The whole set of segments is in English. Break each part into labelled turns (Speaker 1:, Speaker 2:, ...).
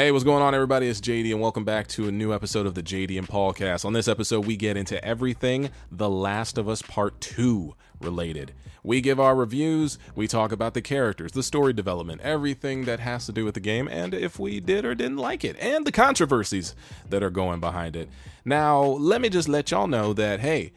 Speaker 1: Hey, what's going on, everybody? It's JD, and welcome back to a new episode of the JD and Paulcast. On this episode, we get into everything The Last of Us Part 2 related. We give our reviews, we talk about the characters, the story development, everything that has to do with the game, and if we did or didn't like it, and the controversies that are going behind it. Now, let me just let y'all know that, hey,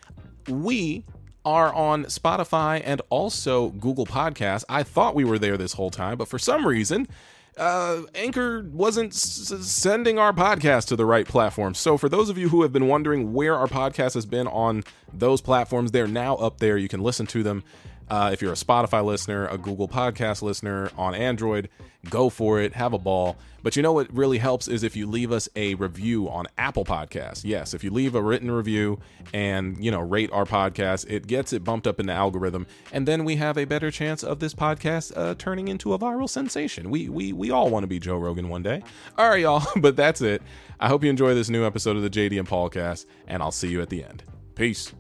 Speaker 1: we are on Spotify and also Google Podcasts. I thought we were there this whole time, but for some reason, uh, Anchor wasn't s- sending our podcast to the right platform. So, for those of you who have been wondering where our podcast has been on those platforms, they're now up there. You can listen to them. Uh, if you're a Spotify listener, a Google Podcast listener on Android, go for it, have a ball. But you know what really helps is if you leave us a review on Apple Podcasts. Yes, if you leave a written review and you know rate our podcast, it gets it bumped up in the algorithm, and then we have a better chance of this podcast uh, turning into a viral sensation. We we we all want to be Joe Rogan one day. All right, y'all. But that's it. I hope you enjoy this new episode of the JD and Paulcast, and I'll see you at the end. Peace.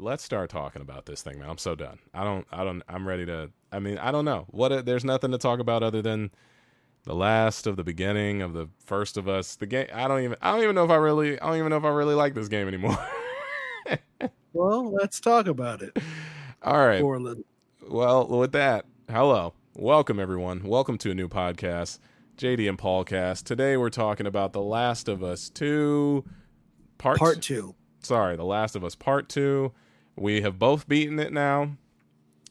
Speaker 1: Let's start talking about this thing, man. I'm so done. I don't, I don't, I'm ready to, I mean, I don't know what, uh, there's nothing to talk about other than the last of the beginning of the first of us. The game, I don't even, I don't even know if I really, I don't even know if I really like this game anymore.
Speaker 2: well, let's talk about it.
Speaker 1: All right. Well, with that, hello. Welcome, everyone. Welcome to a new podcast, JD and Paulcast. Today we're talking about The Last of Us 2,
Speaker 2: part, part 2.
Speaker 1: Sorry, The Last of Us Part 2. We have both beaten it now.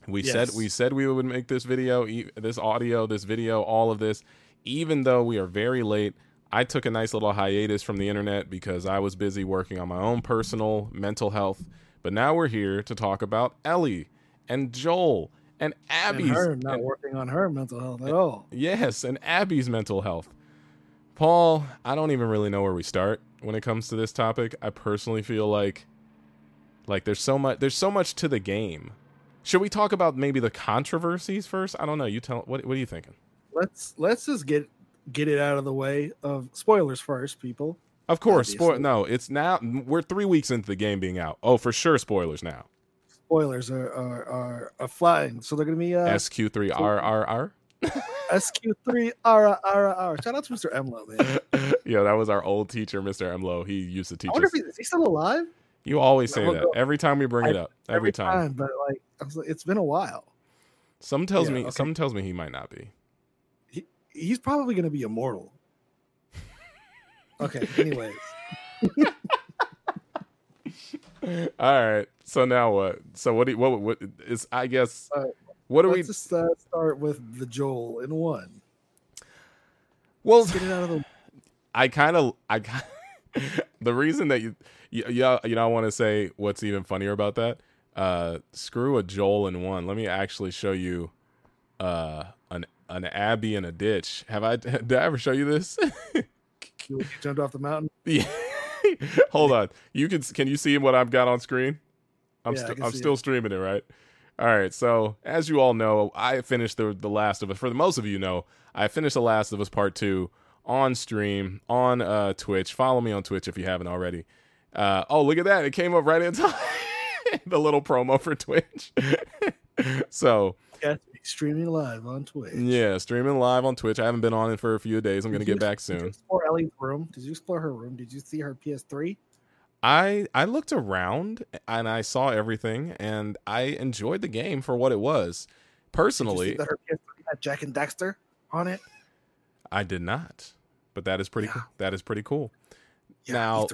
Speaker 1: We yes. said we said we would make this video, this audio, this video, all of this, even though we are very late. I took a nice little hiatus from the internet because I was busy working on my own personal mental health. But now we're here to talk about Ellie and Joel and Abby's
Speaker 2: and her not and, working on her mental health at eh, all.
Speaker 1: Yes, and Abby's mental health. Paul, I don't even really know where we start when it comes to this topic. I personally feel like like there's so much there's so much to the game. Should we talk about maybe the controversies first? I don't know. You tell what what are you thinking?
Speaker 2: Let's let's just get get it out of the way of spoilers first, people.
Speaker 1: Of course, spoil no, it's now we're 3 weeks into the game being out. Oh, for sure spoilers now.
Speaker 2: Spoilers are are are, are flying. So they're going to be uh
Speaker 1: SQ3RRR.
Speaker 2: SQ3RRR. Shout out to Mr. Emlo,
Speaker 1: man. yeah, that was our old teacher, Mr. Emlo. He used to teach
Speaker 2: I wonder
Speaker 1: us.
Speaker 2: If he, is he still alive?
Speaker 1: You always say that every time we bring I, it up. Every, every time. time.
Speaker 2: But like, it's been a while.
Speaker 1: Some tells yeah, me. Okay. Some tells me he might not be.
Speaker 2: He, he's probably going to be immortal. okay. Anyways.
Speaker 1: All right. So now what? So what? Do you, what? What is? I guess. Uh, what do
Speaker 2: we? Just uh, start with the Joel in one.
Speaker 1: Well, Let's get it out of the. I kind of. I. the reason that you yeah, you know, I want to say what's even funnier about that. Uh, screw a Joel in one. Let me actually show you uh, an an Abby in a ditch. Have I did I ever show you this?
Speaker 2: you jumped off the mountain.
Speaker 1: Yeah. Hold on. You can can you see what I've got on screen? I'm
Speaker 2: yeah,
Speaker 1: st- I'm still it. streaming it, right? All right. So as you all know, I finished the the Last of Us. For the most of you know, I finished the Last of Us Part Two on stream on uh, Twitch. Follow me on Twitch if you haven't already. Uh, oh, look at that! It came up right in time. the little promo for Twitch. so
Speaker 2: yeah, streaming live on Twitch.
Speaker 1: Yeah, streaming live on Twitch. I haven't been on it for a few days. I'm going to get back soon. Did
Speaker 2: you explore Ellie's room? Did you explore her room? Did you see her PS3?
Speaker 1: I I looked around and I saw everything, and I enjoyed the game for what it was. Personally,
Speaker 2: that her PS3 had Jak and Daxter on it.
Speaker 1: I did not, but that is pretty. Yeah. Cool. That is pretty cool. Yeah, now,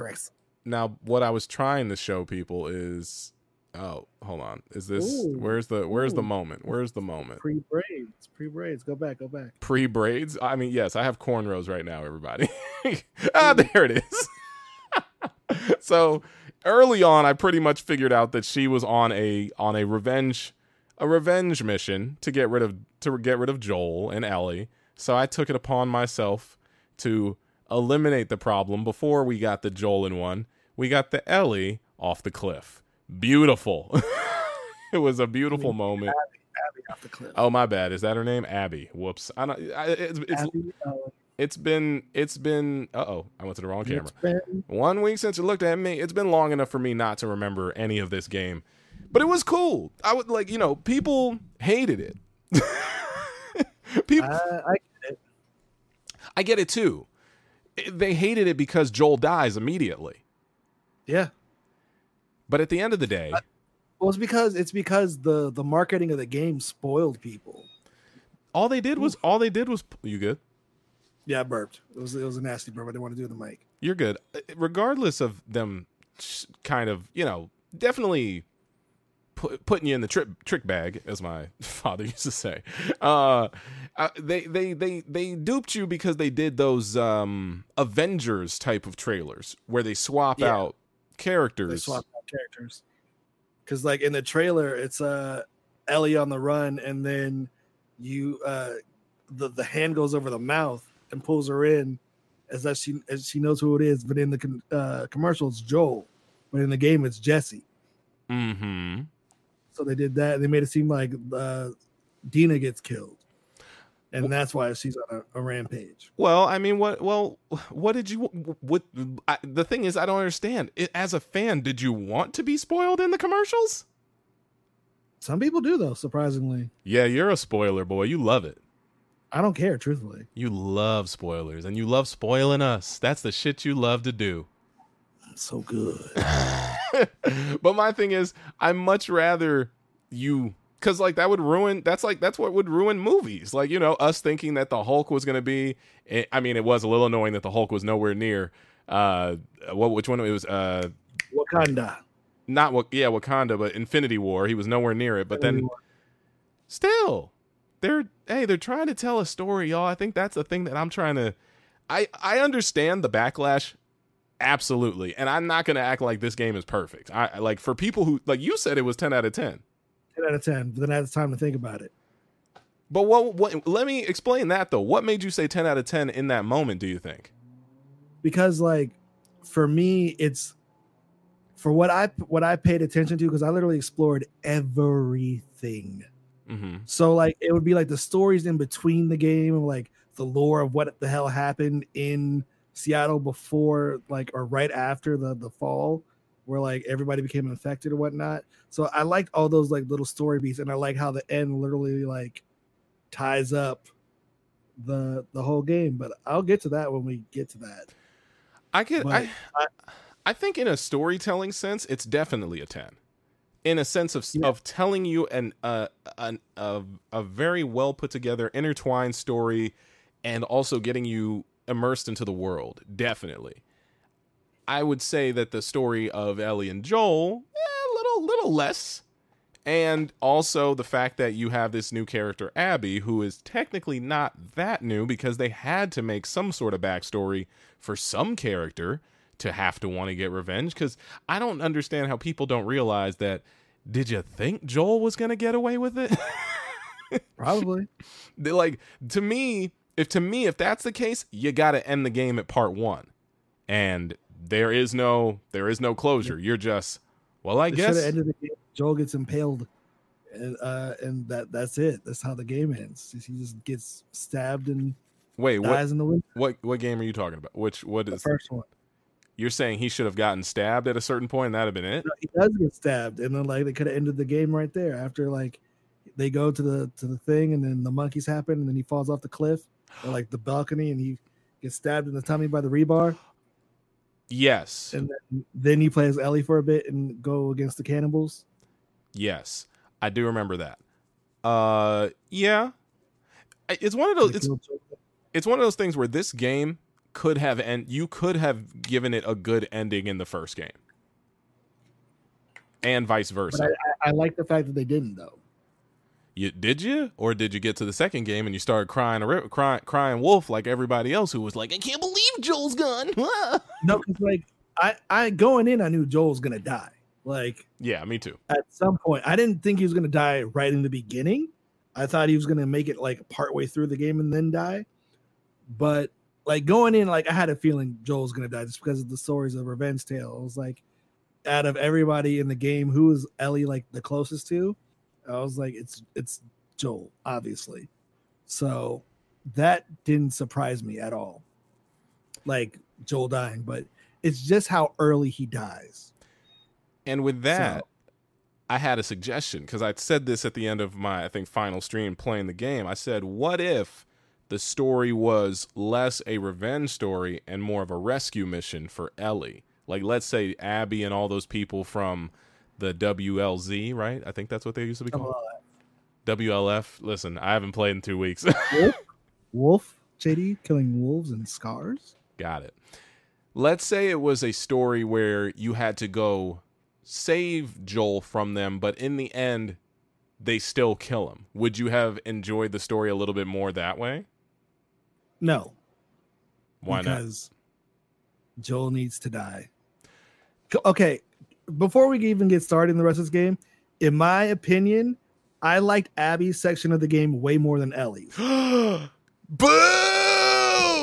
Speaker 1: now what I was trying to show people is oh, hold on. Is this Ooh. where's the where's Ooh. the moment? Where's the moment?
Speaker 2: Pre braids. Pre braids. Go back, go back.
Speaker 1: Pre braids? I mean, yes, I have cornrows right now, everybody. ah, there it is. so early on I pretty much figured out that she was on a on a revenge a revenge mission to get rid of to get rid of Joel and Ellie. So I took it upon myself to eliminate the problem before we got the Joel in one we got the Ellie off the cliff. Beautiful. it was a beautiful moment.
Speaker 2: Abby, Abby, off the cliff.
Speaker 1: Oh my bad. Is that her name? Abby. Whoops. I don't. I, it's it's, Abby, uh, it's been it's been. Uh oh. I went to the wrong camera. Been, One week since you looked at me. It's been long enough for me not to remember any of this game, but it was cool. I would like you know people hated it. People,
Speaker 2: I, I get it.
Speaker 1: I get it too. They hated it because Joel dies immediately.
Speaker 2: Yeah.
Speaker 1: But at the end of the day,
Speaker 2: Well, it's because it's because the the marketing of the game spoiled people.
Speaker 1: all they did was all they did was you good.
Speaker 2: Yeah, I burped. It was it was a nasty burp. I didn't want to do the mic.
Speaker 1: You're good. Uh, Regardless of them kind of, you know, definitely pu- putting you in the trick trick bag, as my father used to say. Uh, uh, they they they they duped you because they did those um Avengers type of trailers where they swap
Speaker 2: Yeah.
Speaker 1: out characters.
Speaker 2: They swapped out characters. Because like in the trailer, it's uh Ellie on the run, and then you uh the the hand goes over the mouth and pulls her in as that she as she knows who it is. But in the uh, commercial, it's Joel. But in the game, it's Jesse.
Speaker 1: Mm-hmm.
Speaker 2: So they did that. They made it seem like uh, Dina gets killed, and that's why she's on a, a rampage.
Speaker 1: Well, I mean, what? Well, what did you? What? I, the thing is, I don't understand. It, as a fan, did you want to be spoiled in the commercials?
Speaker 2: Some people do though. Surprisingly,
Speaker 1: Yeah, you're a spoiler boy. You love it.
Speaker 2: I don't care. Truthfully,
Speaker 1: You love spoilers, and you love spoiling us. That's the shit you love to do.
Speaker 2: so good.
Speaker 1: but my thing is, I much rather you because like that would ruin. That's like that's what would ruin movies. Like you know, us thinking that the Hulk was gonna be. eh, I mean, it was a little annoying that the Hulk was nowhere near. Uh, what? Which one? It was. Uh,
Speaker 2: Wakanda.
Speaker 1: not what? Yeah, Wakanda, but Infinity War. He was nowhere near it. But then still they're hey they're trying to tell a story y'all i think that's the thing that i'm trying to i i understand the backlash absolutely and i'm not going to act like this game is perfect i like for people who like you said it was 10 out of 10
Speaker 2: 10 out of 10 but then i had time to think about it.
Speaker 1: But what what let me explain that though. What made you say 10 out of 10 in that moment do you think?
Speaker 2: Because like for me it's for what i what i paid attention to because i literally explored everything.
Speaker 1: Mm-hmm.
Speaker 2: So like it would be like the stories in between the game like the lore of what the hell happened in seattle before like or right after the the fall where like everybody became infected or whatnot. So i liked all those like little story beats and i like how the end literally like ties up the the whole game but i'll get to that when we get to that.
Speaker 1: I could
Speaker 2: But
Speaker 1: I, I think in a storytelling sense it's definitely a 10 in a sense of
Speaker 2: Yeah.
Speaker 1: of telling you an uh an a, a very well put together intertwined story and also getting you immersed into the world definitely i would say that the story of ellie and joel eh, a little little less. And also the fact that you have this new character abby who is technically not that new because they had to make some sort of backstory for some character to have to want to get revenge. Because i don't understand how people don't realize that did you think joel was going to get away with it?
Speaker 2: Probably.
Speaker 1: Like to me if to me if that's the case you got to end the game at part 1 and there is no there is no closure you're just well i
Speaker 2: They
Speaker 1: guess
Speaker 2: the game. Joel gets impaled, and uh, and that that's it. That's how the game ends. He just gets stabbed and
Speaker 1: wait what
Speaker 2: dies in the window.
Speaker 1: what what game are you talking about which what
Speaker 2: The
Speaker 1: is
Speaker 2: first one.
Speaker 1: you're saying he should have gotten stabbed at a certain point and that'd have been it
Speaker 2: No, he does get stabbed, and then like they could have ended the game right there after like they go to the to the thing, and then the monkeys happen, and then he falls off the cliff or like the balcony, and he gets stabbed in the tummy by the rebar,
Speaker 1: yes.
Speaker 2: And then, then he plays Ellie for a bit and go against the cannibals.
Speaker 1: yes. I do remember that. Uh yeah. It's one of those it's it's one of those things where this game could have and you could have given it a good ending in the first game. And vice versa.
Speaker 2: I, I, I like the fact that they didn't though.
Speaker 1: You did you or did you get to the second game and you started crying a crying crying wolf like everybody else who was like i can't believe joel's gone
Speaker 2: No, because like I, I going in, I knew Joel's gonna die. Like
Speaker 1: yeah me too
Speaker 2: at some point, I didn't think he was gonna die right in the beginning. I thought he was gonna make it like partway through the game and then die. But like going in, like I had a feeling Joel's gonna die just because of the stories of Revenge Tale. It was like out of everybody in the game, who is Ellie like the closest to? I was like, it's it's Joel, obviously. So that didn't surprise me at all. Like Joel dying, but it's just how early he dies.
Speaker 1: and with that
Speaker 2: So-
Speaker 1: I had a suggestion because I said this at the end of my I think final stream playing the game. I said, "What if the story was less a revenge story and more of a rescue mission for Ellie?" Like let's say Abby and all those people from the WLZ, right? I think that's what they used to be called. Uh, WLF. Listen, I haven't played in 2 weeks.
Speaker 2: Wolf, Wolf, JD killing wolves and scars.
Speaker 1: Got it. Let's say it was a story where you had to go save Joel from them, but in the end, they still kill him. Would you have enjoyed the story a little bit more that way?
Speaker 2: No.
Speaker 1: Why
Speaker 2: because not? Joel needs to die. Okay, before we even get started in the rest of this game, in my opinion, I liked Abby's section of the game way more than Ellie's.
Speaker 1: Boo!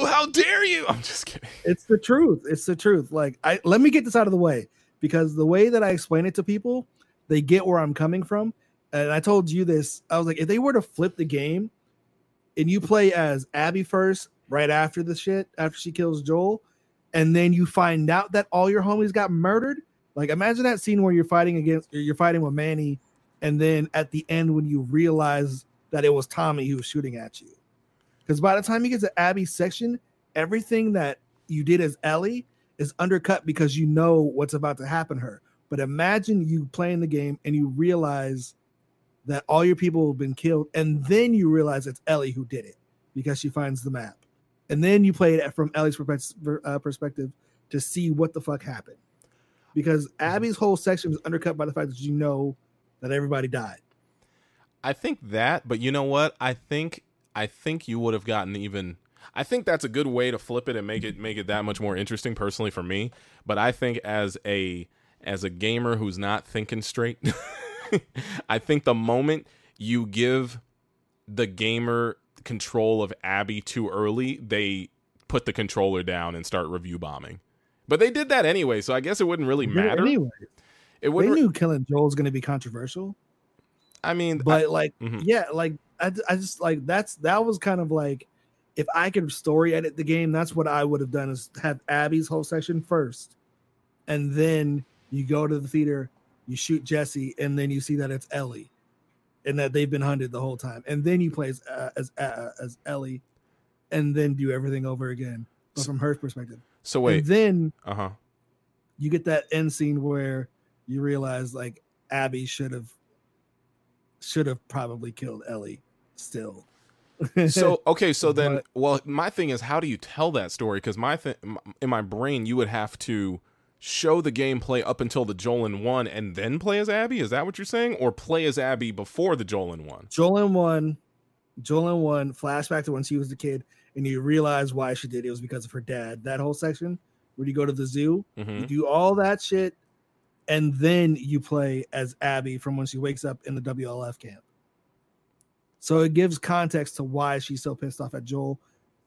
Speaker 1: How dare you? I'm just kidding.
Speaker 2: It's the truth. It's the truth. Like, I let me get this out of the way because the way that I explain it to people, they get where I'm coming from. And I told you this. I was like, if they were to flip the game and you play as Abby first, right after the shit, after she kills Joel, and then you find out that all your homies got murdered. Like, imagine that scene where you're fighting against, you're fighting with Manny, and then at the end when you realize that it was Tommy who was shooting at you. Because by the time you get to Abby's section, everything that you did as Ellie is undercut because you know what's about to happen to her. But imagine you playing the game and you realize that all your people have been killed, and then you realize it's Ellie who did it because she finds the map, and then you play it from Ellie's uh, perspective to see what the fuck happened. Because mm-hmm. Abby's whole section is undercut by the fact that you know that everybody died.
Speaker 1: I think that, but you know what? I think I think you would have gotten even I think that's a good way to flip it and make it make it that much more interesting personally for me. But I think as a as a gamer who's not thinking straight, I think the moment you give the gamer control of Abby too early, they put the controller down and start review bombing. But they did that anyway, so I guess it wouldn't really matter. Anyway,
Speaker 2: it would. They knew killing Joel was going to be controversial.
Speaker 1: I mean,
Speaker 2: but
Speaker 1: I,
Speaker 2: like, mm-hmm. yeah, like I, I just like that's that was kind of like if I could story edit the game, that's what I would have done is have Abby's whole section first, and then you go to the theater, you shoot Jesse, and then you see that it's Ellie, and that they've been hunted the whole time, and then you play as uh, as, uh, as Ellie, and then do everything over again, but from her perspective.
Speaker 1: So wait,
Speaker 2: and then
Speaker 1: uh huh,
Speaker 2: you get that end scene where you realize like Abby should have should have probably killed Ellie still
Speaker 1: so okay, so then, but, well, my thing is, how do you tell that story? Because my thing in my brain, you would have to show the gameplay up until the Joel in one, and then play as Abby. Is that what you're saying, or play as Abby before the Joel in one?
Speaker 2: Joel in one, Joel in one, flashback to when she was a kid, and you realize why she did it was because of her dad. That whole section where you go to the zoo, mm-hmm. you do all that shit, and then you play as Abby from when she wakes up in the WLF camp. So it gives context to why she's so pissed off at Joel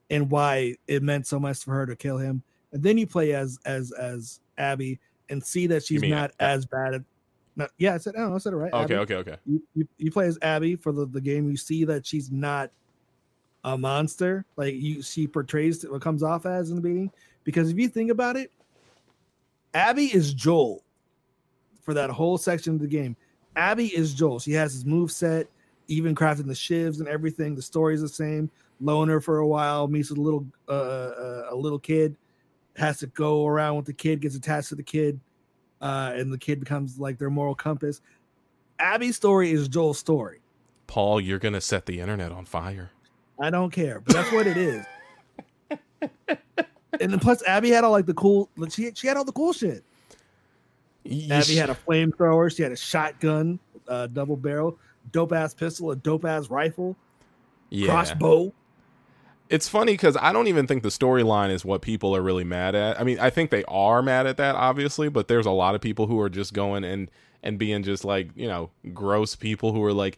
Speaker 2: and why it meant so much for her to kill him. And then you play as as as Abby and see that she's not as bad at not, yeah, I said, oh, I said it right.
Speaker 1: Okay,
Speaker 2: Abby.
Speaker 1: okay, okay.
Speaker 2: You, you, you play as Abby for the, the game. You see that she's not a monster like you she portrays what comes off as in the beginning. Because if you think about it, Abby is Joel for that whole section of the game. Abby is Joel. She has his move set even crafting the shivs and everything. The story's the same. Loner for a while meets a little uh, uh, a little kid, has to go around with the kid, gets attached to the kid, uh, and the kid becomes like their moral compass. Abby's story is Joel's story.
Speaker 1: Paul, you're gonna set the internet on fire.
Speaker 2: I don't care, but that's what it is. and then plus, Abby had all like the cool. She she had all the cool shit. Abby had a flamethrower. She had a shotgun, uh, double barrel dope ass pistol, a dope ass rifle, yeah. crossbow.
Speaker 1: It's funny because I don't even think the storyline is what people are really mad at. I mean, I think they are mad at that, obviously, but there's a lot of people who are just going and and being just like you know gross people who are like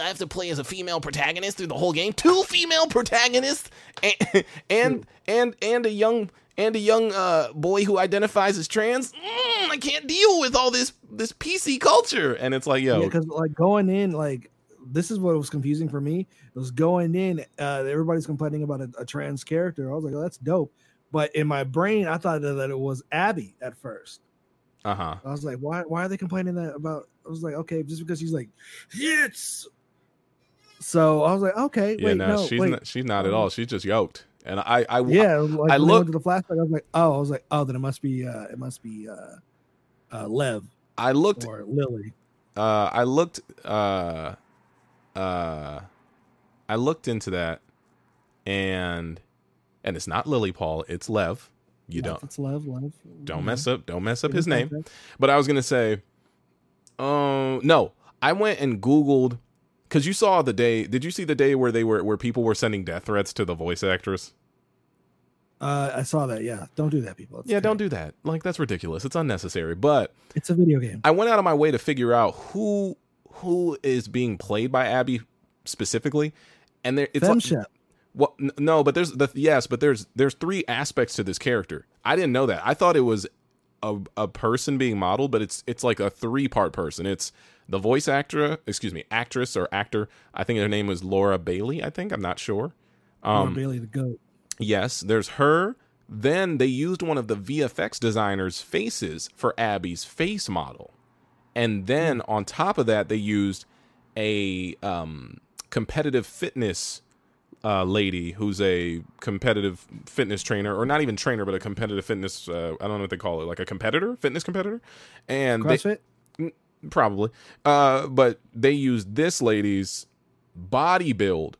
Speaker 1: I have to play as a female protagonist through the whole game, two female protagonists, and and and, and a young and a young uh, boy who identifies as trans. Mm, I can't deal with all this this PC culture. And it's like, yo,
Speaker 2: because like going in, like this is what was confusing for me. It was going in, uh, everybody's complaining about a, a trans character. I was like, oh, that's dope. But in my brain, I thought that it was Abby at first.
Speaker 1: Uh huh.
Speaker 2: I was like, why? Why are they complaining that about I was like, okay, just because she's like, it's. So I was like, okay,
Speaker 1: Yeah,
Speaker 2: wait,
Speaker 1: no,
Speaker 2: no,
Speaker 1: she's
Speaker 2: wait.
Speaker 1: not, she's not at all. She's just yoked. And I, I,
Speaker 2: yeah, like
Speaker 1: I looked-
Speaker 2: to the flashback. I was like, oh, I was like, oh, then it must be, uh, it must be, uh, uh, Lev
Speaker 1: I looked,
Speaker 2: or Lily.
Speaker 1: uh, I looked, uh, uh, I looked into that, and, and it's not Lily Paul, it's Lev. You don't,
Speaker 2: It's Lev. Lev.
Speaker 1: don't mess up, don't mess up
Speaker 2: It
Speaker 1: his name.
Speaker 2: that.
Speaker 1: But I was gonna say, um, no, I went and Googled because you saw the day. Did you see the day where they were where people were sending death threats to the voice actress?
Speaker 2: Uh, I saw that. Yeah, don't do that, people. It's
Speaker 1: Yeah, don't do that. Like that's ridiculous. It's unnecessary. But
Speaker 2: It's a video game.
Speaker 1: I went out of my way to figure out who who is being played by Abby specifically, and there it's like,
Speaker 2: Femshep.
Speaker 1: Well, n- no, but there's the yes, but there's there's three aspects to this character. I didn't know that. I thought it was a a person being modeled, but it's it's like a three part person. It's the voice actor, excuse me, actress or actor. I think her name was Laura Bailey. I think I'm not sure.
Speaker 2: Laura
Speaker 1: Um,
Speaker 2: Bailey the goat.
Speaker 1: yes, there's her. Then they used one of the VFX designers' faces for Abby's face model, and then on top of that, they used a um, competitive fitness uh, lady who's a competitive fitness trainer, or not even trainer, but a competitive fitness. Uh, I don't know what they call it, like a competitor, fitness competitor, and they, probably. Uh, but they used this lady's body build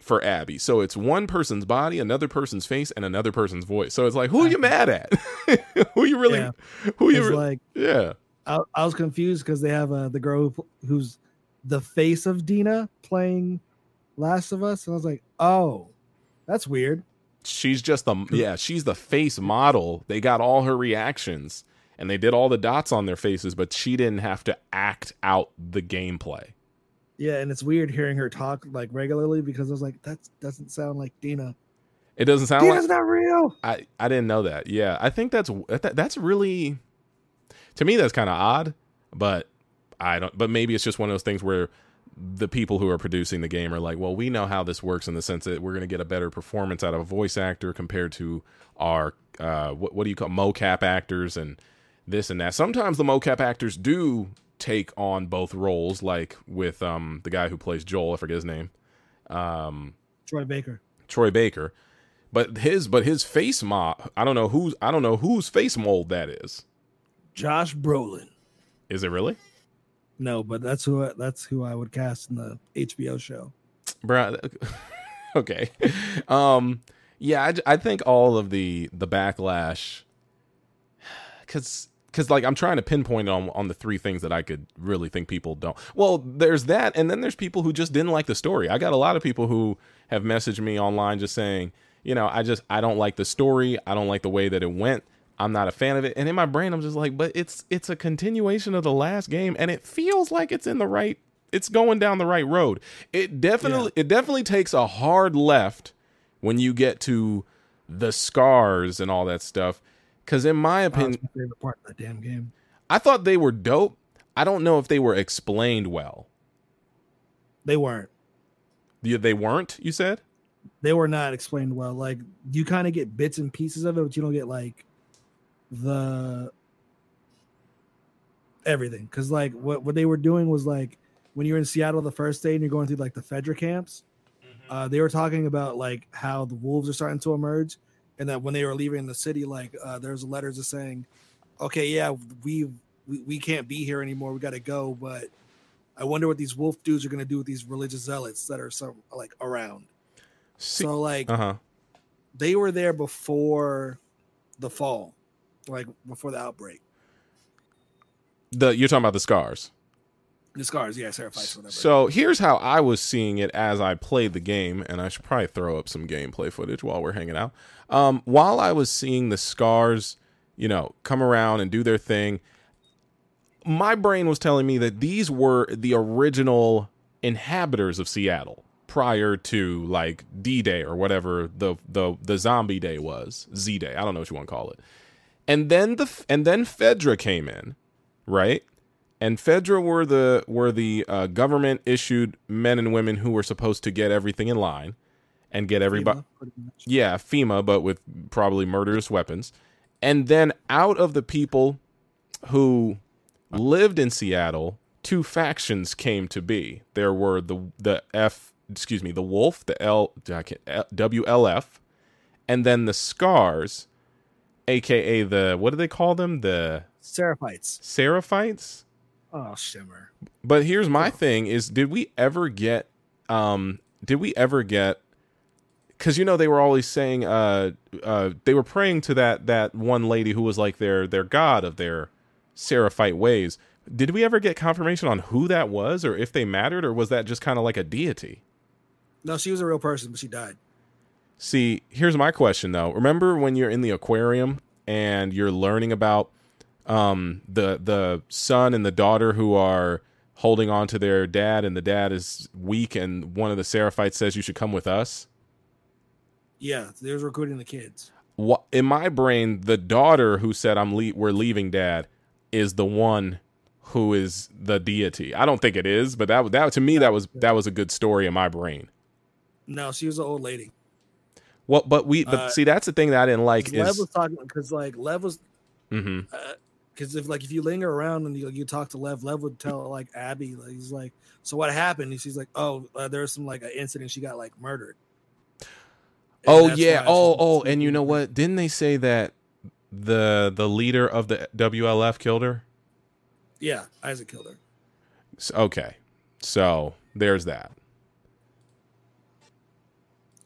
Speaker 1: for Abby. So it's one person's body, another person's face, and another person's voice. So it's like, who are you mad at? who you really?
Speaker 2: Yeah.
Speaker 1: Who you? Re-
Speaker 2: like
Speaker 1: yeah.
Speaker 2: I, I was confused because they have uh, the girl who, who's the face of Dina playing Last of Us, and I was like, oh, that's weird.
Speaker 1: she's just the yeah she's the face model they got all her reactions and they did all the dots on their faces but she didn't have to act out the gameplay
Speaker 2: Yeah, and it's weird hearing her talk like regularly because I was like, that doesn't sound like Dina.
Speaker 1: it doesn't sound
Speaker 2: Dina's
Speaker 1: like
Speaker 2: not real.
Speaker 1: i i didn't know that yeah i think that's that, that's really to me that's kind of odd but i don't but maybe it's just one of those things where the people who are producing the game are like well we know how this works in the sense that we're going to get a better performance out of a voice actor compared to our uh what, what do you call mocap actors and this and that sometimes the mocap actors do take on both roles like with um the guy who plays joel i forget his name um
Speaker 2: Troy Baker.
Speaker 1: Troy Baker. But his but his face mold I don't know who's I don't know whose face mold that is.
Speaker 2: Josh Brolin.
Speaker 1: Is it really?
Speaker 2: No, but that's who I, that's who I would cast in the HBO show.
Speaker 1: Bruh, okay. Um yeah, I think all of the the backlash cuz cuz like I'm trying to pinpoint on on the three things that I could really think people don't. Well, there's that and then there's people who just didn't like the story. I got a lot of people who have messaged me online just saying, you know, I just I don't like the story. I don't like the way that it went. I'm not a fan of it. And in my brain I'm just like, but it's it's a continuation of the last game and it feels like it's in the right it's going down the right road. It definitely it definitely takes a hard left when you get to the scars and all that stuff. Cause in my
Speaker 2: Oh,
Speaker 1: opinion,
Speaker 2: it's my favorite part of that damn game.
Speaker 1: I thought they were dope. I don't know if they were explained well.
Speaker 2: They weren't.
Speaker 1: You- They weren't, you said?
Speaker 2: They were not explained well. Like you kind of get bits and pieces of it, but you don't get like the everything. Because like what what they were doing was like when you're in Seattle the first day and you're going through like the Fedra camps, uh, they were talking about like how the wolves are starting to emerge, and that when they were leaving the city, like uh, there's letters just saying, "Okay, yeah, we we, we can't be here anymore. We got to go." But I wonder what these wolf dudes are gonna do with these religious zealots that are some like around. so like
Speaker 1: Uh huh.
Speaker 2: they were there before the fall, like before the outbreak.
Speaker 1: The you're talking about the scars.
Speaker 2: The scars, yeah, sacrifice, whatever.
Speaker 1: So here's how I was seeing it as I played the game, and I should probably throw up some gameplay footage while we're hanging out. Um, while I was seeing the scars, you know, come around and do their thing, my brain was telling me that these were the original inhabitants of Seattle prior to like D Day or whatever the the the zombie day was, Z Day. I don't know what you want to call it. And then the and then Fedra came in, right? and Fedra were the were the uh, government issued men and women who were supposed to get everything in line and get everybody
Speaker 2: FEMA,
Speaker 1: yeah FEMA but with probably murderous weapons and then out of the people who lived in Seattle two factions came to be. There were the the F, excuse me, the Wolf, the L, I can't- L- WLF, and then the Scars, aka the what do they call them? The
Speaker 2: Seraphites.
Speaker 1: Seraphites.
Speaker 2: Oh, Shimmer.
Speaker 1: But here's my thing: is did we ever get, um, did we ever get? Because you know they were always saying, uh, uh, they were praying to that that one lady who was like their their god of their Seraphite ways. Did we ever get confirmation on who that was, or if they mattered, or was that just kind of like a deity?
Speaker 2: No, she was a real person, but she died.
Speaker 1: See, here's my question though. Remember when you're in the aquarium and you're learning about um, the the son and the daughter who are holding on to their dad, and the dad is weak, and one of the Seraphites says you should come with us.
Speaker 2: Yeah, they was recruiting the kids.
Speaker 1: What in my brain, the daughter who said I'm le- we're leaving dad is the one who is the deity. I don't think it is, but that that to me that was that was a good story in my brain.
Speaker 2: No, she was an old lady.
Speaker 1: Well, but we but
Speaker 2: Uh,
Speaker 1: see that's the thing that I didn't like
Speaker 2: Lev
Speaker 1: is
Speaker 2: was talking because like Lev was because if like if you linger around and you, you talk to Lev, Lev would tell like Abby like he's like, so what happened? And she's like, oh, uh, there's some like an incident. She got like murdered. And
Speaker 1: Oh yeah. Oh oh, and you know what? Didn't they say that the the leader of the WLF killed her?
Speaker 2: Yeah, Isaac killed her.
Speaker 1: Okay, so there's that.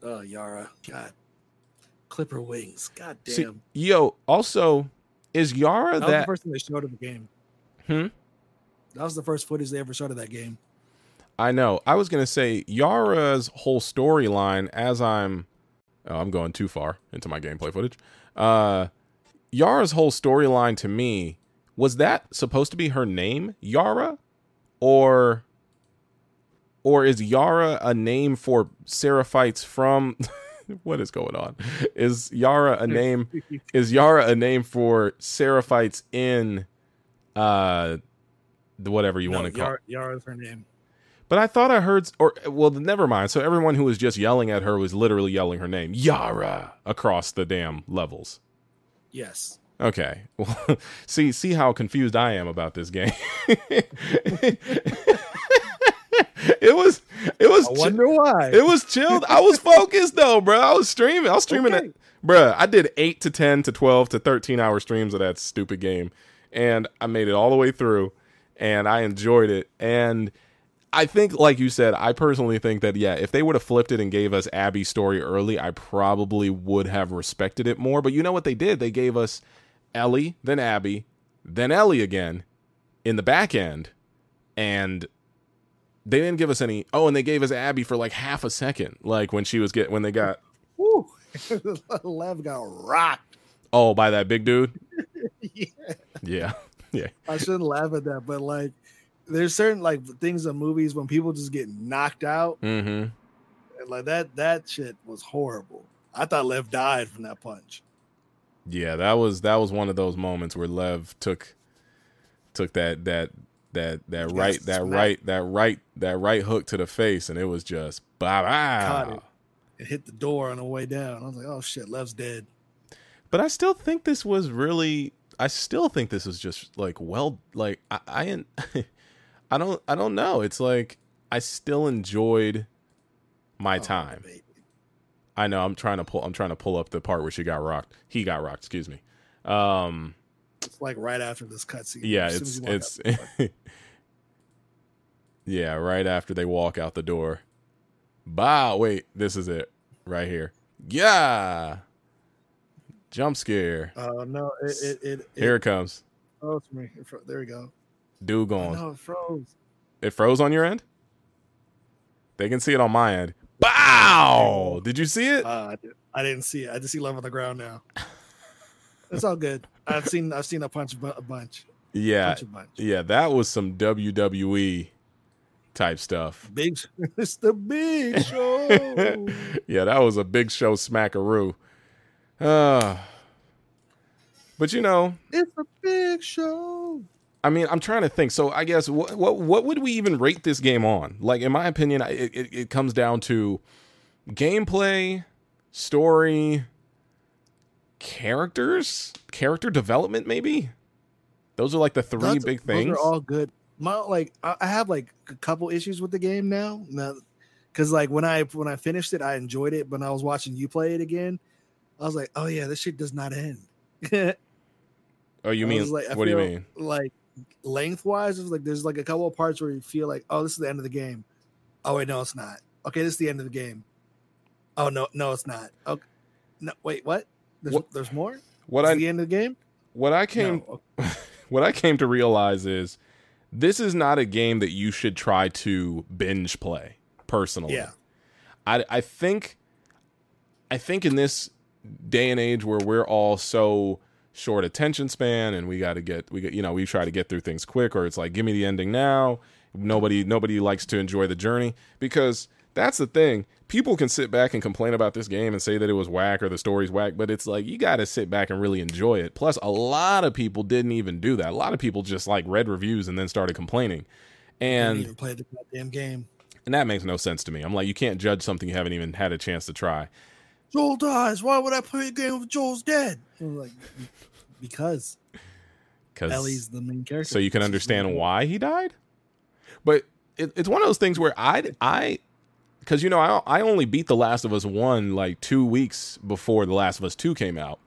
Speaker 2: Oh, Yara, God, clipper wings. God damn.
Speaker 1: See, yo, also is Yara
Speaker 2: that was the first thing they showed of the game.
Speaker 1: Hmm?
Speaker 2: That was the first footage they ever showed of that game.
Speaker 1: I know. I was gonna say Yara's whole storyline. As I'm, oh, I'm going too far into my gameplay footage. Uh, Yara's whole storyline to me was that supposed to be her name, Yara, or or is Yara a name for Seraphites from? what is going on? Is Yara a name? is Yara a name for Seraphites in uh the whatever you
Speaker 2: No,
Speaker 1: want to call?
Speaker 2: Yara, Yara's her name.
Speaker 1: But I thought I heard, or well, never mind. So everyone who was just yelling at her was literally yelling her name, Yara, across the damn levels.
Speaker 2: Yes.
Speaker 1: Okay, well, see, see how confused I am about this game. It was, it was,
Speaker 2: I
Speaker 1: chi-
Speaker 2: wonder why.
Speaker 1: it was chilled. I was focused though, bro. I was streaming. I was streaming
Speaker 2: Okay.
Speaker 1: it, bro. I did eight to ten to twelve to thirteen hour streams of that stupid game, and I made it all the way through, and I enjoyed it. And I think, like you said, I personally think that yeah, if they would have flipped it and gave us Abby's story early, I probably would have respected it more. But you know what they did? They gave us Ellie, then Abby, then Ellie again in the back end, and they didn't give us any. Oh, and they gave us Abby for like half a second, like when she was get when they got
Speaker 2: Woo. Lev got rocked.
Speaker 1: oh by that big dude.
Speaker 2: Yeah.
Speaker 1: Yeah, yeah,
Speaker 2: I shouldn't laugh at that, but like, there's certain like things in movies when people just get knocked out,
Speaker 1: mm-hmm.
Speaker 2: and like that that shit was horrible. I thought Lev died from that punch.
Speaker 1: Yeah, that was that was one of those moments where Lev took took that that that that
Speaker 2: He
Speaker 1: right that right that right that right hook to the face, and it was just bye bye.
Speaker 2: it. It hit the door on the way down. I was like, oh shit, Lev's dead.
Speaker 1: But I still think this was really. I still think this is just like well, like I, I, I don't, I don't know. It's like I still enjoyed my
Speaker 2: Oh,
Speaker 1: time.
Speaker 2: baby.
Speaker 1: I know. I'm trying to pull. I'm trying to pull up the part where she got rocked. He got rocked. Excuse me. Um.
Speaker 2: It's like right after this cutscene.
Speaker 1: Yeah. It's
Speaker 2: as you walk
Speaker 1: it's.
Speaker 2: out the door.
Speaker 1: yeah. Right after they walk out the door. Bah. Wait. This is it. Right here. Yeah. Jump scare.
Speaker 2: Oh no! It it it, it
Speaker 1: Here it comes.
Speaker 2: froze for me. It there we go.
Speaker 1: Dude
Speaker 2: Oh,
Speaker 1: going.
Speaker 2: no, it froze.
Speaker 1: It froze on your end? They can see it on my end. Bow! Did you see it?
Speaker 2: Uh, I, did, I didn't see it. I just see Lev on the ground now. It's all good. I've seen I've seen a punch a bunch.
Speaker 1: Yeah.
Speaker 2: Punch a bunch.
Speaker 1: Yeah, that was some WWE type stuff.
Speaker 2: Big. It's the big show.
Speaker 1: yeah, that was a big show smackaroo. Uh, but you know,
Speaker 2: it's a big show.
Speaker 1: I mean, I'm trying to think. So I guess what what what would we even rate this game on? Like, in my opinion, it, it, it comes down to gameplay, story, characters, character development. Maybe those are like the three
Speaker 2: That's-
Speaker 1: big
Speaker 2: Those
Speaker 1: things.
Speaker 2: are all good. my like I have like a couple issues with the game now. Because like when I when I finished it, I enjoyed it. But when I was watching you play it again, I was like, oh yeah, this shit does not end.
Speaker 1: Oh, you
Speaker 2: I
Speaker 1: mean
Speaker 2: like,
Speaker 1: what do you mean?
Speaker 2: Like lengthwise, it's like there's like a couple of parts where you feel like, oh, this is the end of the game. Oh wait, no, it's not. Okay, this is the end of the game. Oh no, no, it's not. Okay, no, wait, what? There's
Speaker 1: What-
Speaker 2: there's more.
Speaker 1: What I
Speaker 2: the end of the game.
Speaker 1: what I came
Speaker 2: No.
Speaker 1: what I came to realize is this is not a game that you should try to binge play personally.
Speaker 2: Yeah.
Speaker 1: I I think I think in this day and age where we're all so short attention span and we got to get we get you know we try to get through things quick or it's like give me the ending now nobody nobody likes to enjoy the journey because that's the thing people can sit back and complain about this game and say that it was whack or the story's whack but it's like you got to sit back and really enjoy it plus a lot of people didn't even do that a lot of people just like read reviews and then started complaining and
Speaker 2: even play the goddamn game.
Speaker 1: and that makes no sense to me i'm like you can't judge something you haven't even had a chance to try
Speaker 2: Joel dies. Why would I play a game if Joel's dead? Like, because
Speaker 1: because
Speaker 2: Ellie's the main character.
Speaker 1: so you can understand why he died. But it, it's one of those things where I I because you know I I only beat The Last of Us one like two weeks before The Last of Us two came out,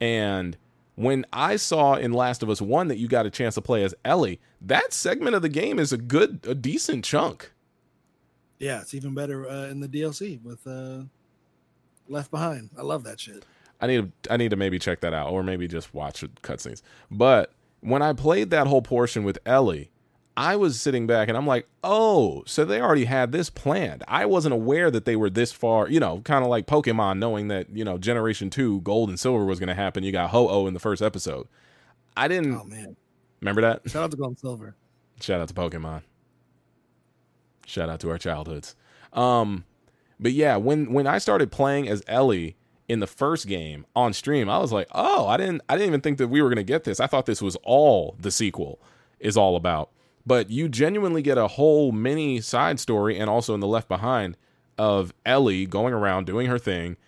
Speaker 1: and when I saw in Last of Us one that you got a chance to play as Ellie, that segment of the game is a good a decent chunk.
Speaker 2: Yeah, it's even better uh, in the DLC with uh, Left Behind. I love that shit.
Speaker 1: I need I need to maybe check that out or maybe just watch cutscenes. But when I played that whole portion with Ellie, I was sitting back and I'm like, "Oh, so they already had this planned." I wasn't aware that they were this far, you know, kind of like Pokemon knowing that, you know, Generation 2 Gold and Silver was going to happen. You got Ho-Oh in the first episode. I didn't
Speaker 2: Oh man,
Speaker 1: remember that.
Speaker 2: shout out to Gold and Silver.
Speaker 1: Shout out to Pokemon. Shout out to our childhoods. Um, but yeah, when when I started playing as Ellie in the first game on stream, I was like, oh, I didn't I didn't even think that we were gonna get this. I thought this was all the sequel is all about. But you genuinely get a whole mini side story and also in the Left Behind of Ellie going around doing her thing,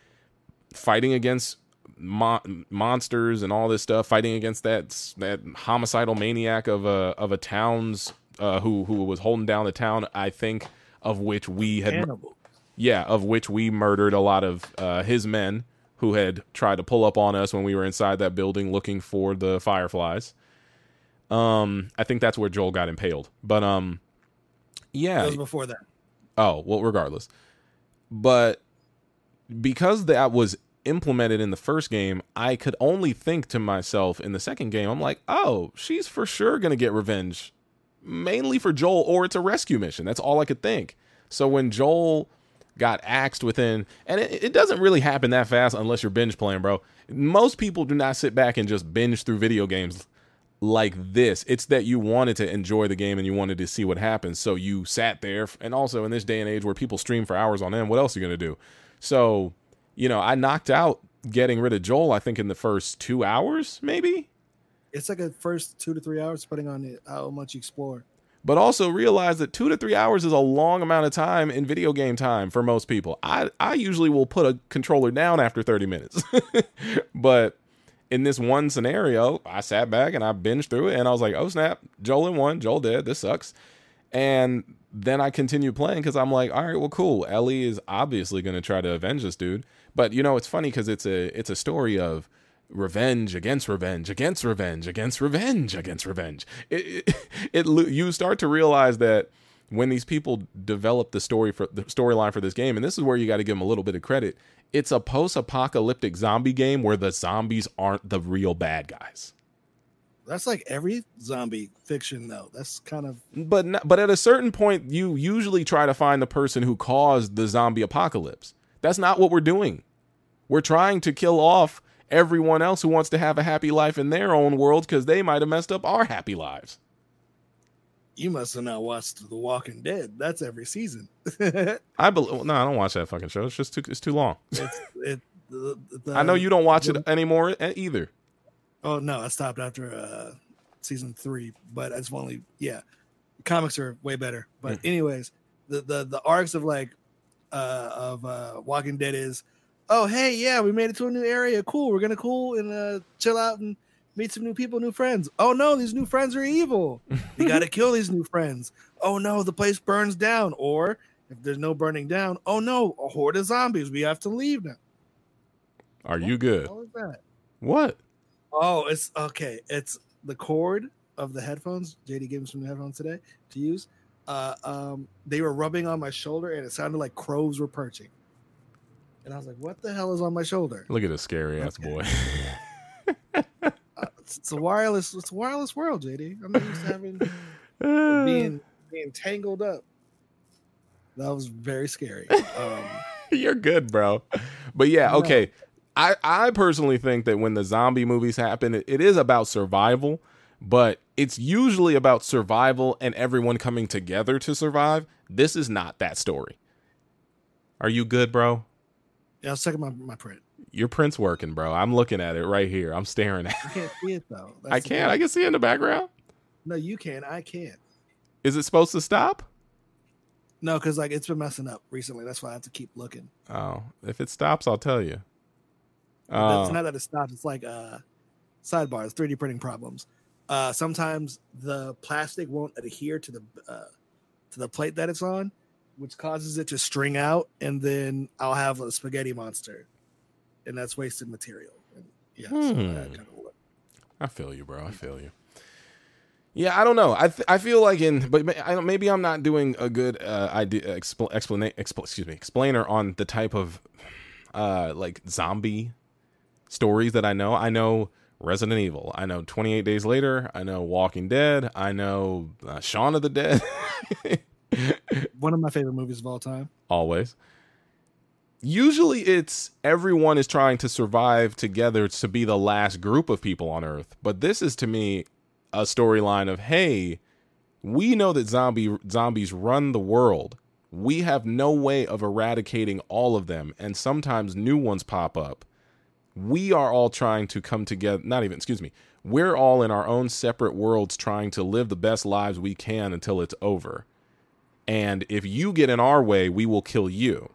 Speaker 1: fighting against mon- monsters and all this stuff, fighting against that that homicidal maniac of a of a town's uh, who who was holding down the town. I think of which we had yeah, of which we murdered a lot of uh, his men who had tried to pull up on us when we were inside that building looking for the fireflies. Um, I think that's where Joel got impaled. But um, yeah,
Speaker 2: That was before that.
Speaker 1: Oh, well, regardless. But because that was implemented in the first game, I could only think to myself in the second game, I'm like, oh, she's for sure going to get revenge, mainly for Joel, or it's a rescue mission. That's all I could think. So when Joel got axed within, and it, it doesn't really happen that fast unless you're binge playing, bro. Most people do not sit back and just binge through video games like this. It's that you wanted to enjoy the game and you wanted to see what happens. So you sat there. And also in this day and age where people stream for hours on end, what else are you going to do? So, you know, I knocked out getting rid of Joel, I think, in the first two hours, maybe.
Speaker 2: It's like a first two to three hours, depending on it, how much you explore.
Speaker 1: But also realize that two to three hours is a long amount of time in video game time for most people. I, I usually will put a controller down after 30 minutes. but in this one scenario, I sat back and I binged through it and I was like, oh snap, Joel in one, Joel dead, this sucks. And then I continued playing because I'm like, all right, well, cool. Ellie is obviously to try to avenge this dude. But you know, it's funny because it's a it's a story of revenge against revenge against revenge against revenge against revenge. It, it, it you start to realize that when these people develop the story for the storyline for this game, and this is where you got to give them a little bit of credit. It's a post-apocalyptic zombie game where the zombies aren't the real bad guys.
Speaker 2: That's like every zombie fiction, though. That's kind of
Speaker 1: But not, but at a certain point, you usually try to find the person who caused the zombie apocalypse. That's not what we're doing. We're trying to kill off everyone else who wants to have a happy life in their own world because they might have messed up our happy lives.
Speaker 2: You must have not watched The Walking Dead. That's every season.
Speaker 1: I believe. No, I don't watch that fucking show. It's just too. It's too long.
Speaker 2: it's it. The, the,
Speaker 1: I know you don't watch
Speaker 2: the-
Speaker 1: it anymore e- either.
Speaker 2: Oh no, I stopped after uh season three, but it's only yeah. Comics are way better. But
Speaker 1: Mm.
Speaker 2: anyways, the the the arcs of like uh of uh Walking Dead is oh hey yeah we made it to a new area cool we're gonna cool and uh chill out and meet some new people, new friends. Oh no, these new friends are evil. We got to kill these new friends. Oh no, the place burns down. Or if there's no burning down, oh no, a horde of zombies. We have to leave now.
Speaker 1: Are you good?
Speaker 2: What?
Speaker 1: What?
Speaker 2: Oh, it's okay. It's the cord of the headphones. JD gave me some headphones today to use. Uh, um, they were rubbing on my shoulder, and it sounded like crows were perching. And I was like, "What the hell is on my shoulder?"
Speaker 1: Look at this scary ass
Speaker 2: Okay.
Speaker 1: boy.
Speaker 2: It's, it's a wireless. It's a wireless world, JD. I'm not used to having being being tangled up. That was very scary. Um,
Speaker 1: You're good, bro. But yeah, okay. I, I personally think that when the zombie movies happen, it, it is about survival, but it's usually about survival and everyone coming together to survive. This is not that story. Are you good, bro?
Speaker 2: yeah, I was checking my, my print.
Speaker 1: Your print's working, bro. I'm looking at it right here. I'm staring at
Speaker 2: I can't see it though.
Speaker 1: I
Speaker 2: That's the
Speaker 1: can't. I can see it in the background.
Speaker 2: No, you can. I can't.
Speaker 1: Is it supposed to stop?
Speaker 2: No, because like it's been messing up recently. That's why I have to keep looking.
Speaker 1: Oh, if it stops, I'll tell you.
Speaker 2: it's
Speaker 1: Uh,
Speaker 2: not that it stops. It's like uh, sidebars, 3D printing problems. Uh, sometimes the plastic won't adhere to the uh, to the plate that it's on, which causes it to string out, and then I'll have a spaghetti monster, and that's wasted material. And yeah, so
Speaker 1: Hmm.
Speaker 2: kind of
Speaker 1: I feel you, bro. I feel you. Yeah, I don't know. I th- I feel like in, but maybe I'm not doing a good uh, idea expl- explana- expl- excuse me explainer on the type of uh like zombie stories that I know. I know Resident Evil. I know 28 Days Later. I know Walking Dead. I know uh, Shaun of the Dead.
Speaker 2: one of my favorite movies of all time.
Speaker 1: always. Usually it's everyone is trying to survive together to be the last group of people on earth. But this is to me a storyline of hey, we know that zombie zombies run the world. We have no way of eradicating all of them and sometimes new ones pop up. We are all trying to come together, not even, excuse me. We're all in our own separate worlds trying to live the best lives we can until it's over. And if you get in our way, we will kill you.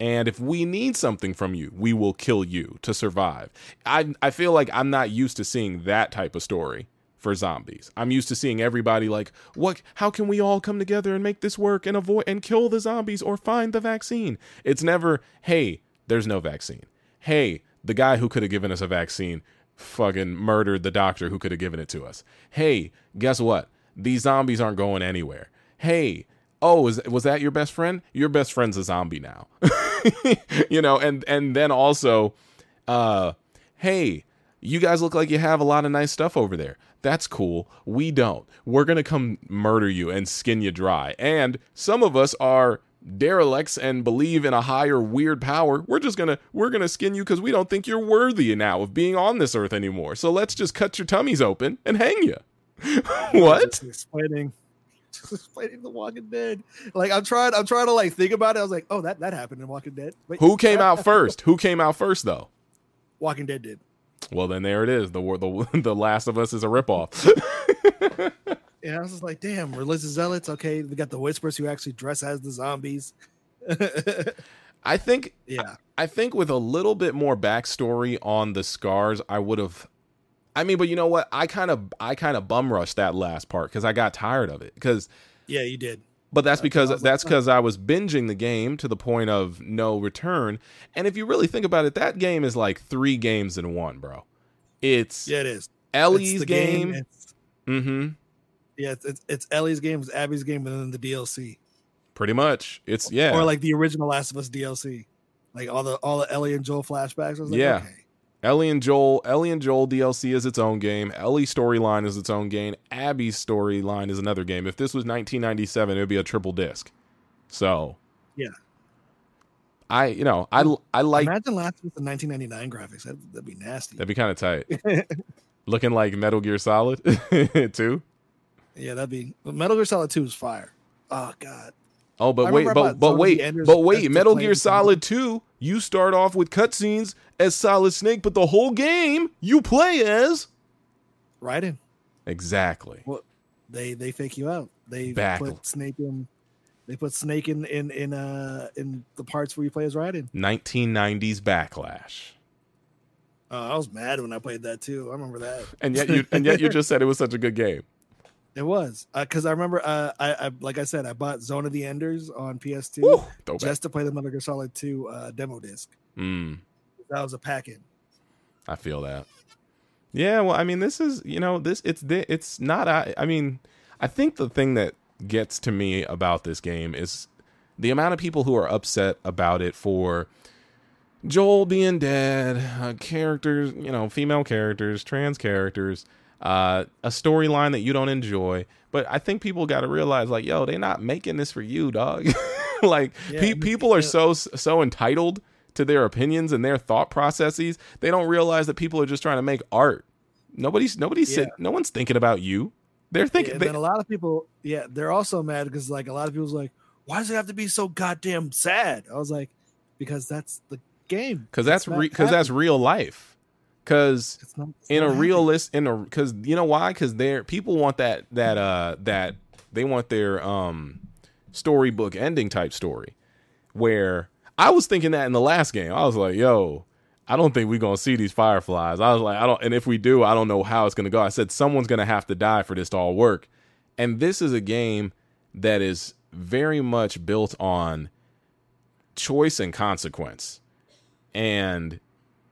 Speaker 1: And if we need something from you, we will kill you to survive. I I feel like I'm not used to seeing that type of story for zombies. I'm used to seeing everybody like, "What how can we all come together and make this work and avoid and kill the zombies or find the vaccine?" It's never, "Hey, there's no vaccine." Hey, the guy who could have given us a vaccine fucking murdered the doctor who could have given it to us. Hey, guess what? These zombies aren't going anywhere. Hey, oh, is, was that your best friend? Your best friend's a zombie now. you know, and and then also, uh, hey, you guys look like you have a lot of nice stuff over there. That's cool. We don't. We're gonna come murder you and skin you dry. And some of us are derelicts and believe in a higher weird power. We're just gonna we're gonna skin you because we don't think you're worthy now of being on this earth anymore. So let's just cut your tummies open and hang you. what?
Speaker 2: Explaining, explaining The Walking Dead. Like I'm trying, I'm trying to like think about it. I was like, oh, that that happened in Walking Dead. Wait,
Speaker 1: Who came out first? Who came out first though?
Speaker 2: Walking Dead did.
Speaker 1: Well, then there it is. The the the Last of Us is a ripoff.
Speaker 2: Yeah, I was just like, damn, religious zealots. Okay, we got the whispers who actually dress as the zombies.
Speaker 1: I think
Speaker 2: yeah,
Speaker 1: I think with a little bit more backstory on the scars, I would have. I mean, but you know what? I kind of I kind of bum rushed that last part because I got tired of it. Because,
Speaker 2: yeah, you did.
Speaker 1: but that's because
Speaker 2: I was like,
Speaker 1: that's because I was binging the game to the point of no return. And if you really think about it, that game is like three games in one, bro. It's
Speaker 2: Yeah, it is. It's
Speaker 1: Ellie's
Speaker 2: the
Speaker 1: game.
Speaker 2: It's,
Speaker 1: mm-hmm.
Speaker 2: yeah, it's, it's it's Ellie's game, it's Abby's game, and then the DLC,
Speaker 1: Pretty much. It's yeah.
Speaker 2: or like the original Last of Us DLC, like all the all the Ellie and Joel flashbacks. I was like,
Speaker 1: Yeah.
Speaker 2: okay.
Speaker 1: Ellie and Joel, Ellie and Joel DLC is its own game. Ellie's storyline is its own game. Abby's storyline is another game. If this was 1997, it would be a triple disc. So,
Speaker 2: Yeah.
Speaker 1: I you know I I like
Speaker 2: Imagine Last with the 1999 graphics. That'd, that'd be nasty.
Speaker 1: that'd be kind of tight. Looking like Metal Gear Solid too.
Speaker 2: yeah, that'd be. Metal Gear Solid 2 is fire. Oh god.
Speaker 1: Oh, but
Speaker 2: I
Speaker 1: wait, but but
Speaker 2: some of the
Speaker 1: wait,
Speaker 2: enders
Speaker 1: but wait, Metal Gear. Solid 2, you start off with cutscenes as Solid Snake, but the whole game you play as
Speaker 2: in.
Speaker 1: exactly.
Speaker 2: They they fake you out. They
Speaker 1: Back-
Speaker 2: put Snake in. They put Snake in in in uh in the parts where you play as Raiden.
Speaker 1: 1990s backlash.
Speaker 2: Uh, I was mad when I played that too. I remember that.
Speaker 1: And yet you and yet you just said it was such a good game.
Speaker 2: It was because I remember. Uh, I, I like I said, I bought Zone of the Enders on PS2
Speaker 1: Woo,
Speaker 2: just to play the Metal Gear Solid 2 uh, demo disc.
Speaker 1: Mm,
Speaker 2: That was a pack-in.
Speaker 1: I feel that. Yeah, well, I mean, this is you know this it's it's not. I, I mean, I think the thing that gets to me about this game is the amount of people who are upset about it for Joel being dead, uh, characters, you know, female characters, trans characters, uh, a storyline that you don't enjoy. But I think people got to realize, like, yo, they're not making this for you, dog. like,
Speaker 2: Yeah,
Speaker 1: pe- people are so so entitled to their opinions and their thought processes. They don't realize that people are just trying to make art. Nobody's nobody's
Speaker 2: Yeah.
Speaker 1: sit, no one's thinking about you. They're
Speaker 2: Yeah,
Speaker 1: thinking.
Speaker 2: and
Speaker 1: they-
Speaker 2: then a lot of people, yeah, they're also mad because like a lot of people's like, why does it have to be so goddamn sad? I was like, because that's the game.
Speaker 1: because that's because
Speaker 2: happy.
Speaker 1: that's real life. Because
Speaker 2: It's not, it's
Speaker 1: in a
Speaker 2: happy.
Speaker 1: realist in a because you know why? Because they're people want that that uh that they want their um storybook ending type story where i was thinking that in the last game. I was like yo i don't think we're gonna see these fireflies. I was like i don't and if we do i don't know how it's gonna go. I said someone's gonna have to die for this to all work. And this is a game that is very much built on choice and consequence. And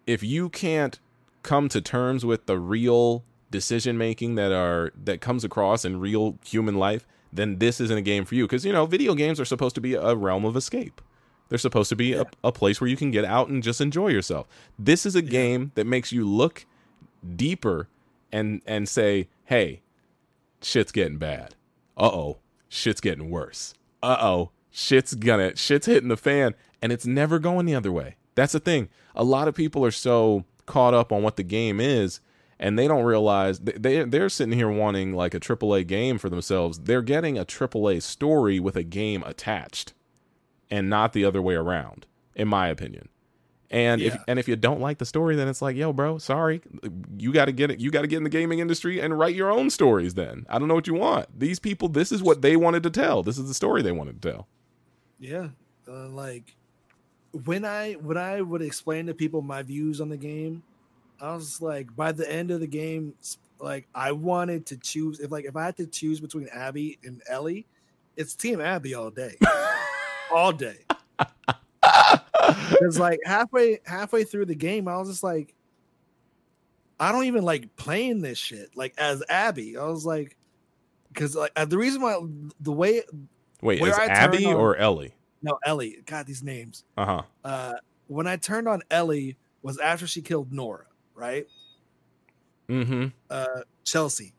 Speaker 1: if you can't come to terms with the real decision making that are that comes across in real human life then this isn't a game for you. Because you know video games are supposed to be a realm of escape. They're supposed to be a, a place where you can get out and just enjoy yourself. This is a game that makes you look deeper and and say hey shit's getting bad. Uh-oh shit's getting worse. Uh-oh shit's gonna shit's hitting the fan and it's never going the other way. That's the thing. A lot of people are so caught up on what the game is and they don't realize they they're sitting here wanting like a AAA game for themselves. They're getting a AAA story with a game attached and not the other way around in my opinion. And if and if you don't like the story then it's like yo bro sorry. You got to get it you got to get in the gaming industry and write your own stories then. I don't know what you want. These people this is what they wanted to tell. This is the story they wanted to tell.
Speaker 2: Yeah, uh, like when I when I would explain to people my views on the game, I was like, by the end of the game, like I wanted to choose if like if I had to choose between Abby and Ellie, it's Team Abby all day, all day. Because like halfway halfway through the game, I was just like, I don't even like playing this shit. Like as Abby, I was like, because like uh, the reason why the way
Speaker 1: wait
Speaker 2: Where
Speaker 1: is
Speaker 2: I
Speaker 1: abby
Speaker 2: on-
Speaker 1: or ellie
Speaker 2: no Ellie, God these names.
Speaker 1: uh-huh
Speaker 2: uh, when I turned on Ellie was after she killed Nora, right?
Speaker 1: mm-hmm
Speaker 2: Uh, Chelsea,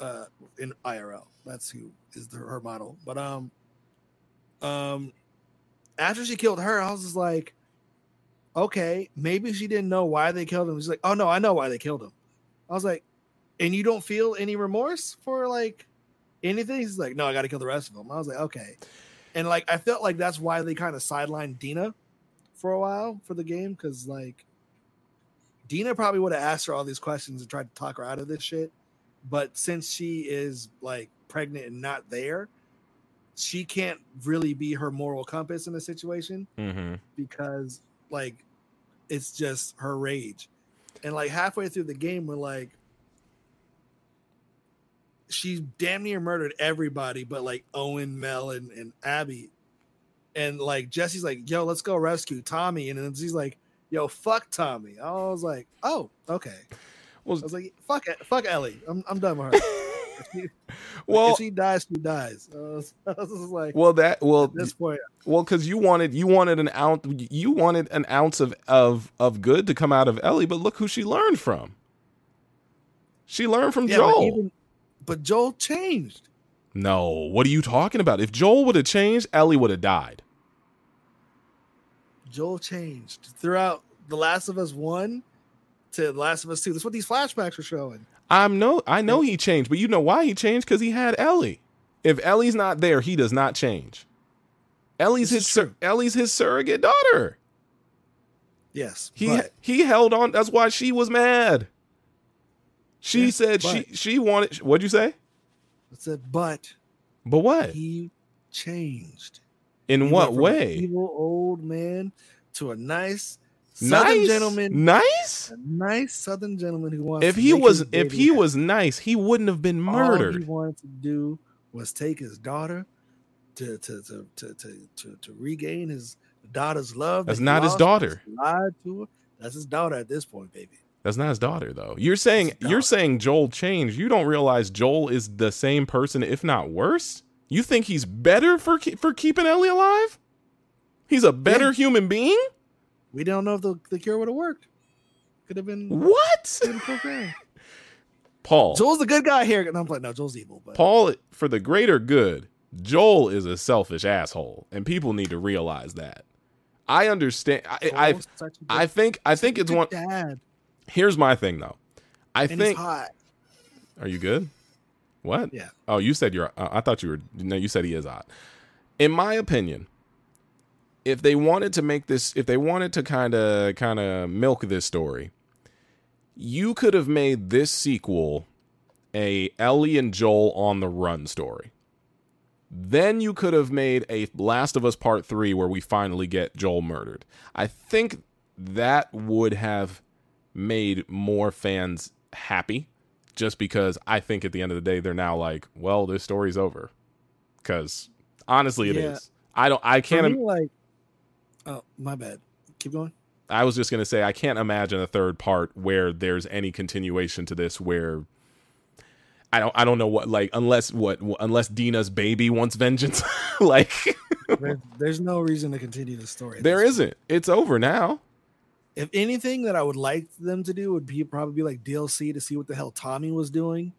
Speaker 2: uh, in IRL. That's who is the, her model. But um, um, after she killed her, I was just like, okay, maybe she didn't know why they killed him. She's like, oh no, I know why they killed him. I was like, and you don't feel any remorse for like anything? He's like, no, I got to kill the rest of them. I was like, okay, and like I felt like that's why they kind of sidelined Dina for a while for the game because like Dina probably would have asked her all these questions and tried to talk her out of this shit. But since she is like pregnant and not there, she can't really be her moral compass in the situation
Speaker 1: mm-hmm
Speaker 2: because like it's just her rage. And like halfway through the game, we're like, she's damn near murdered everybody but like Owen, Mel, and, and Abby. And like Jesse's like, yo, let's go rescue Tommy. And then she's like, yo, fuck Tommy. I was like, oh, okay.
Speaker 1: well
Speaker 2: I was like, fuck it, fuck Ellie. I'm, I'm done with her.
Speaker 1: Well
Speaker 2: if she dies, she dies. I was, I was like,
Speaker 1: well that well
Speaker 2: at this point,
Speaker 1: Well, because you wanted you wanted an ounce you wanted an ounce of of of good to come out of Ellie, but look who she learned from. She learned from
Speaker 2: yeah,
Speaker 1: Joel.
Speaker 2: even- but Joel changed.
Speaker 1: no, what are you talking about? If Joel would have changed, Ellie would have died.
Speaker 2: Joel changed throughout The Last of Us One to The Last of Us Two. That's what these flashbacks are showing.
Speaker 1: I'm no, I know he changed, but you know why he changed? Because he had Ellie. If Ellie's not there, he does not change. Ellie's his sur- Ellie's his surrogate daughter.
Speaker 2: Yes,
Speaker 1: He
Speaker 2: but
Speaker 1: he held on. That's why she was mad. She
Speaker 2: Yeah,
Speaker 1: said she she wanted. What'd you say?
Speaker 2: I said, but
Speaker 1: But what?
Speaker 2: he changed.
Speaker 1: In
Speaker 2: He
Speaker 1: what
Speaker 2: went from an
Speaker 1: way?
Speaker 2: Evil old man to a nice, Southern
Speaker 1: nice,
Speaker 2: gentleman,
Speaker 1: nice.
Speaker 2: a nice Southern gentleman who wants.
Speaker 1: If he was, if he was nice, he wouldn't have been
Speaker 2: all he wanted to do was take his daughter to to to to to, to, to regain his daughter's love.
Speaker 1: That's not his daughter.
Speaker 2: Lied to her. That's his daughter at this point, baby.
Speaker 1: That's not his daughter, though. You're saying you're saying Joel changed. You don't realize Joel is the same person, if not worse. You think he's better for for keeping Ellie alive? He's a better
Speaker 2: Yeah.
Speaker 1: human being.
Speaker 2: We don't know if the, the cure would have worked. Could have been,
Speaker 1: What?
Speaker 2: been.
Speaker 1: Paul.
Speaker 2: Joel's the good guy here. And I'm like, no, Joel's evil. But
Speaker 1: Paul, for the greater good, Joel is a selfish asshole, and people need to realize that. I understand. I, I,
Speaker 2: Joel's such a good-
Speaker 1: I think, I think it's one.
Speaker 2: dad.
Speaker 1: Here's my thing, though. I
Speaker 2: And
Speaker 1: think.
Speaker 2: hot.
Speaker 1: Are you good? What?
Speaker 2: Yeah.
Speaker 1: Oh, you said you're. Uh, I thought you were. No, you said he is hot. In my opinion, if they wanted to make this, if they wanted to kind of, kind of milk this story, you could have made this sequel a Ellie and Joel on the run story. Then you could have made a Last of Us Part 3 where we finally get Joel murdered. I think that would have made more fans happy just because I think at the end of the day they're now like, well, this story's over. Cuz honestly it is.
Speaker 2: Yeah.
Speaker 1: I don't I can't
Speaker 2: me, like, oh, my bad. Keep going.
Speaker 1: I was just going to say I can't imagine a third part where there's any continuation to this where I don't I don't know what like unless what unless Dina's baby wants vengeance like
Speaker 2: There, there's no reason to continue the story.
Speaker 1: there isn't it's over now
Speaker 2: if anything that I would like them to do would be probably be like DLC to see what the hell Tommy was doing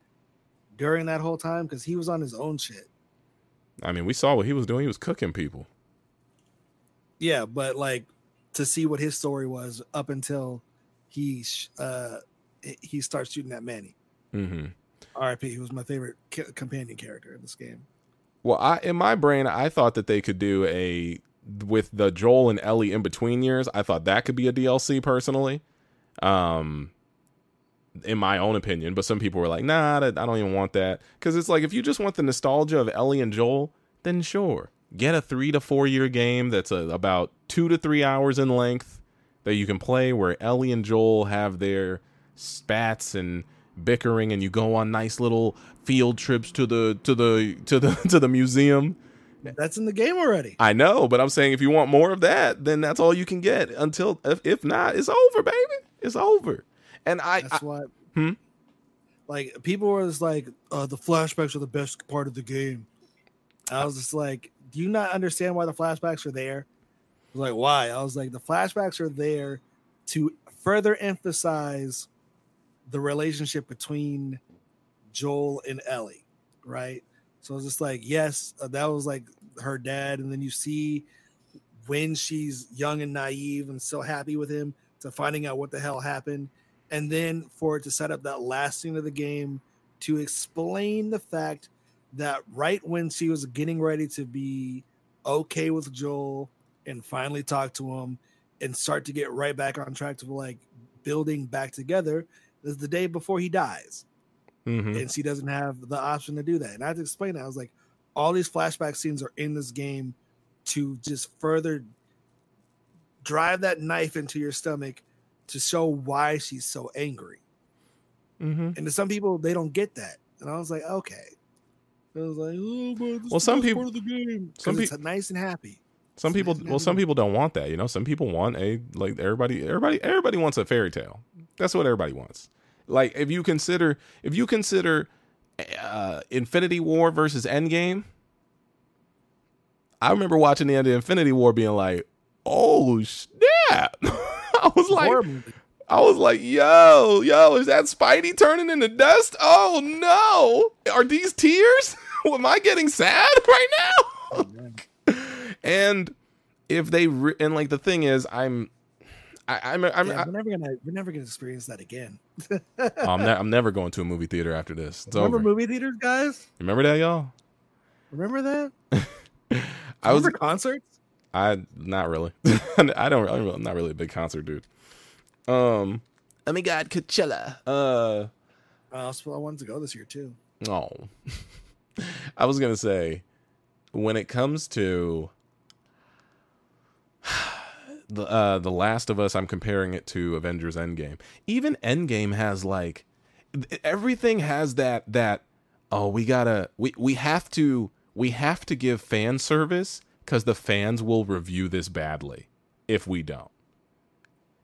Speaker 2: during that whole time because he was on his own shit.
Speaker 1: I mean we saw what he was doing he was cooking people
Speaker 2: Yeah, but like to see what his story was up until he uh he- starts shooting at Manny.
Speaker 1: Mm-hmm.
Speaker 2: R.I.P. He was my favorite companion character in this game.
Speaker 1: Well, I in my brain, I thought that they could do a with the Joel and Ellie in between years. I thought that could be a DLC personally, um, in my own opinion. But some people were like, "Nah, I don't even want that," because it's like if you just want the nostalgia of Ellie and Joel, then sure, get a three to four year game that's a, about two to three hours in length that you can play, where Ellie and Joel have their spats and bickering and you go on nice little field trips to the to the to the to the museum.
Speaker 2: That's in the game already.
Speaker 1: I know, but I'm saying if you want more of that, then that's all you can get until if, if not, it's over, baby. It's over. And I, I
Speaker 2: That's why.
Speaker 1: Hmm?
Speaker 2: Like people were just like, uh, the flashbacks are the best part of the game. I was just like, do you not understand why the flashbacks are there? I was like, why? I was like, the flashbacks are there to further emphasize the relationship between Joel and Ellie, right? So it's just like, yes, uh, that was like her dad, and then you see when she's young and naive and so happy with him to finding out what the hell happened, and then for it to set up that last scene of the game to explain the fact that right when she was getting ready to be okay with Joel and finally talk to him and start to get right back on track to like building back together is the day before he dies
Speaker 1: mhm.
Speaker 2: and she doesn't have the option to do that. And I had to explain that. I was like, all these flashback scenes are in this game to just further drive that knife into your stomach to show why she's so angry.
Speaker 1: Mhm.
Speaker 2: And to some people, they don't get that. And I was like, okay. I was like, oh, but this
Speaker 1: Well, some people-
Speaker 2: part of the game.
Speaker 1: some
Speaker 2: Some it's
Speaker 1: peop-
Speaker 2: nice and happy.
Speaker 1: some
Speaker 2: It's
Speaker 1: people,
Speaker 2: nice
Speaker 1: well, some people don't want that. You know, some people want a like everybody, everybody, everybody wants a fairy tale. That's what everybody wants. Like if you consider, if you consider uh, Infinity War versus Endgame, I remember watching the end of Infinity War, being like, "Oh snap!" I was like. I was like, yo, yo, is that Spidey turning into dust? Oh no. Are these tears? Am I getting sad right now? And if they re- and like the thing is, I'm, I, I'm, I'm,
Speaker 2: Yeah,
Speaker 1: I,
Speaker 2: we're never gonna we're never gonna experience that again.
Speaker 1: I'm, ne- I'm never going to a movie theater after this. It's
Speaker 2: Remember
Speaker 1: over.
Speaker 2: movie theaters, guys?
Speaker 1: Remember that, y'all?
Speaker 2: Remember that?
Speaker 1: I was,
Speaker 2: Remember concerts?
Speaker 1: I not really. I don't. I'm not really a big concert dude. Um, oh my God, Coachella. Uh.
Speaker 2: Uh, so I wanted to go this year too.
Speaker 1: Oh. I was going to say when it comes to the uh, the Last of Us, I'm comparing it to Avengers Endgame. Even Endgame has like everything has that that oh we gotta we we have to we have to give fan service because the fans will review this badly if we don't.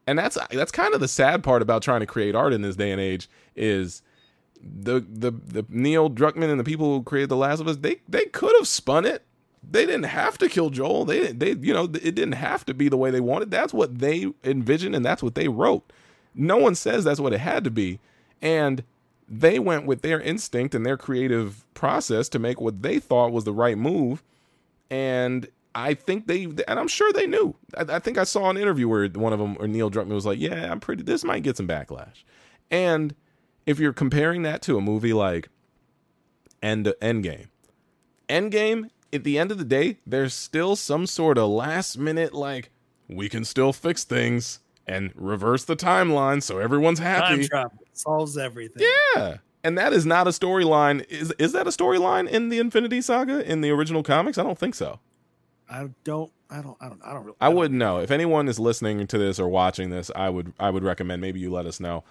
Speaker 1: And that's that's kind of the sad part about trying to create art in this day and age is the the the Neil Druckmann and the people who created The Last of Us they they could have spun it. They didn't have to kill Joel. They they you know it didn't have to be the way they wanted. That's what they envisioned and that's what they wrote. No one says that's what it had to be. And they went with their instinct and their creative process to make what they thought was the right move. And I think they, and I'm sure they knew. I, I, think I saw an interview where one of them, or Neil Druckmann, was like, "Yeah, I'm pretty. This might get some backlash." And if you're comparing that to a movie like End Endgame, Endgame, at the end of the day, there's still some sort of last minute like we can still fix things and reverse the timeline so everyone's happy.
Speaker 2: Time travel solves everything.
Speaker 1: Yeah. And that is not a storyline. Is is that a storyline in the Infinity Saga in the original comics? I don't think so.
Speaker 2: I don't. I don't. I don't. I don't really.
Speaker 1: I, I wouldn't know. If anyone is listening to this or watching this, I would. I would recommend maybe you let us know.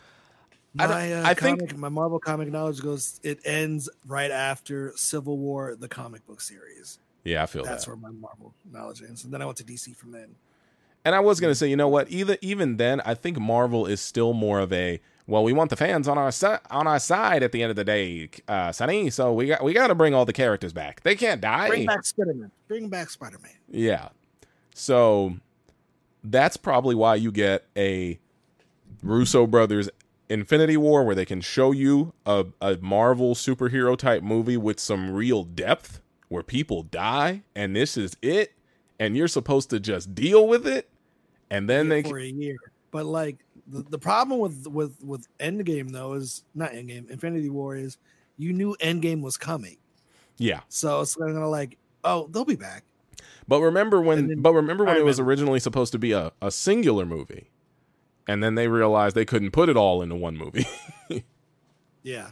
Speaker 2: My, I, uh, I comic, think my Marvel comic knowledge goes. It ends right after Civil War, the comic book series.
Speaker 1: Yeah, I feel
Speaker 2: that's
Speaker 1: that.
Speaker 2: where my Marvel knowledge ends. And then I went to DC from then.
Speaker 1: And I was gonna say, you know what? Either even then, I think Marvel is still more of a well, we want the fans on our si- on our side at the end of the day, uh, Sonny. So we got we got to bring all the characters back. They can't die.
Speaker 2: Bring back Spider Man. Bring back Spider Man.
Speaker 1: Yeah. So that's probably why you get a Russo brothers Infinity War where they can show you a, a Marvel superhero type movie with some real depth where people die and this is it and you're supposed to just deal with it and then they
Speaker 2: for a year. But like the, the problem with with with Endgame though is not Endgame, Infinity War is you knew Endgame was coming.
Speaker 1: Yeah.
Speaker 2: So it's kind of like, oh, they'll be back.
Speaker 1: But remember when then, but remember when it was originally supposed to be a, a singular movie. And then they realized they couldn't put it all into one movie.
Speaker 2: yeah.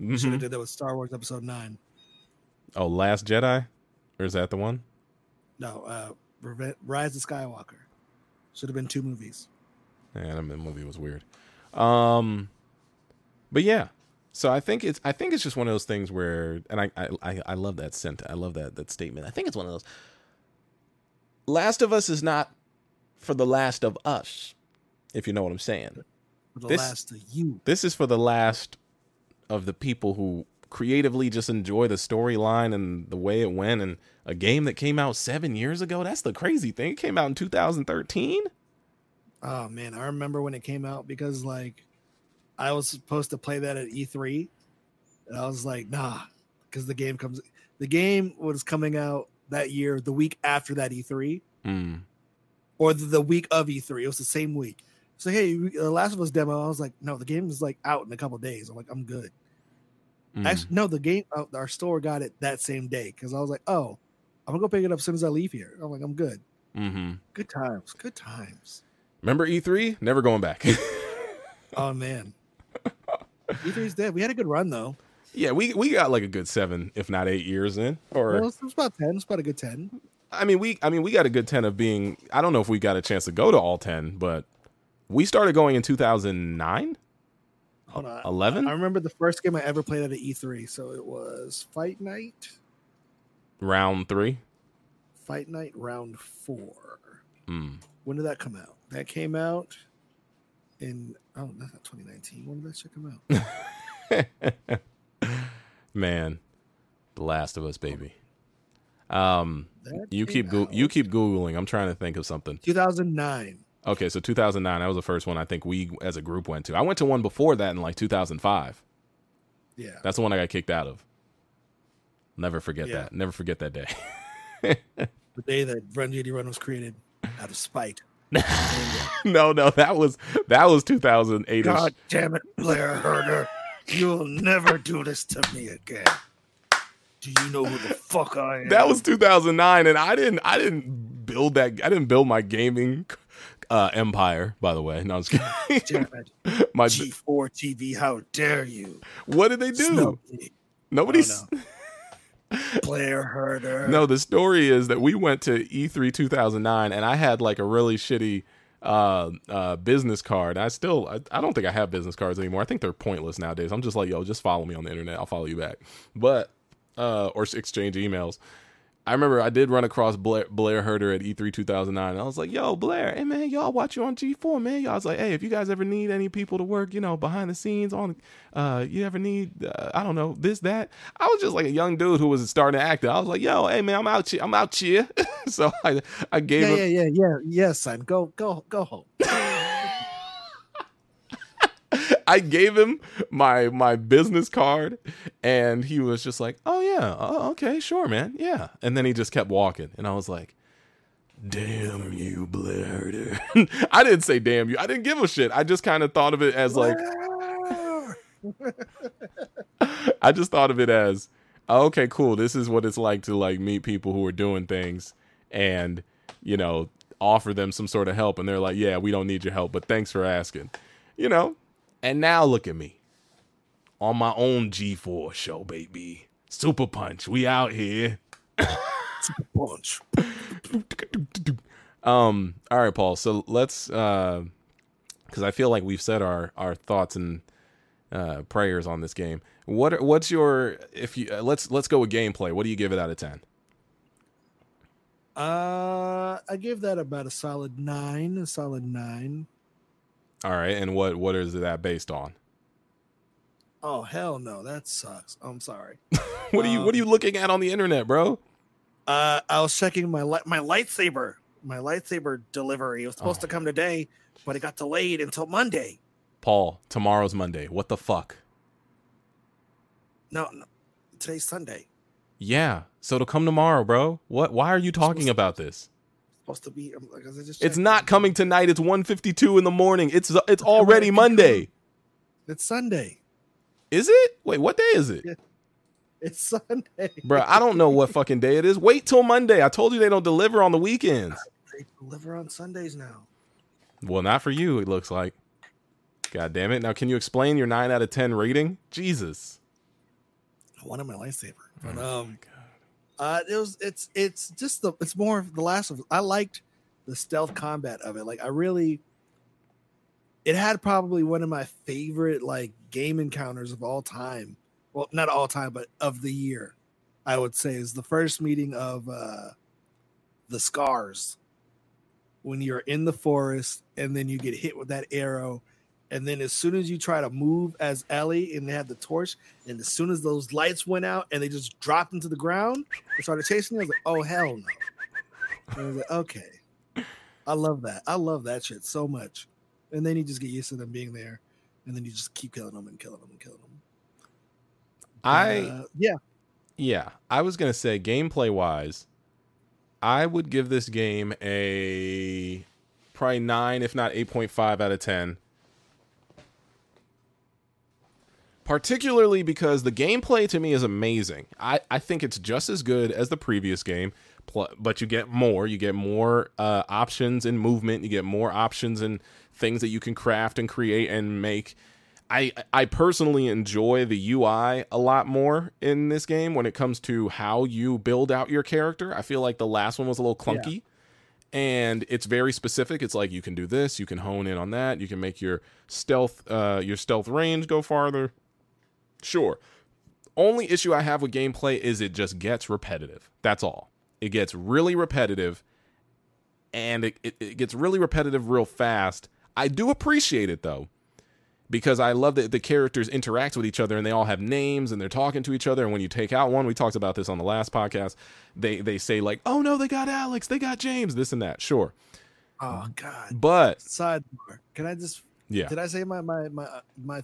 Speaker 2: Mm-hmm. Should have did that with Star Wars episode nine.
Speaker 1: Oh, Last Jedi? Or is that the one?
Speaker 2: No, uh Rise of Skywalker. Should have been two movies.
Speaker 1: Yeah, that movie was weird. Um, but yeah, so I think it's I think it's just one of those things where, and I I I love that scent. I love that that statement. I think it's one of those. Last of Us is not for the last of us, if you know what I'm saying.
Speaker 2: For the this, last of you.
Speaker 1: This is for the last of the people who creatively just enjoy the storyline and the way it went and a game that came out seven years ago. That's the crazy thing. It came out in 2013.
Speaker 2: Oh man, I remember when it came out because like I was supposed to play that at E3, and I was like, nah, because the game comes, the game was coming out that year, the week after that E3,
Speaker 1: mm.
Speaker 2: or the, week of E3. It was the same week. So hey, the Last of Us demo. I was like, no, the game is like out in a couple days. I'm like, I'm good. Mm. Actually, no, the game, uh, our store got it that same day because I was like, oh, I'm gonna go pick it up as soon as I leave here. I'm like, I'm good.
Speaker 1: Mm-hmm.
Speaker 2: Good times. Good times.
Speaker 1: Remember E3? Never going back.
Speaker 2: oh man, E3's dead. We had a good run though.
Speaker 1: Yeah, we we got like a good seven, if not eight years in. Or
Speaker 2: well, it's, about ten. It's about a good ten.
Speaker 1: I mean, we I mean we got a good ten of being. I don't know if we got a chance to go to all ten, but we started going in two thousand nine.
Speaker 2: Hold on,
Speaker 1: eleven.
Speaker 2: I remember the first game I ever played at an E3, so it was Fight Night.
Speaker 1: Round three.
Speaker 2: Fight Night round four.
Speaker 1: Mm.
Speaker 2: When did that come out? That came out in oh, that's not 2019. When did that shit
Speaker 1: come out? Man, The Last of Us, baby. Um, that you keep go- you keep googling. I'm trying to think of something.
Speaker 2: 2009.
Speaker 1: Okay, so 2009. That was the first one I think we as a group went to. I went to one before that in like 2005.
Speaker 2: Yeah,
Speaker 1: that's the one I got kicked out of. Never forget yeah. that. Never forget that day.
Speaker 2: the day that Run JD Run was created out of spite.
Speaker 1: no, no, that was that was 2008.
Speaker 2: God damn it, Blair Herter. You'll never do this to me again. Do you know who the fuck I am?
Speaker 1: That was 2009 and I didn't I didn't build that I didn't build my gaming uh, empire, by the way. No, I'm just kidding.
Speaker 2: My G4 TV, how dare you?
Speaker 1: What did they do? Nobody's
Speaker 2: Blair Herter.
Speaker 1: No, the story is that we went to E E3 2009 and I had like a really shitty uh, uh, business card. I still, I, I don't think I have business cards anymore. I think they're pointless nowadays. I'm just like, yo, just follow me on the internet. I'll follow you back. But, uh, or exchange emails. I remember I did run across Blair, Blair Herter at E3 2009. And I was like, yo, Blair, hey man, y'all watch you on G4, man. Y'all was like, hey, if you guys ever need any people to work, you know, behind the scenes on, uh, you ever need, uh, I don't know, this, that. I was just like a young dude who was starting to act. I was like, yo, hey man, I'm out here. I'm out here. so I, I gave
Speaker 2: yeah,
Speaker 1: him.
Speaker 2: yeah, yeah, yeah, yeah, son. Go, go, go home.
Speaker 1: I gave him my my business card, and he was just like, "Oh yeah, oh, okay, sure, man, yeah." And then he just kept walking, and I was like, "Damn you, Blair!" I didn't say "damn you." I didn't give a shit. I just kind of thought of it as like, I just thought of it as, okay, cool. This is what it's like to like meet people who are doing things, and you know, offer them some sort of help, and they're like, "Yeah, we don't need your help, but thanks for asking," you know. And now look at me on my own G4 show, baby. Super Punch. We out here.
Speaker 2: Super Punch.
Speaker 1: Um, all right, Paul. So let's uh because I feel like we've said our our thoughts and uh prayers on this game. What what's your if you uh, let's let's go with gameplay. What do you give it out of 10?
Speaker 2: Uh, I give that about a solid nine. A solid nine.
Speaker 1: All right, and what what is that based on?
Speaker 2: Oh hell no, that sucks. I'm sorry.
Speaker 1: What are you what are you looking at on the internet, bro?
Speaker 2: Uh, I was checking my li- my lightsaber. My lightsaber delivery it was supposed
Speaker 1: Oh.
Speaker 2: to come today, but it got delayed until Monday.
Speaker 1: Paul, tomorrow's Monday. What the fuck?
Speaker 2: No, no today's Sunday.
Speaker 1: Yeah, so to come tomorrow, bro. What why are you talking about this?
Speaker 2: Supposed to be. I'm like, I just
Speaker 1: It's not coming tonight. It's 1:52 in the morning. It's it's already Monday.
Speaker 2: It's Sunday.
Speaker 1: Is it? Wait, what day is it?
Speaker 2: Yeah. It's Sunday.
Speaker 1: Bro, I don't know what fucking day it is. Wait till Monday. I told you they don't deliver on the weekends.
Speaker 2: They deliver on Sundays now.
Speaker 1: Well, not for you, it looks like. God damn it. Now, can you explain your 9 out of 10 rating? Jesus.
Speaker 2: I wanted my lightsaber, but
Speaker 1: Oh
Speaker 2: um, uh, it was it's it's just the it's more of the last of. I liked the stealth combat of it. Like I really, it had probably one of my favorite like game encounters of all time. Well, not all time, but of the year. I would say is the first meeting of uh the scars when you're in the forest and then you get hit with that arrow and then as soon as you try to move as Ellie and they had the torch and as soon as those lights went out and they just dropped into the ground and started chasing me, I was like, oh hell no. And I was like, okay. I love that. I love that shit so much. And then you just get used to them being there, and then you just keep killing them and killing them and killing them.
Speaker 1: I
Speaker 2: Uh, yeah,
Speaker 1: yeah, I was going to say gameplay wise, I would give this game a probably 9 if not 8.5 out of 10. Particularly because the gameplay to me is amazing. I, I think it's just as good as the previous game, but you get more. You get more uh, options in movement. You get more options in things that you can craft and create and make. I I personally enjoy the UI a lot more in this game when it comes to how you build out your character. I feel like the last one was a little clunky and it's very specific. It's like you can do this, you can hone in on that, you can make your stealth uh your stealth range go farther. Sure. Only issue I have with gameplay is it just gets repetitive. That's all. It gets really repetitive and it, it, it gets really repetitive real fast. I do appreciate it though because I love that the characters interact with each other and they all have names and they're talking to each other. And when you take out one, we talked about this on the last podcast. They they say like, "Oh no, they got Alex, they got James, this and that." Sure,
Speaker 2: Oh God.
Speaker 1: but
Speaker 2: Sidebar. Can I just
Speaker 1: yeah,
Speaker 2: did I say my my my uh, my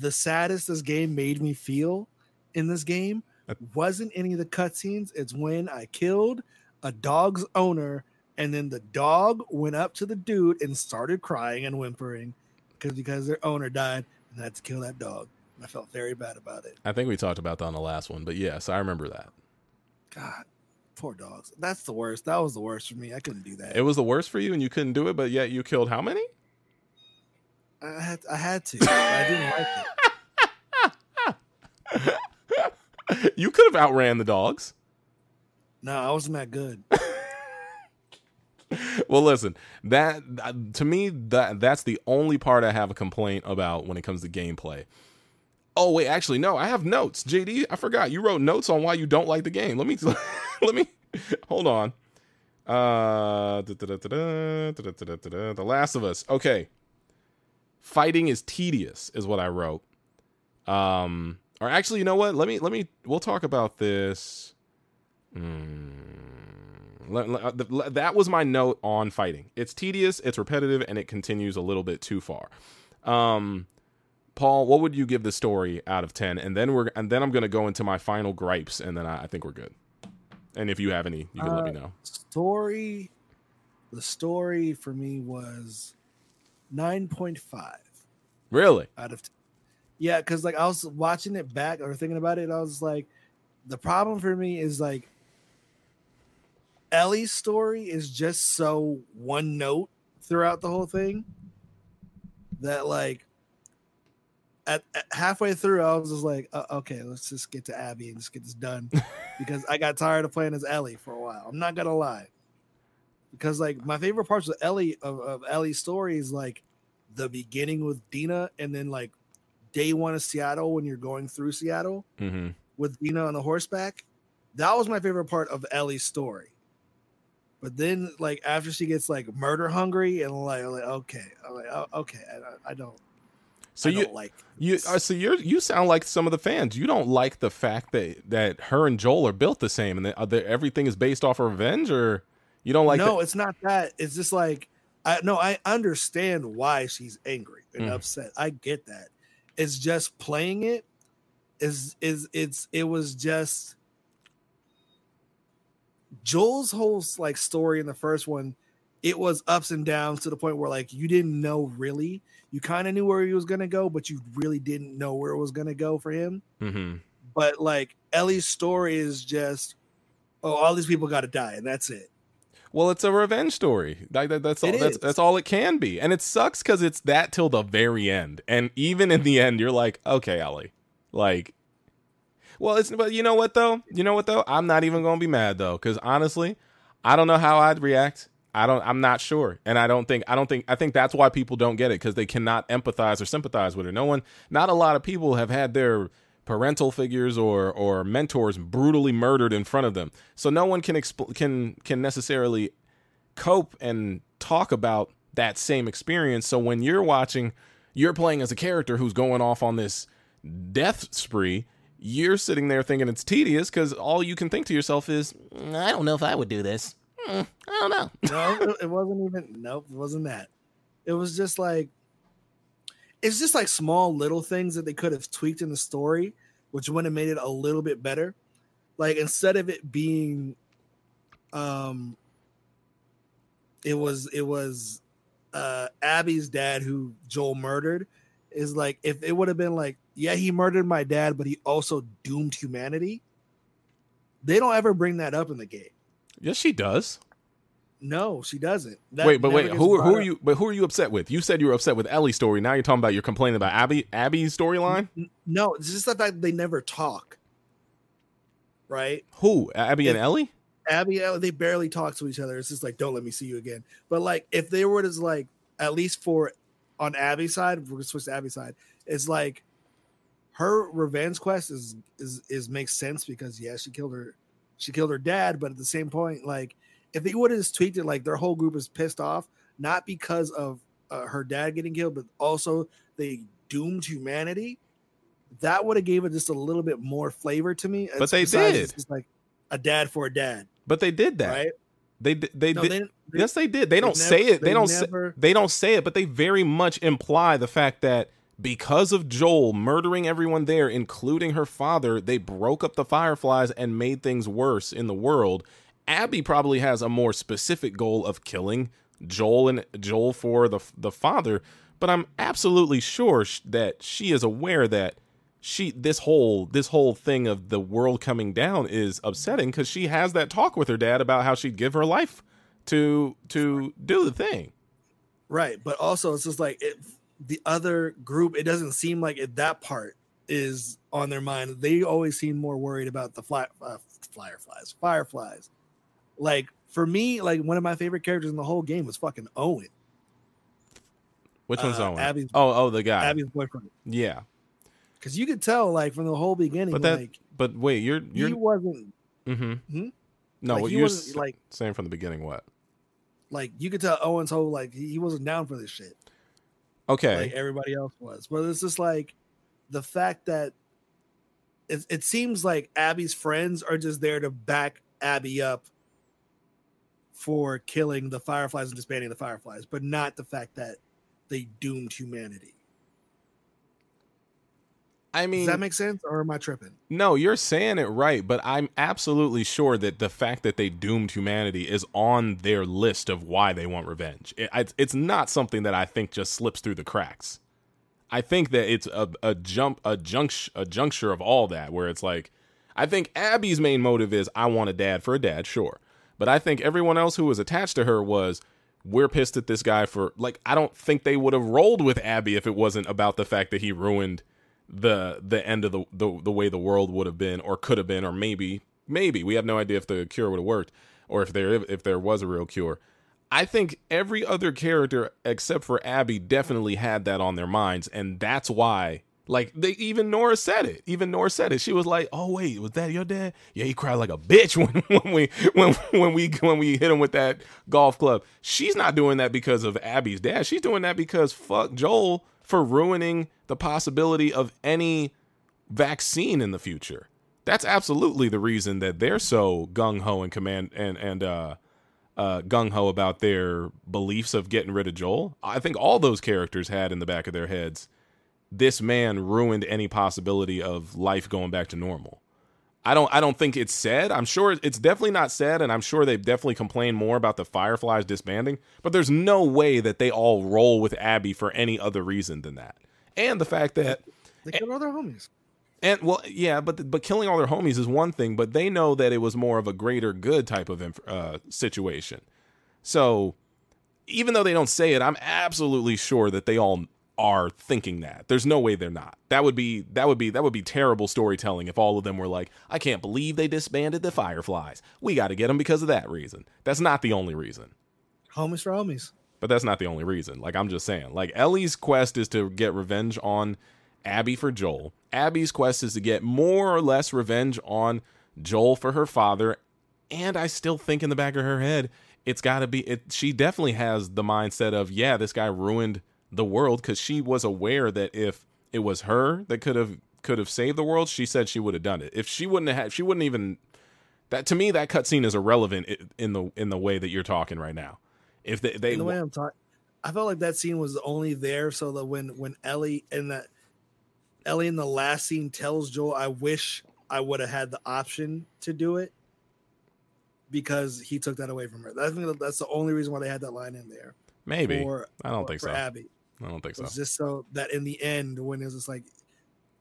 Speaker 2: the saddest this game made me feel in this game
Speaker 1: Uh,
Speaker 2: wasn't any of the cutscenes. It's when I killed a dog's owner and then the dog went up to the dude and started crying and whimpering because because their owner died and I had to kill that dog. I felt very bad about it.
Speaker 1: I think we talked about that on the last one. But yes, I remember that.
Speaker 2: God, poor dogs. That's the worst. That was the worst for me. I couldn't do that.
Speaker 1: It was the worst for you, and you couldn't do it. But yet you killed how many?
Speaker 2: I had I had to. I didn't like it.
Speaker 1: you could have outran the dogs.
Speaker 2: No, I wasn't that good.
Speaker 1: well, listen, that to me that that's the only part I have a complaint about when it comes to gameplay. Oh wait, actually no, I have notes. JD, I forgot you wrote notes on why you don't like the game. Let me let me hold on. Uh, The Last of Us. Okay, fighting is tedious, is what I wrote. Um, or actually, you know what? Let me let me. We'll talk about this. Hmm. Uh, that was my note on fighting. It's tedious, it's repetitive, and it continues a little bit too far. Um, Paul, what would you give the story out of ten? And then we're and then I'm gonna go into my final gripes, and then I, I think we're good. And if you have any, you can uh, let me uh, know.
Speaker 2: Story, the story for me was nine point five.
Speaker 1: Really?
Speaker 2: Out of 10. yeah, because like I was watching it back or thinking about it, I was like, the problem for me is like Ellie's story is just so one note throughout the whole thing that like at, at, halfway through I was just like, uh, okay, let's just get to Abby and just get this done because I got tired of playing as Ellie for a while. I'm not gonna lie, because like my favorite parts of Ellie of, of Ellie's story is like the beginning with Dina and then like day one of Seattle when you're going through Seattle
Speaker 1: mm-hmm.
Speaker 2: with Dina on the horseback. That was my favorite part of Ellie's story but then, like after she gets like murder hungry and like, like okay, I'm like, oh, okay, I, I, don't.
Speaker 1: So I you don't like you uh, so you you sound like some of the fans. You don't like the fact that that her and Joel are built the same and that, that everything is based off of revenge, or you don't like?
Speaker 2: No, the- it's not that. It's just like I no, I understand why she's angry and mm. upset. I get that. It's just playing it is is it's it was just Joel's whole like story in the first one, it was ups and downs to the point where like you didn't know really. You kind of knew where he was gonna go, but you really didn't know where it was gonna go for him.
Speaker 1: Mm-hmm.
Speaker 2: But like Ellie's story is just, oh, all these people got to die, and that's it.
Speaker 1: Well, it's a revenge story. Like that, that's all. That's that's all it can be, and it sucks because it's that till the very end. And even in the end, you're like, okay, Ellie, like well, it's but you know what though? You know what though? I'm not even gonna be mad though, because honestly, I don't know how I'd react. I don't. I'm not sure, and I don't think. I don't think. I think that's why people don't get it because they cannot empathize or sympathize with her. No one. Not a lot of people have had their parental figures or or mentors brutally murdered in front of them. So no one can expl- can can necessarily cope and talk about that same experience. So when you're watching, you're playing as a character who's going off on this death spree you're sitting there thinking it's tedious because all you can think to yourself is, mm, I don't know if I would do this. Mm, I don't know.
Speaker 2: no, it wasn't even. Nope, it wasn't that. It was just like, it's just like small little things that they could have tweaked in the story, which would have made it a little bit better. Like instead of it being, um, it was it was uh Abby's dad who Joel murdered. Is like if it would have been like yeah, he murdered my dad, but he also doomed humanity. They don't ever bring that up in the game.
Speaker 1: Yes, she does.
Speaker 2: No, she doesn't.
Speaker 1: That wait, but wait, who who are you? But who are you upset with? You said you were upset with Ellie's story. Now you're talking about you're complaining about Abby Abby's storyline.
Speaker 2: No, it's just the fact they never talk. Right?
Speaker 1: Who? Abby and Ellie?
Speaker 2: Abby, Ellie, they barely talk to each other. It's just like, don't let me see you again. But like, if they were to like, at least for on Abby's side, we're gonna switch to Abby's side. It's like her revenge quest is is is makes sense because yeah, she killed her she killed her dad, but at the same point, like if they would have just tweaked it, like their whole group is pissed off, not because of uh, her dad getting killed, but also they doomed humanity. That would have gave it just a little bit more flavor to me.
Speaker 1: But they did.
Speaker 2: It's like a dad for a dad.
Speaker 1: But they did that, right? They they, no, did. They, they, yes, they did. They, don't never, say it. They, don't never, say. They don't say it, but they very much imply the fact that because of Joel murdering everyone there, including her father, they broke up the Fireflies and made things worse in the world. Abby probably has a more specific goal of killing Joel and Joel for the the father, but I'm absolutely sure that she is aware that she this whole this whole thing of the world coming down is upsetting because she has that talk with her dad about how she'd give her life to to do the thing.
Speaker 2: Right, but also it's just like it the other group, it doesn't seem like it, that part is on their mind. They always seem more worried about the fly, uh, fireflies, fireflies. Like for me, like one of my favorite characters in the whole game was fucking Owen.
Speaker 1: Which one's
Speaker 2: Uh,
Speaker 1: Owen?
Speaker 2: Abby's-
Speaker 1: oh, oh, the guy.
Speaker 2: Abby's boyfriend.
Speaker 1: Yeah,
Speaker 2: Because you could tell, like from the whole beginning,
Speaker 1: But that-
Speaker 2: like
Speaker 1: but wait, you're you're he
Speaker 2: wasn't
Speaker 1: mm-hmm.
Speaker 2: Hmm?
Speaker 1: No,
Speaker 2: like,
Speaker 1: what you're
Speaker 2: like
Speaker 1: saying from the beginning. What?
Speaker 2: like you could tell Owen's whole like he, he wasn't down for this shit.
Speaker 1: Okay,
Speaker 2: like everybody else was. But it's just like the fact that it, it seems like Abby's friends are just there to back Abby up for killing the Fireflies and disbanding the Fireflies, but not the fact that they doomed humanity.
Speaker 1: I mean,
Speaker 2: Does that make sense, or am I tripping?
Speaker 1: No, you're saying it right, but I'm absolutely sure that the fact that they doomed humanity is on their list of why they want revenge. It, it's- it's not something that I think just slips through the cracks. I think that it's a, a jump, a junct, a juncture of all that, where it's like, I think Abby's main motive is I want a dad for a dad, sure, but I think everyone else who was attached to her was we're pissed at this guy for like I don't think they would have rolled with Abby if it wasn't about the fact that he ruined the the end of the, the the way the world would have been or could have been or maybe maybe. We have no idea if the cure would have worked or if there if there was a real cure. I think every other character except for abby definitely had that on their minds and that's why like they even nora said it. Even nora said it. She was like oh wait was that your dad? Yeah he cried like a bitch when, when we when when we when we hit him with that golf club. She's not doing that because of abby's dad. She's doing that because fuck joel for ruining the possibility of any vaccine in the future. That's absolutely the reason that they're so gung ho and command and and uh, uh, gung ho about their beliefs of getting rid of Joel. I think all those characters had in the back of their heads, this man ruined any possibility of life going back to normal. I don't I don't think it's said. I'm sure it's definitely not said, and I'm sure they've definitely complained more about the Fireflies disbanding. But there's no way that they all roll with Abby for any other reason than that. And the fact that
Speaker 2: They killed all their homies.
Speaker 1: and well, yeah, but but killing all their homies is one thing, but they know that it was more of a greater good type of inf- uh, situation. So even though they don't say it, I'm absolutely sure that they all are thinking that. There's no way they're not. That would be that would be that would be terrible storytelling if all of them were like, I can't believe they disbanded the Fireflies. We got to get them because of that reason. That's not the only reason.
Speaker 2: Homies for homies.
Speaker 1: But that's not the only reason. Like I'm just saying, like Ellie's quest is to get revenge on Abby for Joel. Abby's quest is to get more or less revenge on Joel for her father. And I still think in the back of her head, it's got to be it she definitely has the mindset of, yeah, this guy ruined the world cuz she was aware that if it was her that could have could have saved the world, she said she would have done it. If she wouldn't have had, she wouldn't even that to me that cutscene is irrelevant in the in the way that you're talking right now. If they, they
Speaker 2: In the way I'm talking, I felt like that scene was only there so that when when Ellie and that Ellie in the last scene tells Joel, "I wish I would have had the option to do it," because he took that away from her. I think that's the only reason why they had that line in there.
Speaker 1: maybe
Speaker 2: For,
Speaker 1: I don't
Speaker 2: for-
Speaker 1: think so.
Speaker 2: Abby.
Speaker 1: I don't think so.
Speaker 2: Just so that in the end, when it was just like,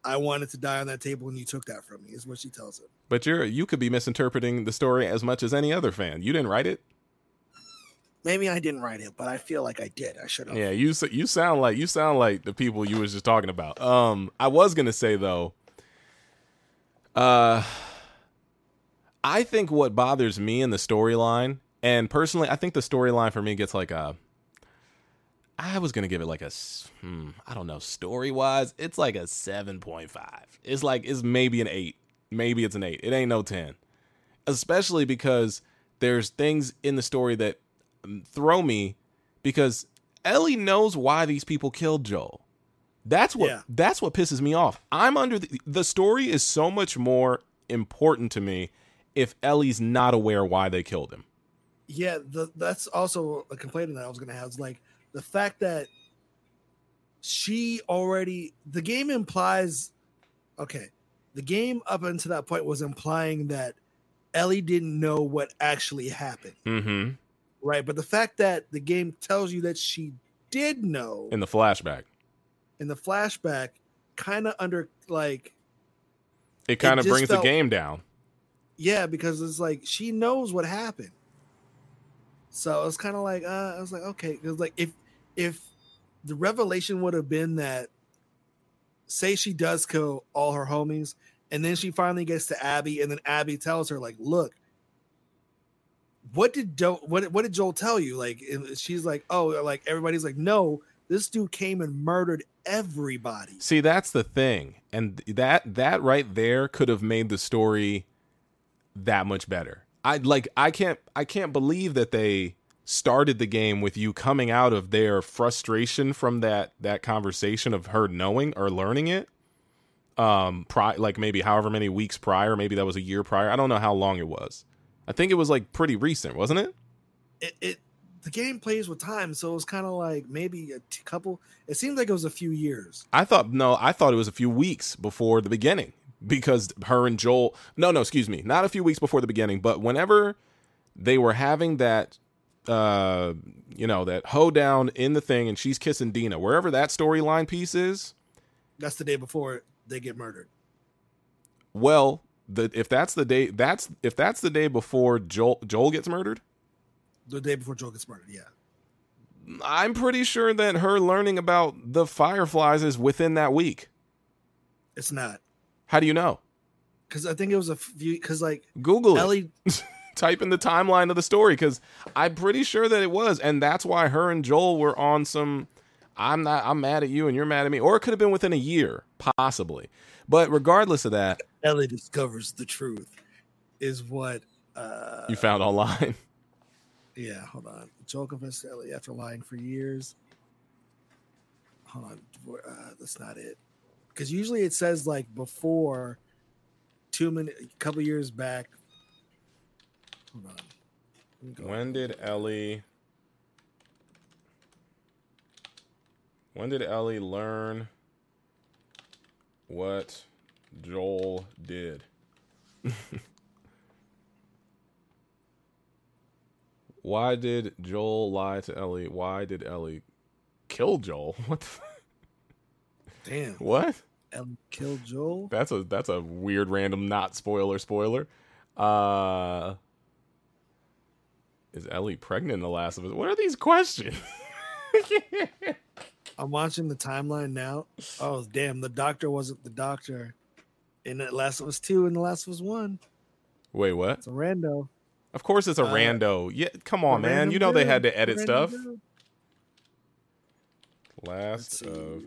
Speaker 2: "I wanted to die on that table, and you took that from me," is what she tells him.
Speaker 1: But you're you could be misinterpreting the story as much as any other fan. You didn't write it.
Speaker 2: Maybe I didn't write it, but I feel like I did. I should have.
Speaker 1: Yeah, you you sound like you sound like the people you was just talking about. Um, I was gonna say though, uh, I think what bothers me in the storyline, and personally, I think the storyline for me gets like a. I was gonna give it like a, hmm, I don't know, story wise, it's like a seven point five. It's like it's maybe an eight, maybe it's an eight. It ain't no ten, especially because there's things in the story that um, throw me because Ellie knows why these people killed Joel. That's what
Speaker 2: Yeah.
Speaker 1: that's what pisses me off. I'm under the, the story is so much more important to me if Ellie's not aware why they killed him.
Speaker 2: yeah the, that's also a complaint that i was gonna have is like the fact that she already the game implies okay the game up until that point was implying that ellie didn't know what actually happened
Speaker 1: Mm-hmm.
Speaker 2: right but the fact that the game tells you that she did know
Speaker 1: In the flashback,
Speaker 2: in the flashback kind of under like
Speaker 1: it kind of brings
Speaker 2: felt-
Speaker 1: the game down.
Speaker 2: yeah because it's like she knows what happened so it's kind of like uh i was like okay because like if if the revelation would have been that say she does kill all her homies, and then she finally gets to Abby, and then Abby tells her, like, look, what did Joel what, what did Joel tell you? Like she's like, oh, like everybody's like, no, this dude came and murdered everybody.
Speaker 1: See, that's the thing. And that that right there could have made the story that much better. I like I can't I can't believe that they started the game with you coming out of their frustration from that that conversation of her knowing or learning it um pri- like maybe however many weeks prior maybe that was a year prior. I don't know how long it was. I think it was like pretty recent wasn't it?
Speaker 2: It, it the game plays with time so it was kind of like maybe a t- couple it seemed like it was a few years.
Speaker 1: I thought no i thought it was a few weeks before the beginning because her and joel no no excuse me not a few weeks before the beginning but whenever they were having that uh, you know, that hoedown in the thing, and she's kissing Dina. Wherever that storyline piece is,
Speaker 2: that's the day before they get murdered.
Speaker 1: Well, the if that's the day that's if that's the day before Joel Joel gets murdered.
Speaker 2: The day before Joel gets murdered, yeah.
Speaker 1: I'm pretty sure that her learning about the Fireflies is within that week.
Speaker 2: It's not.
Speaker 1: How do you know?
Speaker 2: Because I think it was a few. Because like
Speaker 1: Google
Speaker 2: Ellie,
Speaker 1: type in the timeline of the story because I'm pretty sure that it was, and that's why her and Joel were on some. I'm not. I'm mad at you, and you're mad at me, or it could have been within a year, possibly. But regardless of that,
Speaker 2: Ellie discovers the truth, is what uh,
Speaker 1: you found online.
Speaker 2: Yeah, hold on. Joel confessed to Ellie after lying for years. Hold on, uh, that's not it. Because usually it says like before two minutes, a couple years back,
Speaker 1: when did Ellie? When did Ellie learn what Joel did? Why did Joel lie to Ellie? Why did Ellie kill Joel? What?
Speaker 2: The... Damn.
Speaker 1: What?
Speaker 2: Ellie killed Joel.
Speaker 1: That's a that's a weird random not spoiler spoiler. Uh is Ellie pregnant in The Last of Us? What are these questions?
Speaker 2: I'm watching the timeline now. Oh damn, the doctor wasn't the doctor in The Last of Us two and The Last of Us one.
Speaker 1: Wait, what?
Speaker 2: It's a rando.
Speaker 1: Of course, it's a uh, rando. Yeah, come on, man. You know they had to edit stuff. Last of.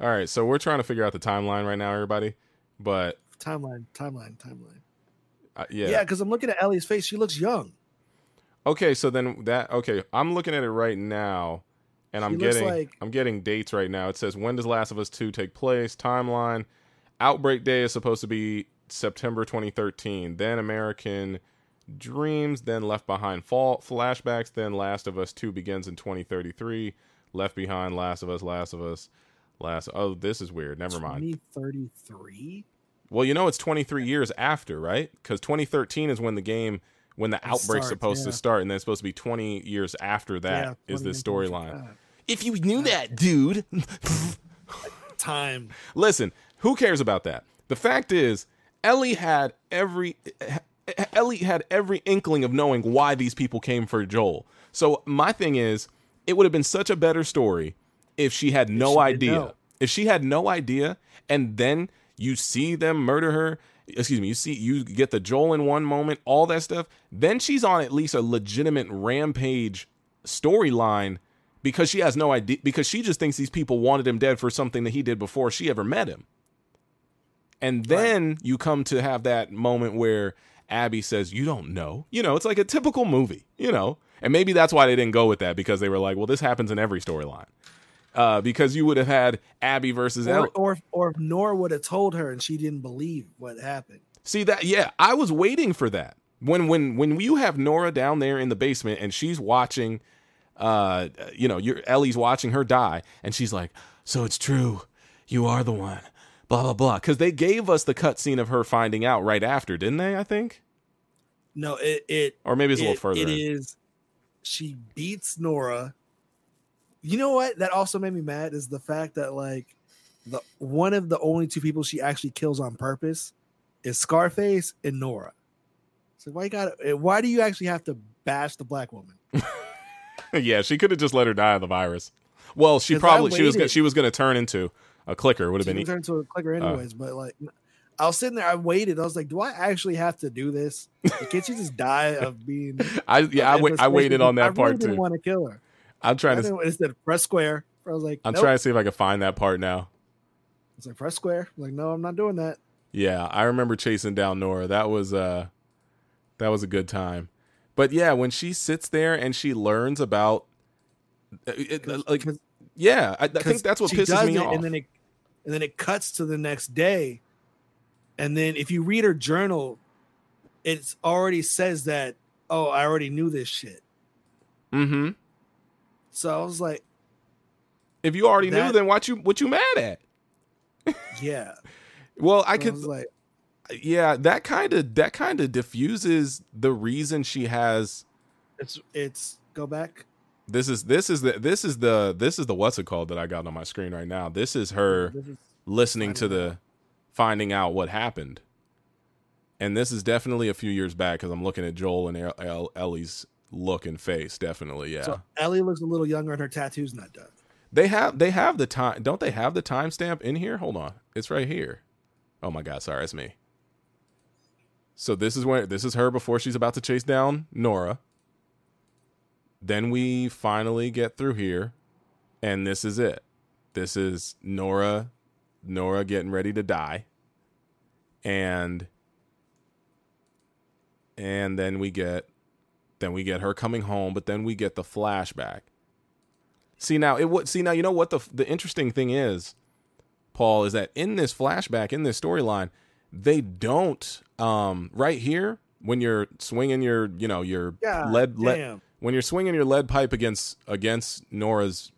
Speaker 1: All right, so we're trying to figure out the timeline right now, everybody. But
Speaker 2: timeline, timeline, timeline.
Speaker 1: Uh, yeah,
Speaker 2: yeah, because I'm looking at Ellie's face. She looks young.
Speaker 1: Okay, so then that okay, I'm looking at it right now, and she I'm getting like... I'm getting dates right now. It says when does Last of Us Two take place? Timeline. Outbreak Day is supposed to be September 2013. Then American Dreams. Then Left Behind Fall flashbacks. Then Last of Us Two begins in 2033. Left Behind, Last of Us, Last of Us, Last. Oh, this is weird. Never mind.
Speaker 2: 2033.
Speaker 1: Well, you know it's 23 years after, right? Because 2013 is when the game, when the it outbreak's starts, supposed yeah. to start, and then it's supposed to be 20 years after that yeah, is the storyline. If you knew that, dude.
Speaker 2: Time.
Speaker 1: Listen, who cares about that? The fact is, Ellie had every Ellie had every inkling of knowing why these people came for Joel. So my thing is, it would have been such a better story if she had no she idea. If she had no idea, and then you see them murder her excuse me you see you get the joel in one moment all that stuff then she's on at least a legitimate rampage storyline because she has no idea because she just thinks these people wanted him dead for something that he did before she ever met him. And then right. you come to have that moment where abby says you don't know. You know it's like a typical movie you know? And maybe that's why they didn't go with that because they were like well this happens in every storyline uh, because you would have had Abby versus
Speaker 2: or, or or Nora would have told her and she didn't believe what happened.
Speaker 1: See that? Yeah, I was waiting for that. When when when you have Nora down there in the basement and she's watching, uh, you know, your Ellie's watching her die, and she's like, "So it's true, you are the one." Blah blah blah. Because they gave us the cutscene of her finding out right after, didn't they? I think.
Speaker 2: No, it it
Speaker 1: or maybe it's a little further.
Speaker 2: It in. is. She beats Nora you know what? That also made me mad is the fact that like the one of the only two people she actually kills on purpose is Scarface and Nora. So why you got eh, why do you actually have to bash the black woman?
Speaker 1: yeah, she could have just let her die of the virus. Well, she
Speaker 2: I
Speaker 1: probably she was gonna, she was going to turn into a clicker. Would have been. e-
Speaker 2: turned into a clicker anyways, but like I was sitting there, I waited. I was like, do I actually have to do this? Like, Can't she just die of being?
Speaker 1: I yeah, I, wait, I waited on
Speaker 2: I
Speaker 1: that
Speaker 2: really
Speaker 1: part
Speaker 2: didn't
Speaker 1: too.
Speaker 2: want to kill her.
Speaker 1: I'm
Speaker 2: I
Speaker 1: trying to.
Speaker 2: instead of press square. I was like,
Speaker 1: I'm
Speaker 2: nope.
Speaker 1: trying to see if I can find that part now.
Speaker 2: It's like press square. I'm like, no, I'm not doing that.
Speaker 1: Yeah, I remember chasing down Nora. That was uh that was a good time. But yeah, when she sits there and she learns about it, it- like
Speaker 2: 'Cause-
Speaker 1: yeah, I, I think that's what pisses me
Speaker 2: it,
Speaker 1: off.
Speaker 2: And then it and then it cuts to the next day. And then if you read her journal, it already says that, oh, I already knew this shit.
Speaker 1: mm-hmm.
Speaker 2: So I was like,
Speaker 1: If you already knew, then what you what you mad at?
Speaker 2: yeah.
Speaker 1: Well, I
Speaker 2: I
Speaker 1: could
Speaker 2: was like,
Speaker 1: yeah, that kind of that kind of diffuses the reason she has
Speaker 2: it's it's go back.
Speaker 1: this is this is the this is the this is the what's it called that I got on my screen right now. This is her
Speaker 2: This is-
Speaker 1: listening to the finding out what happened. And this is definitely a few years back because I'm looking at Joel and El- El- Ellie's look and face. Definitely, yeah.
Speaker 2: So Ellie looks a little younger and her tattoo's not done.
Speaker 1: they have they have the time. Don't they have the timestamp in here? Hold on, it's right here. Oh my god, sorry, it's me. So this is where this is her before she's about to chase down Nora. Then we finally get through here, and this is it. This is Nora, Nora getting ready to die, and and then we get then we get her coming home, but then we get the flashback. See now it would see now you know what the the interesting thing is, Paul is that in this flashback in this storyline, they don't um right here when you're swinging your you know your
Speaker 2: Yeah,
Speaker 1: lead lead when you're swinging your lead pipe against against Nora's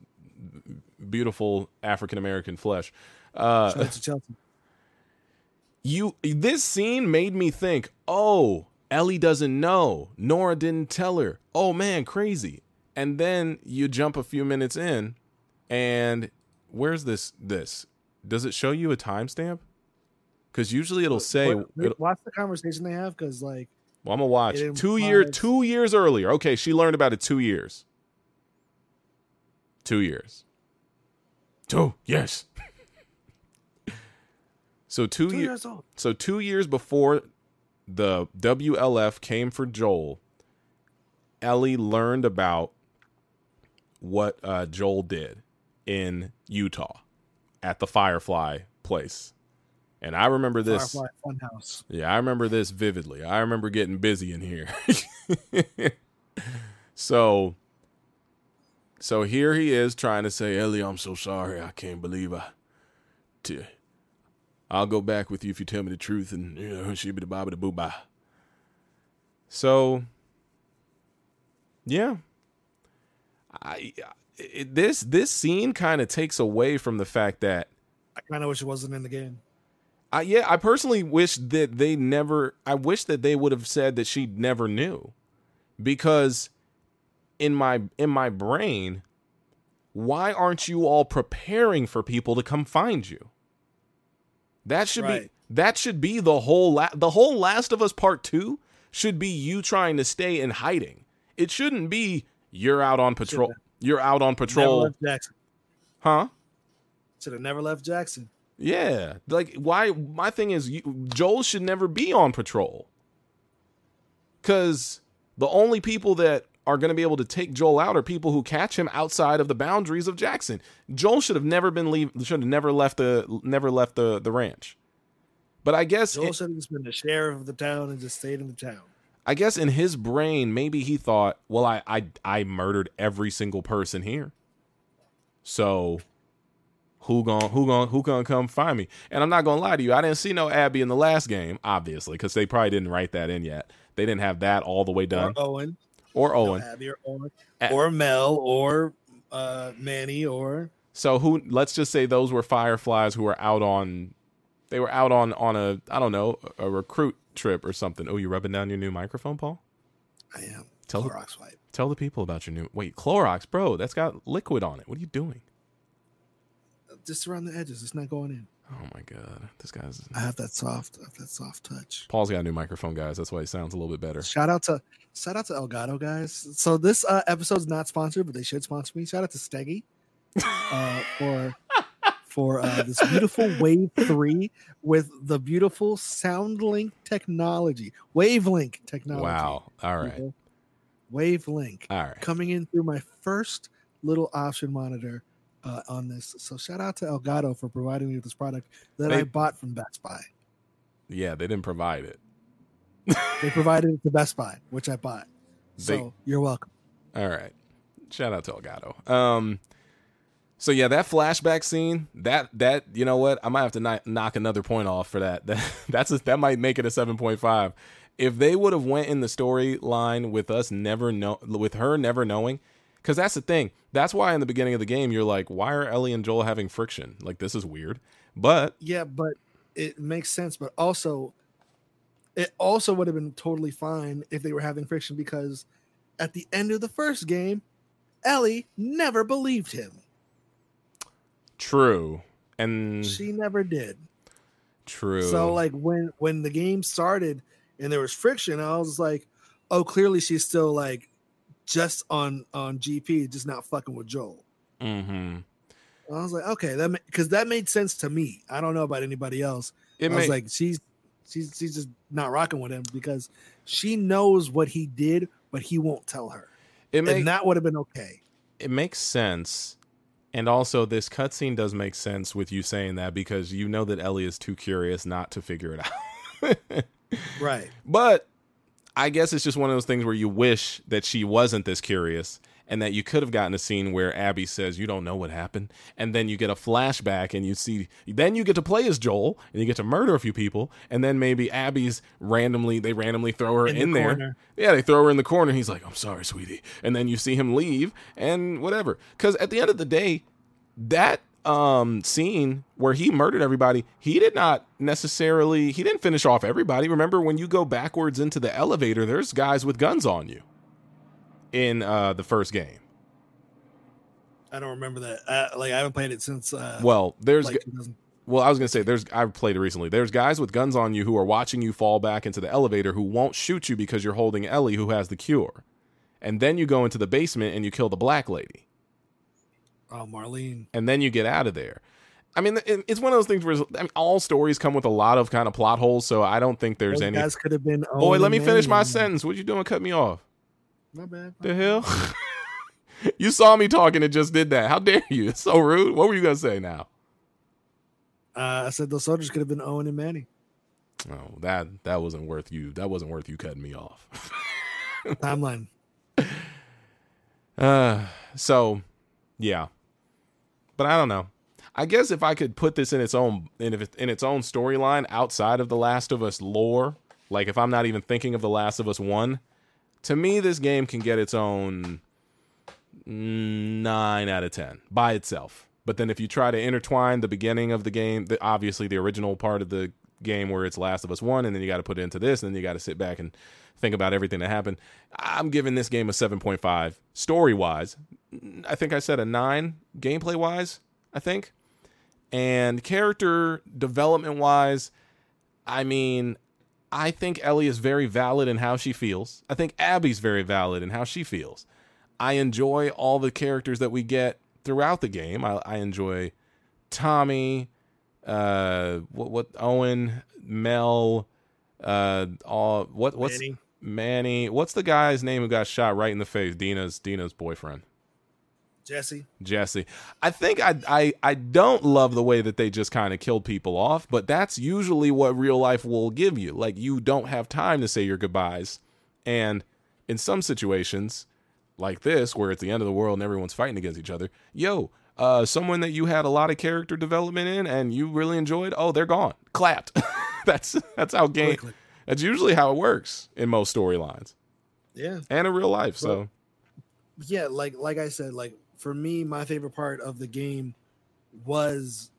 Speaker 1: beautiful African American flesh. Uh,
Speaker 2: Shout out to Chelsea.
Speaker 1: you this scene made me think, oh, Ellie doesn't know. Nora didn't tell her. Oh man, crazy. And then you jump a few minutes in, and where's this? This does it show you a timestamp? Because usually it'll say, it'll-
Speaker 2: watch the conversation they have because like
Speaker 1: well, I'm gonna watch
Speaker 2: It
Speaker 1: two years.
Speaker 2: implies-
Speaker 1: Two years earlier. Okay, she learned about it two years. Two years. Two yes. so two,
Speaker 2: two
Speaker 1: years.
Speaker 2: years old.
Speaker 1: So two years before the WLF came for Joel, Ellie learned about what uh, Joel did in Utah at the Firefly place. And I remember this. Yeah, I remember this vividly. I remember getting busy in here. so so here he is trying to say, Ellie, I'm so sorry. I can't believe I t- I'll go back with you if you tell me the truth and you know, she be the bobby the boo bye. So yeah. I it, this this scene kind of takes away from the fact that
Speaker 2: I kind of wish it wasn't in the game.
Speaker 1: I, yeah, I personally wish that they never. I wish that they would have said that she never knew, because in my in my brain, why aren't you all preparing for people to come find you? That should be that should be the whole la- the whole Last of Us Part Two should be you trying to stay in hiding. It shouldn't be you're out on patrol. You're out on
Speaker 2: Never
Speaker 1: patrol,
Speaker 2: left Jackson.
Speaker 1: huh?
Speaker 2: Should have never left Jackson.
Speaker 1: Yeah, like why? My thing is, you, Joel should never be on patrol. Because the only people that are going to be able to take Joel out are people who catch him outside of the boundaries of Jackson. Joel should have never been leave. Should have never left the never left the the ranch. But I guess
Speaker 2: Joel
Speaker 1: it-
Speaker 2: should have just been the sheriff of the town and just stayed in the town.
Speaker 1: I guess in his brain, maybe he thought, well, I I I murdered every single person here. So who gon' who gon' who gonna come find me? And I'm not gonna lie to you, I didn't see no Abby in the last game, obviously, because they probably didn't write that in yet. They didn't have that all the way done.
Speaker 2: Or Owen.
Speaker 1: Or,
Speaker 2: No,
Speaker 1: Owen.
Speaker 2: Abby or Owen. Or Mel or uh, Manny or
Speaker 1: So who let's just say those were fireflies who were out on they were out on on a I don't know, a recruit trip or something. Oh, you rubbing down your new microphone, Paul?
Speaker 2: I am.
Speaker 1: Tell the-
Speaker 2: wipe.
Speaker 1: Tell the people about your new wait, Clorox, bro, that's got liquid on it. What are you doing?
Speaker 2: Just around the edges. It's not going in.
Speaker 1: Oh my god, this guy's
Speaker 2: I have that soft, I have that soft touch.
Speaker 1: Paul's got a new microphone, guys. That's why he sounds a little bit better.
Speaker 2: Shout out to shout out to Elgato guys. So this uh, episode's not sponsored, but they should sponsor me. Shout out to Steggy. uh, for for uh, this beautiful Wave Three with the beautiful SoundLink technology, Wavelink technology.
Speaker 1: Wow. All right.
Speaker 2: Wavelink
Speaker 1: All right.
Speaker 2: coming in through my first little option monitor uh, on this. So shout out to Elgato for providing me with this product that
Speaker 1: They-
Speaker 2: I bought from Best Buy.
Speaker 1: Yeah, they didn't provide it.
Speaker 2: They provided it to Best Buy, which I bought. So
Speaker 1: They-
Speaker 2: you're welcome.
Speaker 1: All right. Shout out to Elgato. Um so yeah, that flashback scene, that that you know what? I might have to kno- knock another point off for that. That that's a, that might make it a 7.5. If they would have went in the storyline with us never know with her never knowing cuz that's the thing. That's why in the beginning of the game you're like, why are Ellie and Joel having friction? Like this is weird. But
Speaker 2: Yeah, but it makes sense. But also, it also would have been totally fine if they were having friction because at the end of the first game, Ellie never believed him.
Speaker 1: true. And
Speaker 2: She never did.
Speaker 1: true.
Speaker 2: So like when when the game started and there was friction, I was like, oh, clearly she's still like just on on GP, just not fucking with Joel.
Speaker 1: mhm.
Speaker 2: I was like, okay, that because that made sense to me. I don't know about anybody else.
Speaker 1: It
Speaker 2: I was
Speaker 1: may-
Speaker 2: like, she's she's she's just not rocking with him because she knows what he did, but he won't tell her,
Speaker 1: it may-
Speaker 2: and that would have been okay.
Speaker 1: it makes sense. And also, this cutscene does make sense with you saying that because you know that Ellie is too curious not to figure it out.
Speaker 2: Right.
Speaker 1: but I guess it's just one of those things where you wish that she wasn't this curious and that you could have gotten a scene where Abby says, You don't know what happened. And then you get a flashback and you see, then you get to play as Joel and you get to murder a few people. And then maybe Abby's randomly, they randomly throw her in,
Speaker 2: In the
Speaker 1: there.
Speaker 2: corner.
Speaker 1: Yeah, they throw her in the corner. He's like, I'm sorry, sweetie. And then you see him leave and whatever. Because at the end of the day, that um scene where he murdered everybody he did not necessarily he didn't finish off everybody. Remember when you go backwards into the elevator there's guys with guns on you in uh the first game.
Speaker 2: I don't remember that. Uh, like I haven't played it since. Uh,
Speaker 1: well there's
Speaker 2: like
Speaker 1: well i was gonna say there's i've played it recently. There's guys with guns on you who are watching you fall back into the elevator who won't shoot you because you're holding ellie who has the cure. And then you go into the basement and you kill the black lady
Speaker 2: oh, Marlene.
Speaker 1: and then you get out of there. I mean, it's one of those things where I mean, all stories come with a lot of kind of plot holes, so I don't think there's
Speaker 2: Those
Speaker 1: any.
Speaker 2: guys could have been.
Speaker 1: Boy, let me finish my sentence. What you doing? Cut me off.
Speaker 2: My bad.
Speaker 1: The hell? you saw me talking and just did that. How dare you? It's so rude. What were you gonna say now?
Speaker 2: Uh, I said those soldiers could have been Owen and Manny.
Speaker 1: Oh, that that wasn't worth you. That wasn't worth you cutting me off.
Speaker 2: Timeline.
Speaker 1: Uh, so yeah, but I don't know. I guess if I could put this in its own in, in its own storyline outside of the Last of Us lore, like if I'm not even thinking of the Last of Us one, to me this game can get its own nine out of ten by itself. But then if you try to intertwine the beginning of the game, the, obviously the original part of the game where it's Last of Us one, and then you got to put it into this, and then you got to sit back and think about everything that happened. I'm giving this game a 7.5 story wise. I think I said a nine gameplay wise. I think, and character development wise, I mean, I think Ellie is very valid in how she feels. I think Abby's very valid in how she feels. I enjoy all the characters that we get throughout the game. I, I enjoy Tommy, uh, what, what Owen, Mel, uh, all what what's
Speaker 2: Manny.
Speaker 1: Manny? What's the guy's name who got shot right in the face? Dina's Dina's boyfriend.
Speaker 2: Jesse.
Speaker 1: Jesse. I think I I I don't love the way that they just kind of killed people off, but that's usually what real life will give you. Like you don't have time to say your goodbyes. And in some situations like this where it's the end of the world and everyone's fighting against each other, yo, uh someone that you had a lot of character development in and you really enjoyed, oh, they're gone. Clapped. that's that's how game
Speaker 2: Quickly.
Speaker 1: that's usually how it works in most storylines
Speaker 2: Yeah.
Speaker 1: and in real life. So
Speaker 2: yeah like like i said like for me my favorite part of the game was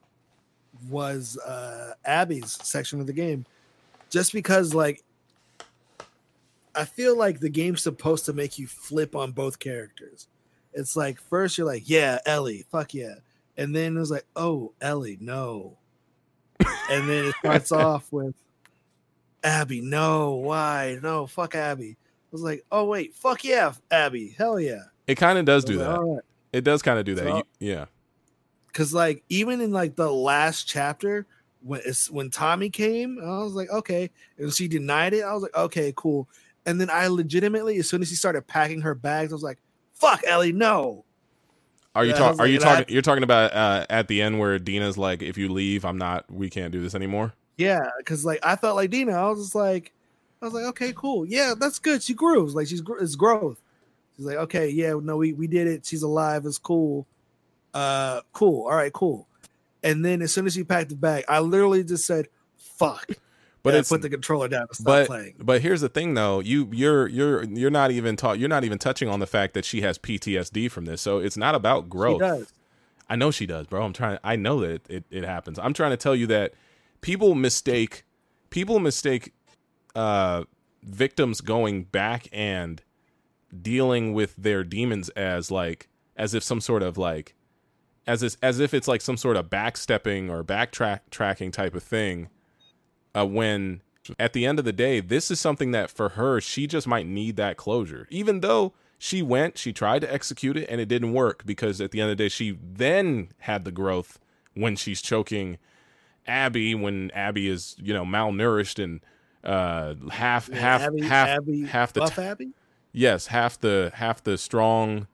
Speaker 2: was uh abby's section of the game. Just because like i feel like the game's supposed to make you flip on both characters. It's like first you're like yeah ellie fuck yeah. And then it's like oh ellie no. And then it starts off with abby no why? No fuck abby. I was like, oh wait, fuck yeah, Abby, hell yeah.
Speaker 1: it kind of does do
Speaker 2: like,
Speaker 1: that. It does kind of do that.
Speaker 2: So-
Speaker 1: You- yeah.
Speaker 2: because like even in like the last chapter when it's when Tommy came, I was like, okay, and she denied it. I was like, okay, cool. And then I legitimately, as soon as she started packing her bags, I was like, fuck, Ellie, no.
Speaker 1: Are you
Speaker 2: I
Speaker 1: talking? Are you talking? You're talking about uh, at the end where Dina's like, "If you leave, I'm not. We can't do this anymore."
Speaker 2: Yeah, because like I felt like Dina, I was just like, I was like, okay, cool, yeah, that's good. She grooves, like she's it's growth. She's like, okay, yeah, no, we we did it. She's alive. It's cool. Uh, cool. All right, cool. And then as soon as she packed the bag, I literally just said, "Fuck."
Speaker 1: But
Speaker 2: and I put the controller down and stop
Speaker 1: but
Speaker 2: playing.
Speaker 1: but here's the thing though you you're you're you're not even taught you're not even touching on the fact that she has PTSD from this so it's not about
Speaker 2: She
Speaker 1: growth
Speaker 2: does.
Speaker 1: I know she does bro I'm trying I know that it, it, it happens I'm trying to tell you that people mistake people mistake uh victims going back and dealing with their demons as like as if some sort of like as if, as if it's like some sort of backstepping or backtrack tracking type of thing uh, when at the end of the day this is something that for her she just might need that closure even though she went she tried to execute it and it didn't work because at the end of the day she then had the growth when she's choking abby when abby is you know malnourished and uh half
Speaker 2: Yeah,
Speaker 1: half
Speaker 2: Abby,
Speaker 1: half
Speaker 2: Abby,
Speaker 1: half the
Speaker 2: buff
Speaker 1: t-
Speaker 2: Abby.
Speaker 1: Yes, half the half the strong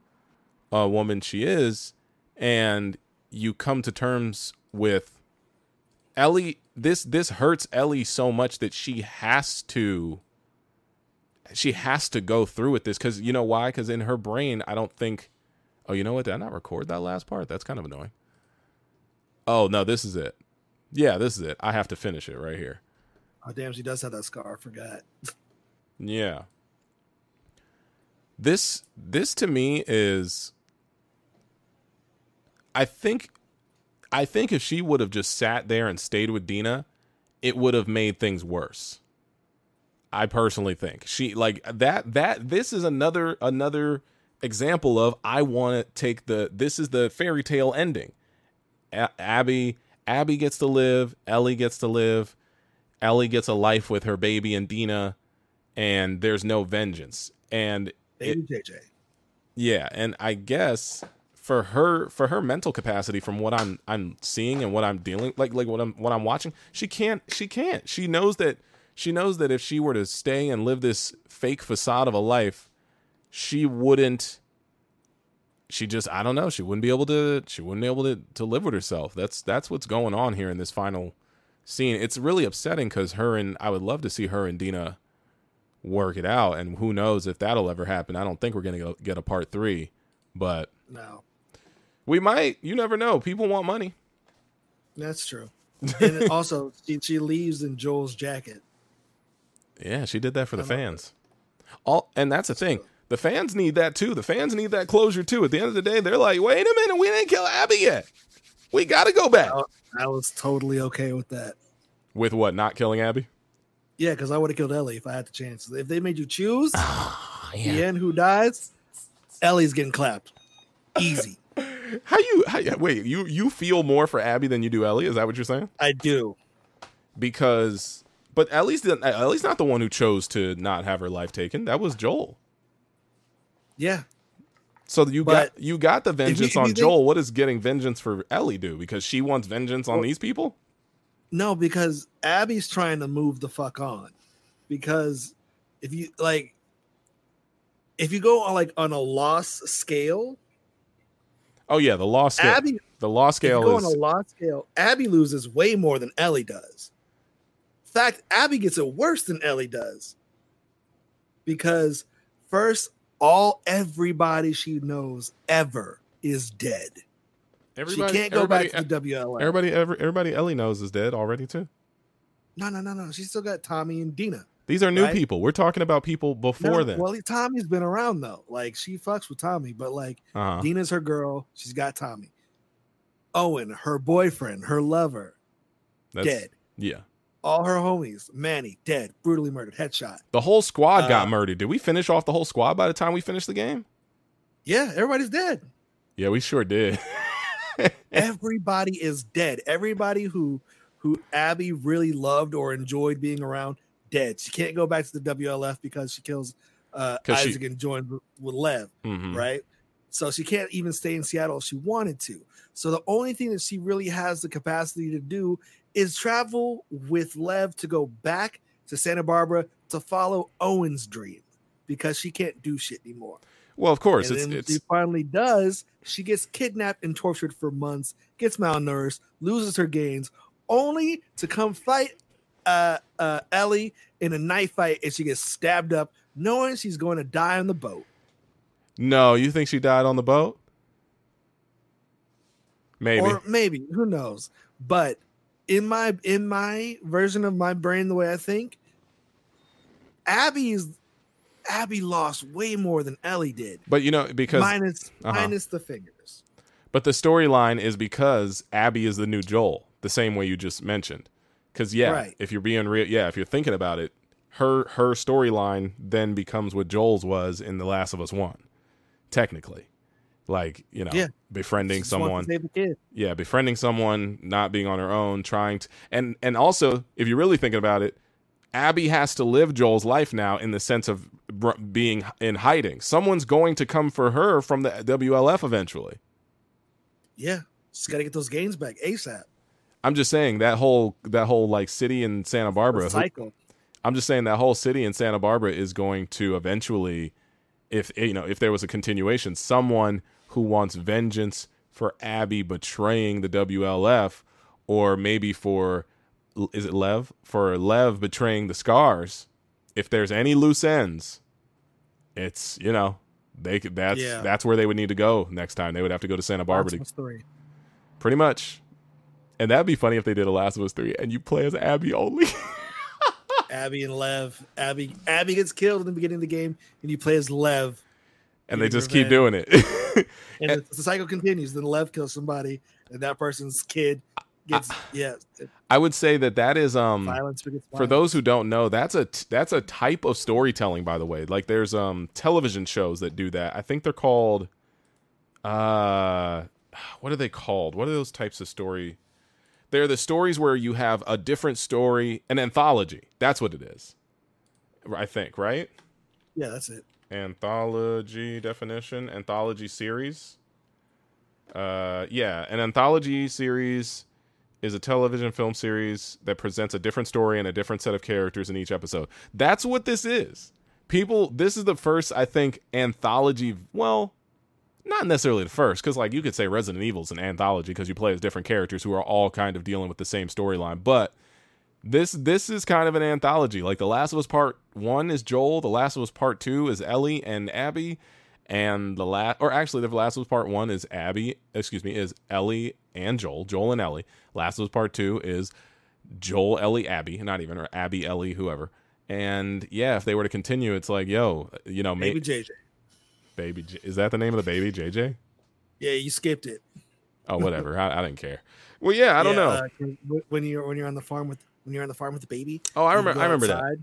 Speaker 1: uh, woman she is, and you come to terms with Ellie. This this hurts Ellie so much that she has to she has to go through with this because you know why? Because in her brain, I don't think. Oh, you know what? Did I not record that last part? That's kind of annoying. Oh no, this is it. Yeah, this is it. I have to finish it right here.
Speaker 2: Oh damn, she does have that scar. I forgot.
Speaker 1: Yeah. This this to me is I think I think if she would have just sat there and stayed with Dina, it would have made things worse. I personally think. She like that that this is another another example of I want to take the this is the fairy tale ending. A- Abby Abby gets to live, Ellie gets to live, Ellie gets a life with her baby and Dina and there's no vengeance. And
Speaker 2: Baby JJ.
Speaker 1: yeah, and I guess for her for her mental capacity from what I'm I'm seeing and what I'm dealing like like what I'm what I'm watching, she can't she can't. She knows that she knows that if she were to stay and live this fake facade of a life, she wouldn't she just I don't know, she wouldn't be able to she wouldn't be able to to live with herself. That's that's what's going on here in this final scene. It's really upsetting cuz her and I would love to see her and Dina work it out and who knows if that'll ever happen. I don't think we're going to get a part 3, but
Speaker 2: No,
Speaker 1: we might. You never know. People want money.
Speaker 2: that's true. And also, she, she leaves in Joel's jacket.
Speaker 1: Yeah, she did that for the fans. All and that's the thing. The fans need that too. The fans need that closure too. At the end of the day, they're like, "Wait a minute, we didn't kill Abby yet. We got to go back."
Speaker 2: I was totally okay with that.
Speaker 1: With what? Not killing Abby?
Speaker 2: Yeah, because I would have killed Ellie if I had the chance. If they made you choose
Speaker 1: Ah,
Speaker 2: the end who dies, Ellie's getting clapped. Easy.
Speaker 1: How you? How, wait, you you feel more for Abby than you do Ellie? Is that what you're saying?
Speaker 2: I do.
Speaker 1: Because, but Ellie's the, Ellie's not the one who chose to not have her life taken. That was Joel.
Speaker 2: Yeah.
Speaker 1: So you
Speaker 2: But
Speaker 1: got you got the vengeance
Speaker 2: if you
Speaker 1: on
Speaker 2: think-
Speaker 1: Joel. What does getting vengeance for Ellie do? Because she wants vengeance on
Speaker 2: Well-
Speaker 1: these people.
Speaker 2: No, because Abby's trying to move the fuck on. Because if you like, if you go on like on a loss scale,
Speaker 1: Oh yeah, the loss scale.
Speaker 2: Abby
Speaker 1: the
Speaker 2: you
Speaker 1: scale
Speaker 2: go
Speaker 1: is
Speaker 2: on a loss scale, Abby loses way more than Ellie does. In fact, Abby gets it worse than Ellie does. Because first, all everybody she knows ever is dead.
Speaker 1: Everybody.
Speaker 2: she can't go back to the WLF.
Speaker 1: Everybody, every, everybody Ellie knows is dead already too.
Speaker 2: no, no, no, no. She's still got Tommy and Dina.
Speaker 1: These are new
Speaker 2: Right?
Speaker 1: people. We're talking about people before
Speaker 2: No,
Speaker 1: then.
Speaker 2: Well, Tommy's been around though. Like she fucks with Tommy, but like
Speaker 1: uh-huh.
Speaker 2: Dina's her girl. She's got Tommy. Owen, her boyfriend, her lover,
Speaker 1: That's,
Speaker 2: dead.
Speaker 1: Yeah,
Speaker 2: All her homies, Manny, dead, brutally murdered, headshot.
Speaker 1: the whole squad got
Speaker 2: Uh,
Speaker 1: murdered. Did we finish off the whole squad by the time we finished the game?
Speaker 2: Yeah, everybody's dead.
Speaker 1: Yeah, we sure did.
Speaker 2: Everybody is dead. Everybody who who Abby really loved or enjoyed being around, dead. She can't go back to the WLF because she kills uh
Speaker 1: 'Cause she-
Speaker 2: Isaac and joins with, Lev,
Speaker 1: Mhm.
Speaker 2: right? So she can't even stay in Seattle if she wanted to. So the only thing that she really has the capacity to do is travel with Lev to go back to Santa Barbara to follow Owen's dream because she can't do shit anymore.
Speaker 1: Well, of course,
Speaker 2: And
Speaker 1: it's
Speaker 2: then
Speaker 1: it's
Speaker 2: she finally does. She gets kidnapped and tortured for months, gets malnourished, loses her gains, only to come fight uh, uh, Ellie in a knife fight, and she gets stabbed up, knowing she's going to die on the boat.
Speaker 1: no. You think she died on the boat? Maybe.
Speaker 2: or maybe who knows but in my in my version of my brain the way i think abby is abby lost way more than ellie did
Speaker 1: but you know because
Speaker 2: minus
Speaker 1: uh-huh.
Speaker 2: minus the fingers
Speaker 1: But the storyline is because Abby is the new Joel, the same way you just mentioned. Because yeah,
Speaker 2: Right.
Speaker 1: if you're being real, yeah, if you're thinking about it, her her storyline then becomes what Joel's was in The Last of Us One, technically. Like you know,
Speaker 2: Yeah.
Speaker 1: befriending
Speaker 2: to
Speaker 1: someone,
Speaker 2: save the kid
Speaker 1: yeah, befriending someone, not being on her own, trying to, and and also if you're really thinking about it, Abby has to live Joel's life now in the sense of being in hiding. Someone's going to come for her from the WLF eventually.
Speaker 2: yeah just gotta get those gains back asap
Speaker 1: I'm just saying that whole that whole like city in Santa Barbara.
Speaker 2: cycle
Speaker 1: I'm just saying that whole city in Santa Barbara is going to eventually, if eh, you know, if there was a continuation, someone who wants vengeance for Abby betraying the WLF, or maybe for is it Lev for Lev betraying the Scars. If there's any loose ends, it's you know they could that's
Speaker 2: Yeah.
Speaker 1: that's where they would need to go next time. They would have to go to Santa Barbara to
Speaker 2: Last three
Speaker 1: Pretty much. And that'd be funny if they did a Last of Us 3 and you play as Abby only.
Speaker 2: abby and lev abby abby gets killed in the beginning of the game and you play as lev
Speaker 1: and they just keep doing
Speaker 2: revenge.
Speaker 1: it.
Speaker 2: and the, the cycle continues then lev kills somebody and that person's kid gets yeah
Speaker 1: I would say that that is um
Speaker 2: violence begets
Speaker 1: for
Speaker 2: violence.
Speaker 1: those who don't know, that's a t- that's a type of storytelling by the way. Like there's um television shows that do that. I think they're called uh what are they called? What are those types of story? They're the stories where you have a different story, an anthology. That's what it is. I think, right?
Speaker 2: yeah that's it
Speaker 1: anthology definition anthology series uh yeah an anthology series is a television film series that presents a different story and a different set of characters in each episode that's what this is people this is the first i think anthology well not necessarily the first because like you could say resident evil's an anthology because you play as different characters who are all kind of dealing with the same storyline but this this is kind of an anthology. Like The Last of Us Part One is Joel, The Last of Us Part Two is Ellie and Abby, and the last or actually The Last was Part One is Abby. Excuse me, is Ellie and Joel, Joel and Ellie. Last was Part Two is Joel, Ellie, Abby, not even or Abby, Ellie, whoever. And yeah, if they were to continue, it's like, yo, you know,
Speaker 2: maybe jj
Speaker 1: baby, J- is that the name of the baby, JJ?
Speaker 2: yeah you skipped it
Speaker 1: Oh, whatever. I, I didn't care. Well, yeah, I don't
Speaker 2: Yeah,
Speaker 1: know.
Speaker 2: uh, when you're when you're on the farm with when you're on the farm with the baby
Speaker 1: oh, I remember. I remember that.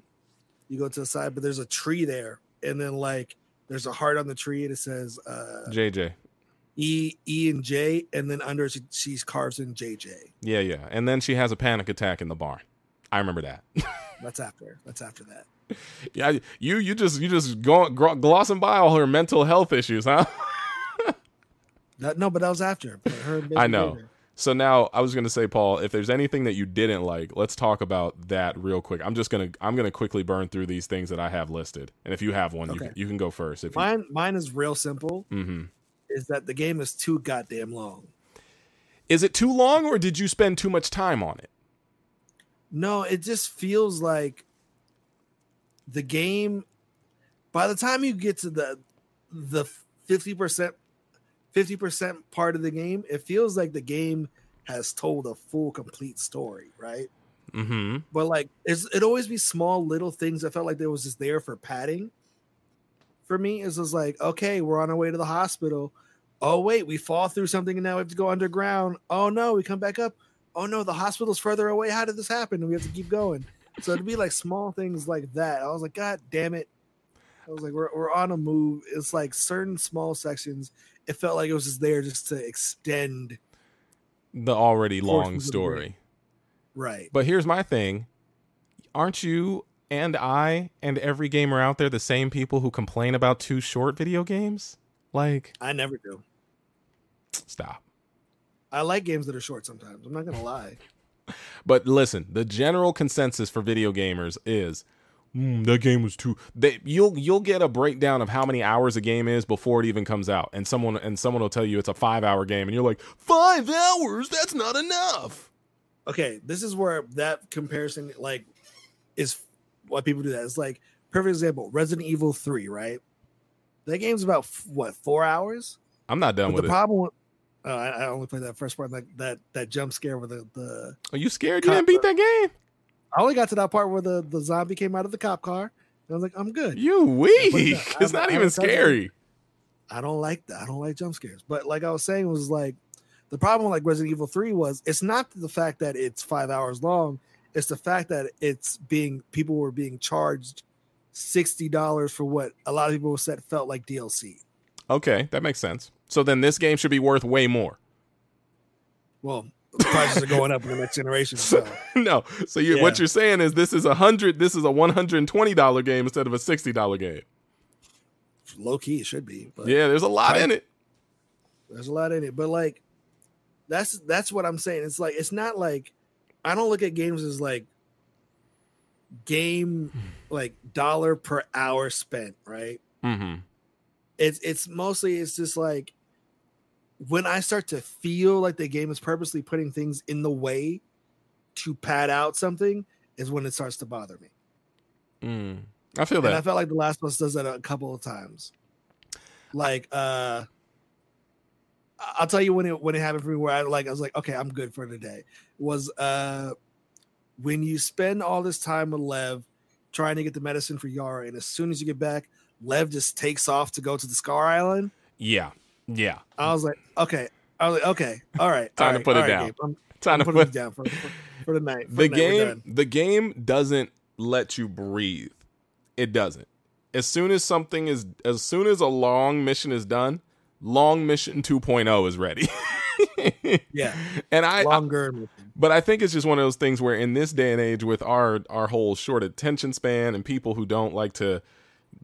Speaker 2: you go to the side but there's a tree there and then like there's a heart on the tree and it says uh
Speaker 1: JJ.
Speaker 2: e e and j and then under she, she carves in jj
Speaker 1: Yeah, yeah. And then she has a panic attack in the barn. I remember that.
Speaker 2: that's after that's after that
Speaker 1: Yeah, you you just you just go, glossing by all her mental health issues, huh?
Speaker 2: That, no, but that was after. But her
Speaker 1: I know.
Speaker 2: Bader.
Speaker 1: So now I was gonna say, Paul, if there's anything that you didn't like, let's talk about that real quick. I'm just gonna I'm gonna quickly burn through these things that I have listed, and if you have one, you
Speaker 2: Okay.
Speaker 1: can you can go first. If you,
Speaker 2: Mine, mine is real simple.
Speaker 1: hmm
Speaker 2: Is that the game is too goddamn long.
Speaker 1: is it too long, or did you spend too much time on it?
Speaker 2: No, it just feels like the game. By the time you get to the the fifty percent, fifty percent part of the game, it feels like the game has told a full, complete story, right?
Speaker 1: Mm-hmm.
Speaker 2: but like it's it always be small little things that felt like there was just there for padding. For me it's just like okay we're on our way to the hospital. Oh wait we fall through something and now we have to go underground. Oh no we come back up. Oh no the hospital's further away. How did this happen? And we have to keep going. So it'd be like small things like that. I was like god damn it. I was like we're, we're on a move. It's like certain small sections it felt like it was just there just to extend
Speaker 1: The already long
Speaker 2: Portions of the
Speaker 1: story.
Speaker 2: right
Speaker 1: But here's my thing. Aren't you and I and every gamer out there the same people who complain about too short video games? Like,
Speaker 2: I never do.
Speaker 1: stop.
Speaker 2: I like games that are short sometimes. I'm not gonna lie.
Speaker 1: But listen, the general consensus for video gamers is "Hmm, that game was too. They, you'll you'll get a breakdown of how many hours a game is before it even comes out, and someone and someone will tell you it's a five hour game, and you're like, five hours? That's not enough.
Speaker 2: Okay, this is where that comparison like is why people do that. It's like perfect example, Resident Evil 3, right? That game's about what, four hours?
Speaker 1: I'm not done
Speaker 2: But
Speaker 1: with
Speaker 2: the
Speaker 1: it.
Speaker 2: problem with uh, I, I only played that first part, like that that jump scare with the, the
Speaker 1: Are you scared you didn't beat that game?
Speaker 2: I only got to that part where the, the zombie came out of the cop car. And I was like, I'm good.
Speaker 1: You weak.
Speaker 2: I-
Speaker 1: It's
Speaker 2: I-
Speaker 1: not
Speaker 2: I
Speaker 1: even
Speaker 2: haven't
Speaker 1: scary.
Speaker 2: I don't like that. I don't like jump scares. But like I was saying, was like the problem with like Resident Evil 3 was it's not the fact that it's five hours long, it's the fact that it's being people were being charged sixty dollars for what a lot of people said felt like DLC.
Speaker 1: Okay, that makes sense. So then this game should be worth way more.
Speaker 2: Well, prices are going up in the next generation. So
Speaker 1: no. So you, what you're saying is this is a hundred. This is a one hundred and twenty dollar game instead of a sixty dollar game.
Speaker 2: low key it should be. But
Speaker 1: yeah, there's a lot in it.
Speaker 2: There's a lot in it, but like that's that's what I'm saying. It's like it's not like I don't look at games as like game like dollar per hour spent, right?
Speaker 1: Mm-hmm.
Speaker 2: It's it's mostly it's just like when I start to feel like the game is purposely putting things in the way to pad out something is when it starts to bother me.
Speaker 1: Mm. I feel
Speaker 2: And I felt like The Last of Us does that a couple of times. Like, uh I'll tell you when it when it happened for me where I like I was like, okay, I'm good for today. Was uh when you spend all this time with Lev trying to get the medicine for Yara, and as soon as you get back, Lev just takes off to go to the Scar Island.
Speaker 1: yeah, yeah.
Speaker 2: I was like, okay. I was like, okay, all right.
Speaker 1: Time
Speaker 2: all
Speaker 1: to put it
Speaker 2: right,
Speaker 1: down.
Speaker 2: I'm,
Speaker 1: Time
Speaker 2: I'm
Speaker 1: to put
Speaker 2: it down for, for, for the night. For
Speaker 1: the
Speaker 2: night,
Speaker 1: game. The game doesn't let you breathe. It doesn't. As soon as something is, as soon as a long mission is done, long mission 2.0 is ready.
Speaker 2: Yeah,
Speaker 1: and I,
Speaker 2: longer. mission.
Speaker 1: But I think it's just one of those things where in this day and age with our our whole short attention span and people who don't like to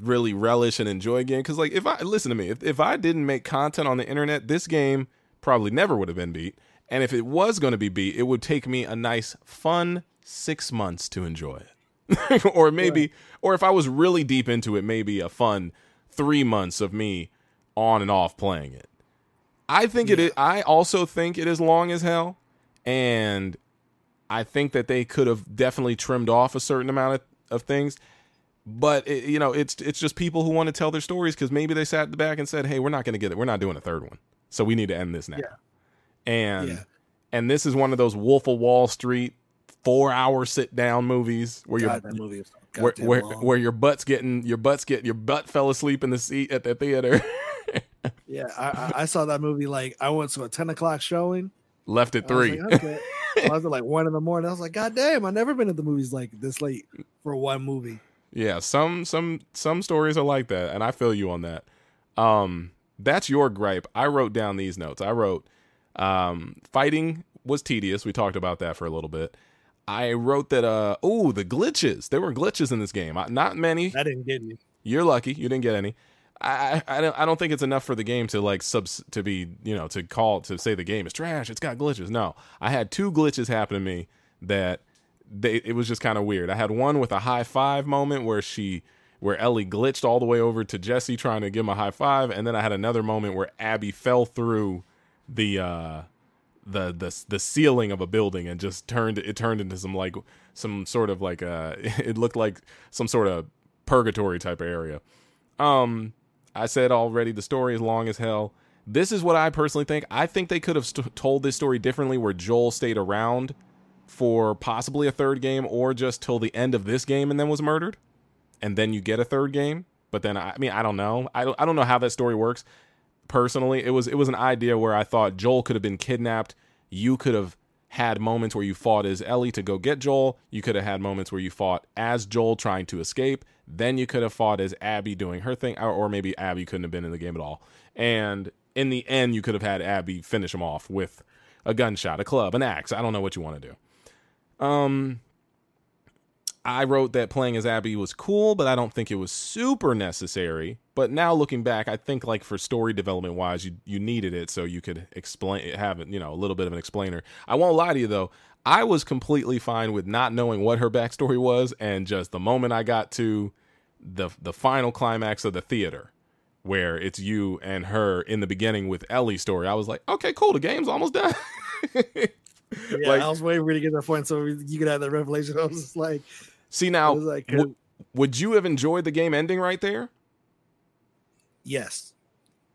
Speaker 1: really relish and enjoy again. because like if I listen to me if, if I didn't make content on the internet this game probably never would have been beat. And if it was going to be beat it would take me a nice fun six months to enjoy it. Or maybe or if I was really deep into it maybe a fun three months of me on and off playing it. I think it is I also think it is long as hell. And I think that they could have definitely trimmed off a certain amount of, of things. But it, you know, it's it's just people who want to tell their stories because maybe they sat in the back and said, "Hey, we're not going to get it. We're not doing a third one, so we need to end this now."
Speaker 2: Yeah.
Speaker 1: And
Speaker 2: Yeah.
Speaker 1: and this is one of those Wolf of Wall Street four hour sit down movies where
Speaker 2: God,
Speaker 1: you're
Speaker 2: that movie
Speaker 1: where where, where your butt's getting your butt's get your butt fell asleep in the seat at the theater,
Speaker 2: Yeah, I, I, I saw that movie like I went to a ten o'clock showing.
Speaker 1: left at
Speaker 2: I was
Speaker 1: three.
Speaker 2: like, okay. I was at like one in the morning. I was like, God damn, I've never been at the movies like this late for one movie.
Speaker 1: Yeah, some some some stories are like that, and I feel you on that. Um, that's your gripe. I wrote down these notes. I wrote, um, fighting was tedious. We talked about that for a little bit. I wrote that. Uh, oh, the glitches. There were glitches in this game. Not many.
Speaker 2: I didn't get any.
Speaker 1: You're lucky. You didn't get any. I, I I don't I don't think it's enough for the game to like subs to be you know to call to say the game is trash. It's got glitches. No, I had two glitches happen to me that they it was just kind of weird. I had one with a high five moment where she where Ellie glitched all the way over to Jesse trying to give him a high five, and then I had another moment where Abby fell through the uh the the the ceiling of a building and just turned it turned into some like some sort of like uh it looked like some sort of purgatory type of area. Um I said already the story is long as hell. This is what I personally think. I think they could have st- told this story differently where Joel stayed around for possibly a third game or just till the end of this game and then was murdered and then you get a third game. But then I, mean I don't know. I don't I don't know how that story works personally. It was it was an idea where I thought Joel could have been kidnapped. You could have had moments where you fought as Ellie to go get Joel. You could have had moments where you fought as Joel trying to escape. Then you could have fought as Abby doing her thing, or, or maybe Abby couldn't have been in the game at all. And in the end, you could have had Abby finish him off with a gunshot, a club, an axe. I don't know what you want to do. Um, I wrote that playing as Abby was cool, but I don't think it was super necessary. But now looking back, I think like for story development wise, you you needed it so you could explain have it, you know, a little bit of an explainer. I won't lie to you though, I was completely fine with not knowing what her backstory was, and just the moment I got to the the final climax of the theater, where it's you and her in the beginning with Ellie's story, I was like, okay, cool, the game's almost done.
Speaker 2: Yeah,
Speaker 1: Like-
Speaker 2: I was waiting for you to get that point so you could have that revelation. I was just like,
Speaker 1: See now,
Speaker 2: like,
Speaker 1: w- would you have enjoyed the game ending right there?
Speaker 2: yes.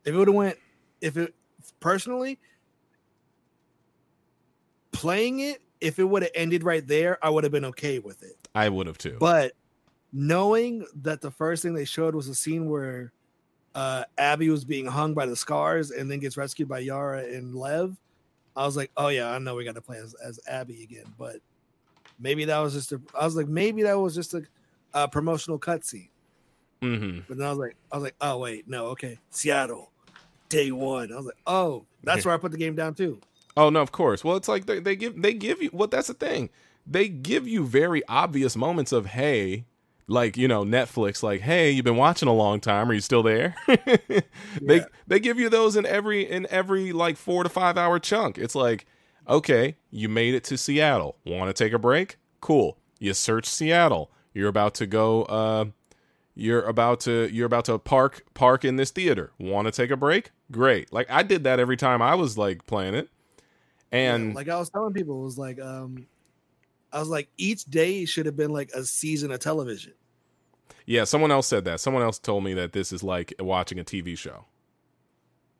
Speaker 2: If it would have went, if it personally playing it, if it would have ended right there, I would have been okay with it.
Speaker 1: I would have too.
Speaker 2: But knowing that the first thing they showed was a scene where uh, Abby was being hung by the scars and then gets rescued by Yara and Lev, I was like, oh yeah, I know we got to play as, as Abby again. But maybe that was just a. I was like, maybe that was just a, a promotional cutscene.
Speaker 1: Mm-hmm.
Speaker 2: But then I was like, I was like, oh wait, no, okay, Seattle, day one. I was like, oh, that's where I put the game down too.
Speaker 1: Oh no, of course. Well, it's like they, they give they give you well that's the thing. They give you very obvious moments of hey, like you know Netflix, like hey, you've been watching a long time. Are you still there? They
Speaker 2: Yeah.
Speaker 1: they give you those in every in every like four to five hour chunk. It's like okay, you made it to Seattle. Want to take a break? Cool. You search Seattle. You're about to go. Uh, you're about to you're about to park park in this theater. Want to take a break? Great. Like I did that every time I was like playing it. And
Speaker 2: Yeah, like I was telling people, it was like, um, I was like, each day should have been like a season of television.
Speaker 1: Yeah, someone else said that. Someone else told me that this is like watching a TV show.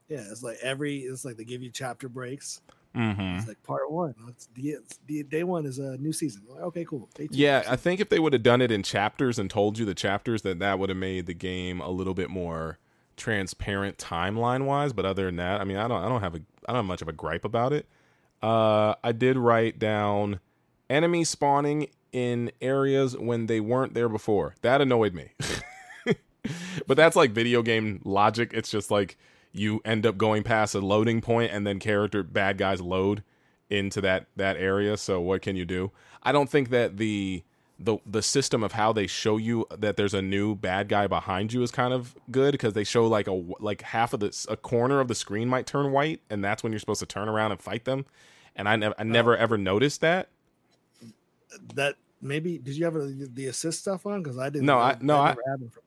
Speaker 2: Yeah, it's like every, it's like they give you chapter breaks.
Speaker 1: Mm-hmm.
Speaker 2: It's like part one. It's the, the day one is a new season. Like, okay, cool. Day two,
Speaker 1: Yeah, I think if they would have done it in chapters and told you the chapters, that that would have made the game a little bit more transparent timeline wise. But other than that, I mean, I don't, I don't have a, I don't have much of a gripe about it. Uh, I did write down enemies spawning in areas when they weren't there before. That annoyed me. but that's like video game logic. It's just like you end up going past a loading point and then character bad guys load into that that area. So what can you do? I don't think that the the the system of how they show you that there's a new bad guy behind you is kind of good because they show like a like half of the a corner of the screen might turn white and that's when you're supposed to turn around and fight them. And I never I never oh. ever noticed that.
Speaker 2: That maybe did you have the, the assist stuff on? Because I didn't.
Speaker 1: No, I-
Speaker 2: that
Speaker 1: no, I-
Speaker 2: never happened for.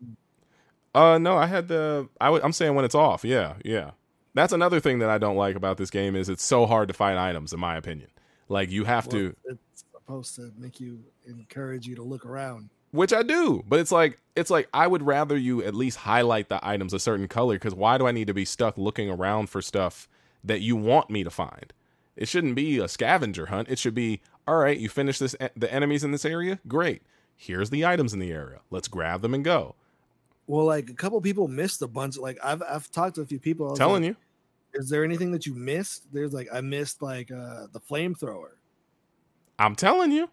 Speaker 1: Uh, no, I had the. I w- I'm saying when it's off. Yeah, yeah. That's another thing that I don't like about this game is it's so hard to find items, in my opinion. Like you have to,
Speaker 2: it's supposed to make you encourage you to look around.
Speaker 1: which I do, but it's like it's like I would rather you at least highlight the items a certain color because why do I need to be stuck looking around for stuff that you want me to find? It shouldn't be a scavenger hunt. It should be all right. You finish this the enemies in this area. Great. Here's the items in the area. Let's grab them and go.
Speaker 2: Well, like a couple people missed a bunch. Like I've I've talked to a few people.
Speaker 1: Telling
Speaker 2: like,
Speaker 1: you,
Speaker 2: is there anything that you missed? There's like I missed like uh the flamethrower.
Speaker 1: I'm telling you.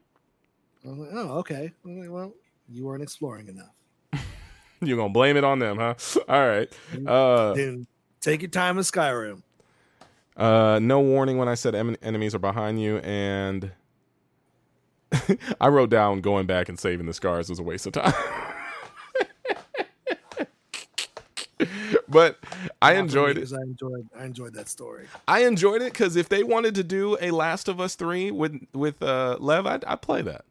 Speaker 2: I was like, oh, okay. I'm like, well, you weren't exploring enough.
Speaker 1: You're gonna blame it on them, huh? All right. Uh,
Speaker 2: then take your time in Skyrim.
Speaker 1: Uh, no warning when I said em- enemies are behind you, and I wrote down going back and saving the scars was a waste of time. but I
Speaker 2: Not
Speaker 1: enjoyed it.
Speaker 2: I enjoyed I enjoyed that story.
Speaker 1: I enjoyed it because if they wanted to do a Last of Us three with with uh, Lev, I'd, I'd play that.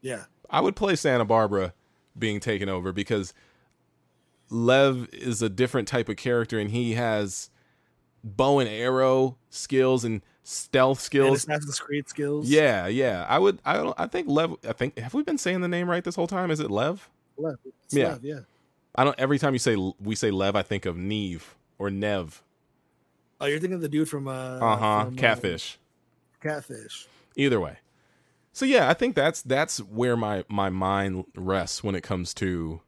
Speaker 2: Yeah.
Speaker 1: I would play Santa Barbara being taken over because Lev is a different type of character and he has bow and arrow skills and stealth skills, And.
Speaker 2: Assassin's Creed skills.
Speaker 1: Yeah, yeah. I would I don't I think Lev I think have we been saying the name right this whole time? Is it Lev?
Speaker 2: Lev.
Speaker 1: Yeah.
Speaker 2: Lev, yeah.
Speaker 1: I don't every time you say we say Lev I think of Neve or Nev.
Speaker 2: Oh, you're thinking of the dude from uh
Speaker 1: Uh-huh.
Speaker 2: from, uh,
Speaker 1: Catfish.
Speaker 2: Catfish.
Speaker 1: Either way. So yeah, I think that's that's where my my mind rests when it comes to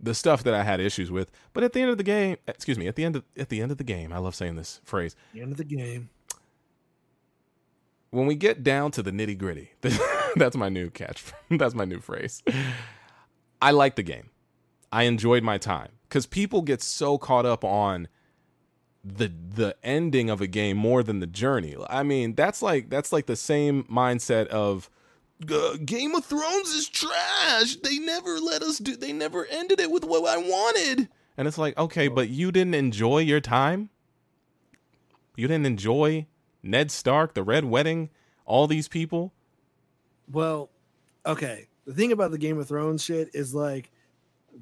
Speaker 1: the stuff that I had issues with. But at the end of the game, excuse me, at the end of at the end of the game, I love saying this phrase.
Speaker 2: The end of the game.
Speaker 1: When we get down to the nitty gritty, that's my new catch. that's my new phrase. I like the game. I enjoyed my time because people get so caught up on the the ending of a game more than the journey. I mean, that's like that's like the same mindset of Game of Thrones is trash. They never let us do. They never ended it with what I wanted. And it's like, okay, but you didn't enjoy your time. You didn't enjoy Ned Stark, the Red Wedding, all these people.
Speaker 2: Well, okay. The thing about the Game of Thrones shit is like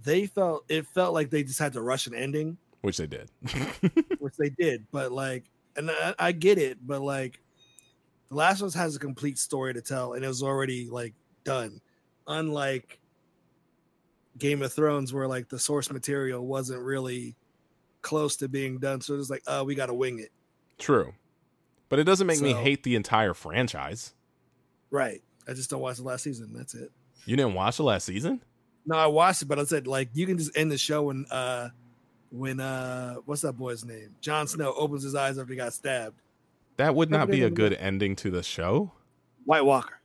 Speaker 2: they felt it felt like they just had to rush an ending,
Speaker 1: which they did,
Speaker 2: which they did. But like, and I, I get it, but like, The Last of Us has a complete story to tell, and it was already like done. Unlike Game of Thrones, where like the source material wasn't really close to being done, so it was like, oh, we got to wing it.
Speaker 1: True, but it doesn't make
Speaker 2: So-
Speaker 1: me hate the entire franchise.
Speaker 2: Right. I just don't watch the last season. That's it.
Speaker 1: You didn't watch the last season?
Speaker 2: No, I watched it, but I said like you can just end the show when uh when uh what's that boy's name? Jon Snow opens his eyes after he got stabbed.
Speaker 1: That would not be a good ending to the show.
Speaker 2: White Walker.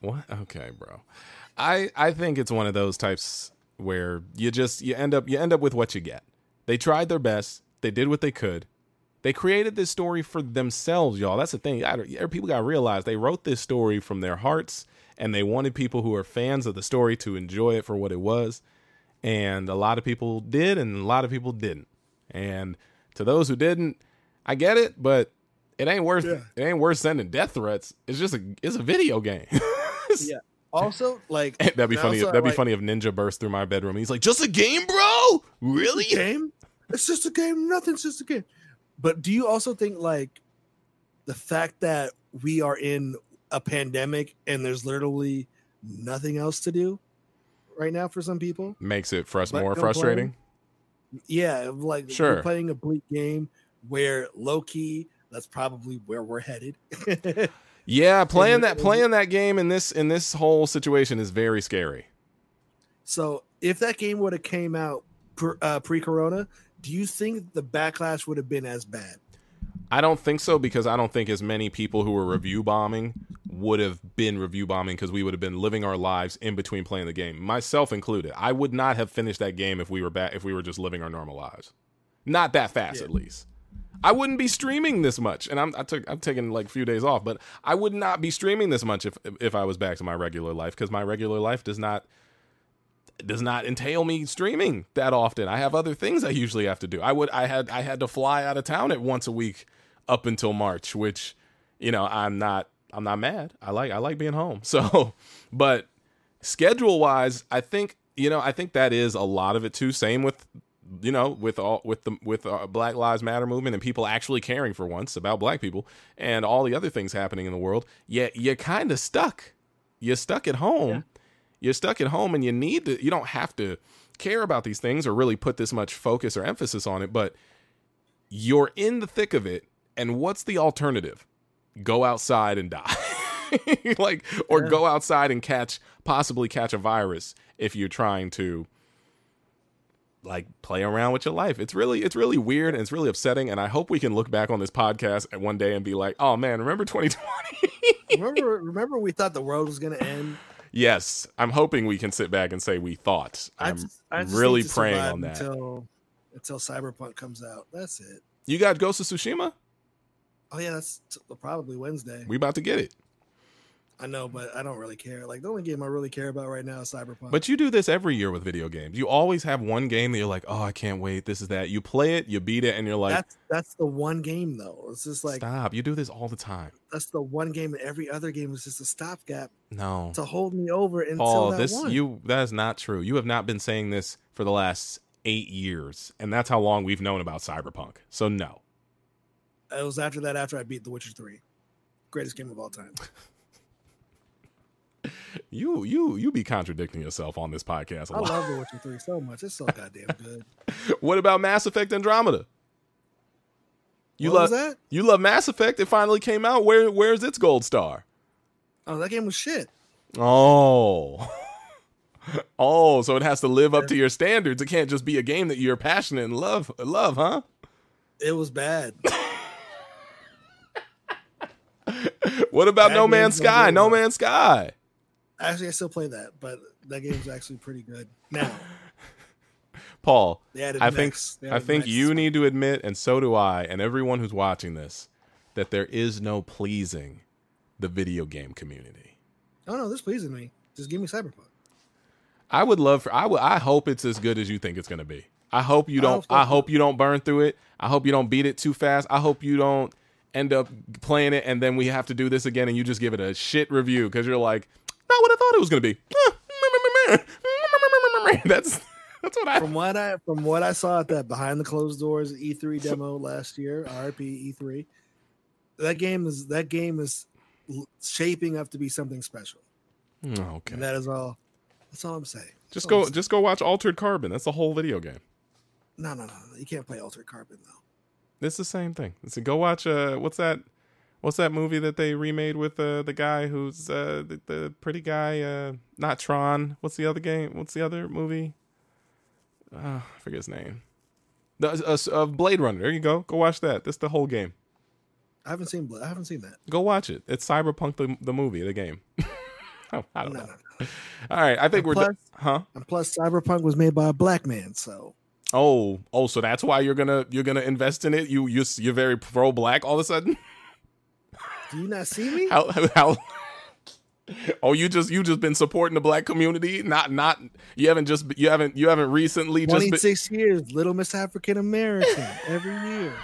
Speaker 1: What? Okay, bro. I I think it's one of those types where you just you end up you end up with what you get. They tried their best. They did what they could. They created this story for themselves, y'all. That's the thing. I- er, People got to realize they wrote this story from their hearts and they wanted people who are fans of the story to enjoy it for what it was. And a lot of people did and a lot of people didn't. And to those who didn't, I get it, but it ain't worth
Speaker 2: Yeah.
Speaker 1: it ain't worth sending death threats. It's just a it's a video game.
Speaker 2: Yeah. Also, like
Speaker 1: That'd be funny.
Speaker 2: also,
Speaker 1: that'd be
Speaker 2: like,
Speaker 1: funny if Ninja burst through my bedroom. He's like, "Just a game, bro? Really?"
Speaker 2: game. It's just a game. Nothing's just a game. But do you also think like the fact that we are in a pandemic and there's literally nothing else to do right now for some people?
Speaker 1: Makes it frust-
Speaker 2: Let
Speaker 1: more frustrating.
Speaker 2: Yeah, like
Speaker 1: Sure.
Speaker 2: playing a bleak game where low key, that's probably where we're headed.
Speaker 1: Yeah, playing that playing that game in this in this whole situation is very scary.
Speaker 2: so if that game would have came out pre, uh, pre-corona, do you think the backlash would have been as bad?
Speaker 1: I don't think so because I don't think as many people who were review bombing would have been review bombing because we would have been living our lives in between playing the game, myself included. I would not have finished that game if we were back if we were just living our normal lives. Not that fast,
Speaker 2: Yeah.
Speaker 1: at least. I wouldn't be streaming this much, and I'm I took I'm taking like a few days off, but I would not be streaming this much if if I was back to my regular life because my regular life does not does not entail me streaming that often. I have other things I usually have to do. I would I had I had to fly out of town at once a week up until March, which you know, I'm not I'm not mad. I like I like being home. So, but schedule wise, I think you know, I think that is a lot of it too. Same with you know, with all with the with uh, Black Lives Matter movement and people actually caring for once about black people and all the other things happening in the world. Yet you're kind of stuck. You're stuck at home. You're stuck at home, and you need to. You don't have to care about these things or really put this much focus or emphasis on it, but you're in the thick of it. And what's the alternative? Go outside and die. like or
Speaker 2: Yeah.
Speaker 1: go outside and catch possibly catch a virus if you're trying to like play around with your life. It's really it's really weird and it's really upsetting and I hope we can look back on this podcast at one day and be like, "Oh man, remember 2020?"
Speaker 2: remember, remember, we thought the world was going to end.
Speaker 1: Yes, I'm hoping we can sit back and say we thought. I'm
Speaker 2: just, just
Speaker 1: really praying on that.
Speaker 2: until until Cyberpunk comes out. That's it.
Speaker 1: You got Ghost of Tsushima?
Speaker 2: Oh yeah, that's t- probably Wednesday.
Speaker 1: We about to get it.
Speaker 2: I know, but I don't really care. Like the only game I really care about right now is Cyberpunk.
Speaker 1: But you do this every year with video games. You always have one game that you're like, "Oh, I can't wait. This is that." You play it, you beat it, and you're like,
Speaker 2: that's that's the one game though. It's just like
Speaker 1: "Stop." You do this all the time.
Speaker 2: that's the one game, and every other game is just a stopgap
Speaker 1: No.
Speaker 2: to hold me over until
Speaker 1: Paul,
Speaker 2: that
Speaker 1: this
Speaker 2: one.
Speaker 1: you that is not true. You have not been saying this for the last eight years, and that's how long we've known about Cyberpunk. So no,
Speaker 2: It was after that, after I beat The Witcher Three, greatest game of all time.
Speaker 1: you you you be contradicting yourself on this podcast a
Speaker 2: I
Speaker 1: lot.
Speaker 2: I love The Witcher Three so much. It's so goddamn good.
Speaker 1: what about Mass Effect Andromeda? You
Speaker 2: what
Speaker 1: love
Speaker 2: that?
Speaker 1: you love Mass Effect. It finally came out. Where where's its gold star?
Speaker 2: Oh, that game was shit.
Speaker 1: Oh. Oh, so it has to live up to your standards. It can't just be a game that you're passionate and love love, huh?
Speaker 2: It was bad.
Speaker 1: What about
Speaker 2: That
Speaker 1: No Man's Sky? No Man's Sky.
Speaker 2: Actually, I still play that, but that game's actually pretty good. Now
Speaker 1: Paul. I think I think you need to admit, and so do I, and everyone who's watching this, that there is no pleasing the video game community.
Speaker 2: Oh no, this pleases me. Just give me Cyberpunk.
Speaker 1: I would love for I would I hope it's as good as you think it's gonna be. I hope you don't
Speaker 2: hope
Speaker 1: I hope you don't burn through it. I hope you don't beat it too fast. I hope you don't end up playing it and then we have to do this again and you just give it a shit review because you're like, not what I thought it was gonna be. That's that's what I
Speaker 2: From what I from what I saw at that behind the closed doors E3 demo last year, RP E3, that game is that game is shaping up to be something special.
Speaker 1: Okay.
Speaker 2: And that is all. That's all I'm saying.
Speaker 1: Just
Speaker 2: That's all
Speaker 1: go
Speaker 2: I'm
Speaker 1: just go watch Altered Carbon. That's the whole video game.
Speaker 2: No, no, no, no. You can't play Altered Carbon though.
Speaker 1: It's the same thing. So go watch uh what's that what's that movie that they remade with uh the guy who's uh the, the pretty guy uh not Tron. What's the other game? What's the other movie? Uh, I forget his name. The uh, uh, Blade Runner. There you go. Go watch that. That's the whole game.
Speaker 2: I haven't seen. I haven't seen that.
Speaker 1: Go watch it. It's Cyberpunk the the movie, the game. oh, I don't
Speaker 2: No,
Speaker 1: know.
Speaker 2: no, no.
Speaker 1: All right, I think
Speaker 2: And
Speaker 1: we're
Speaker 2: plus-.
Speaker 1: Huh?
Speaker 2: And plus, Cyberpunk was made by a black man, so
Speaker 1: Oh, oh, so that's why you're gonna you're gonna invest in it. You you you're very pro black all of a sudden.
Speaker 2: do you not see me?
Speaker 1: How how? Oh, you just you just been supporting the black community? Not not you haven't just you haven't you haven't recently just
Speaker 2: Twenty
Speaker 1: been,
Speaker 2: years, Little Miss African American, every year,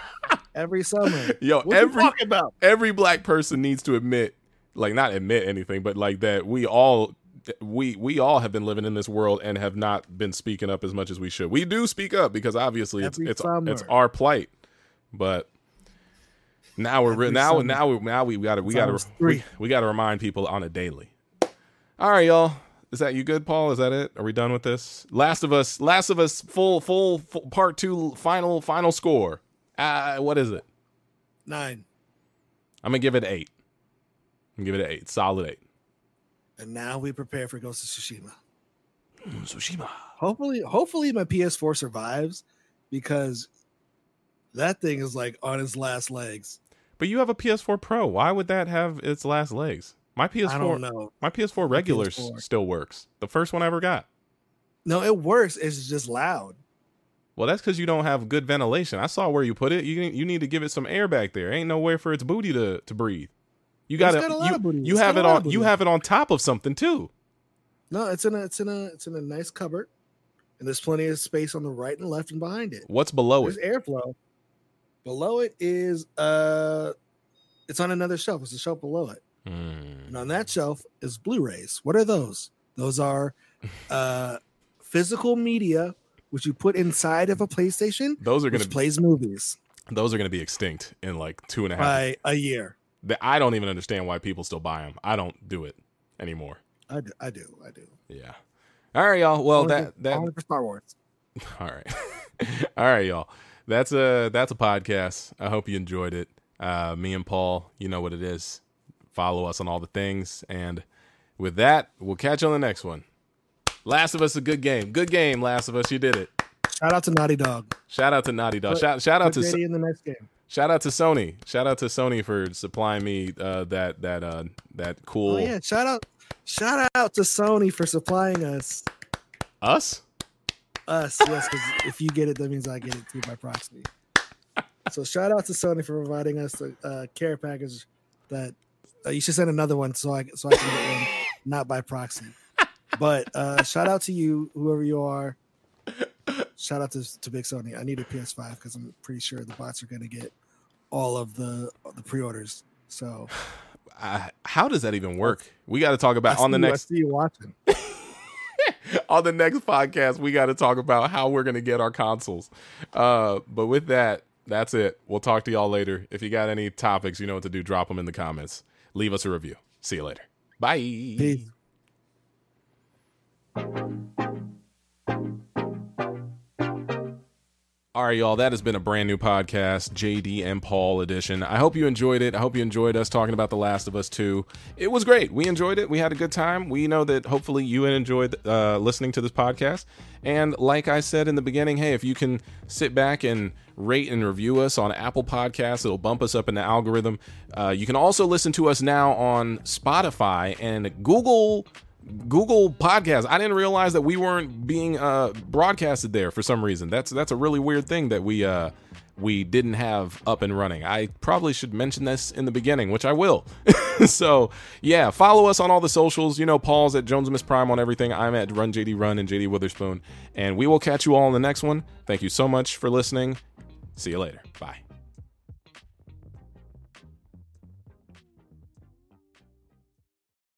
Speaker 2: every summer.
Speaker 1: yo
Speaker 2: What
Speaker 1: every
Speaker 2: about?
Speaker 1: every black person needs to admit like not admit anything but like that we all we we all have been living in this world and have not been speaking up as much as we should we do speak up because obviously it's it's
Speaker 2: summer.
Speaker 1: it's our plight but now we're re- now now we now we gotta we gotta we, we gotta remind people on a daily. All right y'all. Is that you good paul? Is that it? Are we done with this? Last of us last of us full full, full part two final final score. Uh what is it?
Speaker 2: Nine.
Speaker 1: i'm gonna give it eight. I'm gonna give it an eight. Solid eight.
Speaker 2: And now we prepare for Ghost of Tsushima.
Speaker 1: Tsushima.
Speaker 2: Hopefully, hopefully my PS4 survives because that thing is like on its last legs.
Speaker 1: But you have a PS4 Pro. Why would that have its last legs? My
Speaker 2: I don't
Speaker 1: PS4,
Speaker 2: know.
Speaker 1: my PS4 regular
Speaker 2: PS4.
Speaker 1: still works. The first one I ever got.
Speaker 2: No, it works. It's just loud.
Speaker 1: Well, that's because you don't have good ventilation. I saw where you put it. You you need to give it some air back there. Ain't nowhere for its booty to, to breathe. You got
Speaker 2: got a
Speaker 1: to
Speaker 2: lot
Speaker 1: you, you have it on you have it on top of something too.
Speaker 2: No, it's in a it's in a it's in a nice cupboard, and there's plenty of space on the right and left and behind it.
Speaker 1: What's below
Speaker 2: There's
Speaker 1: it?
Speaker 2: airflow. Below it is uh, it's on another shelf. It's a shelf below it,
Speaker 1: Hmm.
Speaker 2: and on that shelf is Blu-rays. What are those? Those are uh, physical media which you put inside of a PlayStation,
Speaker 1: Those are gonna
Speaker 2: which plays movies
Speaker 1: those are gonna be extinct in like two and a half.
Speaker 2: by a year.
Speaker 1: I don't even understand why people still buy them. I don't do it anymore.
Speaker 2: I do. I do. I do.
Speaker 1: Yeah. All right, y'all. Well, that that
Speaker 2: Star Wars.
Speaker 1: All right. All right, y'all. That's a that's a podcast. I hope you enjoyed it. Uh me and Paul, you know what it is. Follow us on all the things and with that, we'll catch you on the next one. Last of Us a good game. Good game, Last of Us. You did it.
Speaker 2: Shout out to Naughty Dog.
Speaker 1: Shout out to Naughty Dog.
Speaker 2: Put-
Speaker 1: Shout shout out to
Speaker 2: JD in the next game.
Speaker 1: shout out to Sony. Shout out to Sony for supplying me uh that that uh that cool
Speaker 2: Oh yeah! Shout out, shout out to Sony for supplying us
Speaker 1: us?
Speaker 2: Us. Yes, because if you get it, that means I get it too by proxy. So shout out to Sony for providing us a uh, care package that uh, you should send another one so I so I can get one not by proxy. But uh, shout out to you, whoever you are. Shout out to, to Big Sony. I need a PS5 because I'm pretty sure the bots are going to get all of the the pre-orders. So
Speaker 1: Uh, how does that even work? We got to talk about on the
Speaker 2: you- I
Speaker 1: next
Speaker 2: see you watching.
Speaker 1: on the next podcast we got to talk about how we're going to get our consoles. Uh but with that that's it. We'll talk to y'all later. If you got any topics you know what to do. Drop them in the comments. Leave us a review. See you later. Bye.
Speaker 2: Peace.
Speaker 1: All right, y'all. That has been a brand new podcast, JD and Paul edition. I hope you enjoyed it. I hope you enjoyed us talking about The Last of Us 2. It was great. We enjoyed it. We had a good time. We know that hopefully you enjoyed uh, listening to this podcast. And like I said in the beginning, hey, if you can sit back and rate and review us on Apple Podcasts, it'll bump us up in the algorithm. Uh, you can also listen to us now on Spotify and Google Google Podcast. I didn't realize that we weren't being uh, broadcasted there for some reason. That's that's a really weird thing that we uh, we didn't have up and running. I probably should mention this in the beginning, which I will. so yeah, follow us on all the socials. You know, Paul's at Jonesimus Prime on everything. I'm at Run JD Run and JD Witherspoon, and we will catch you all in the next one. Thank you so much for listening. See you later. Bye.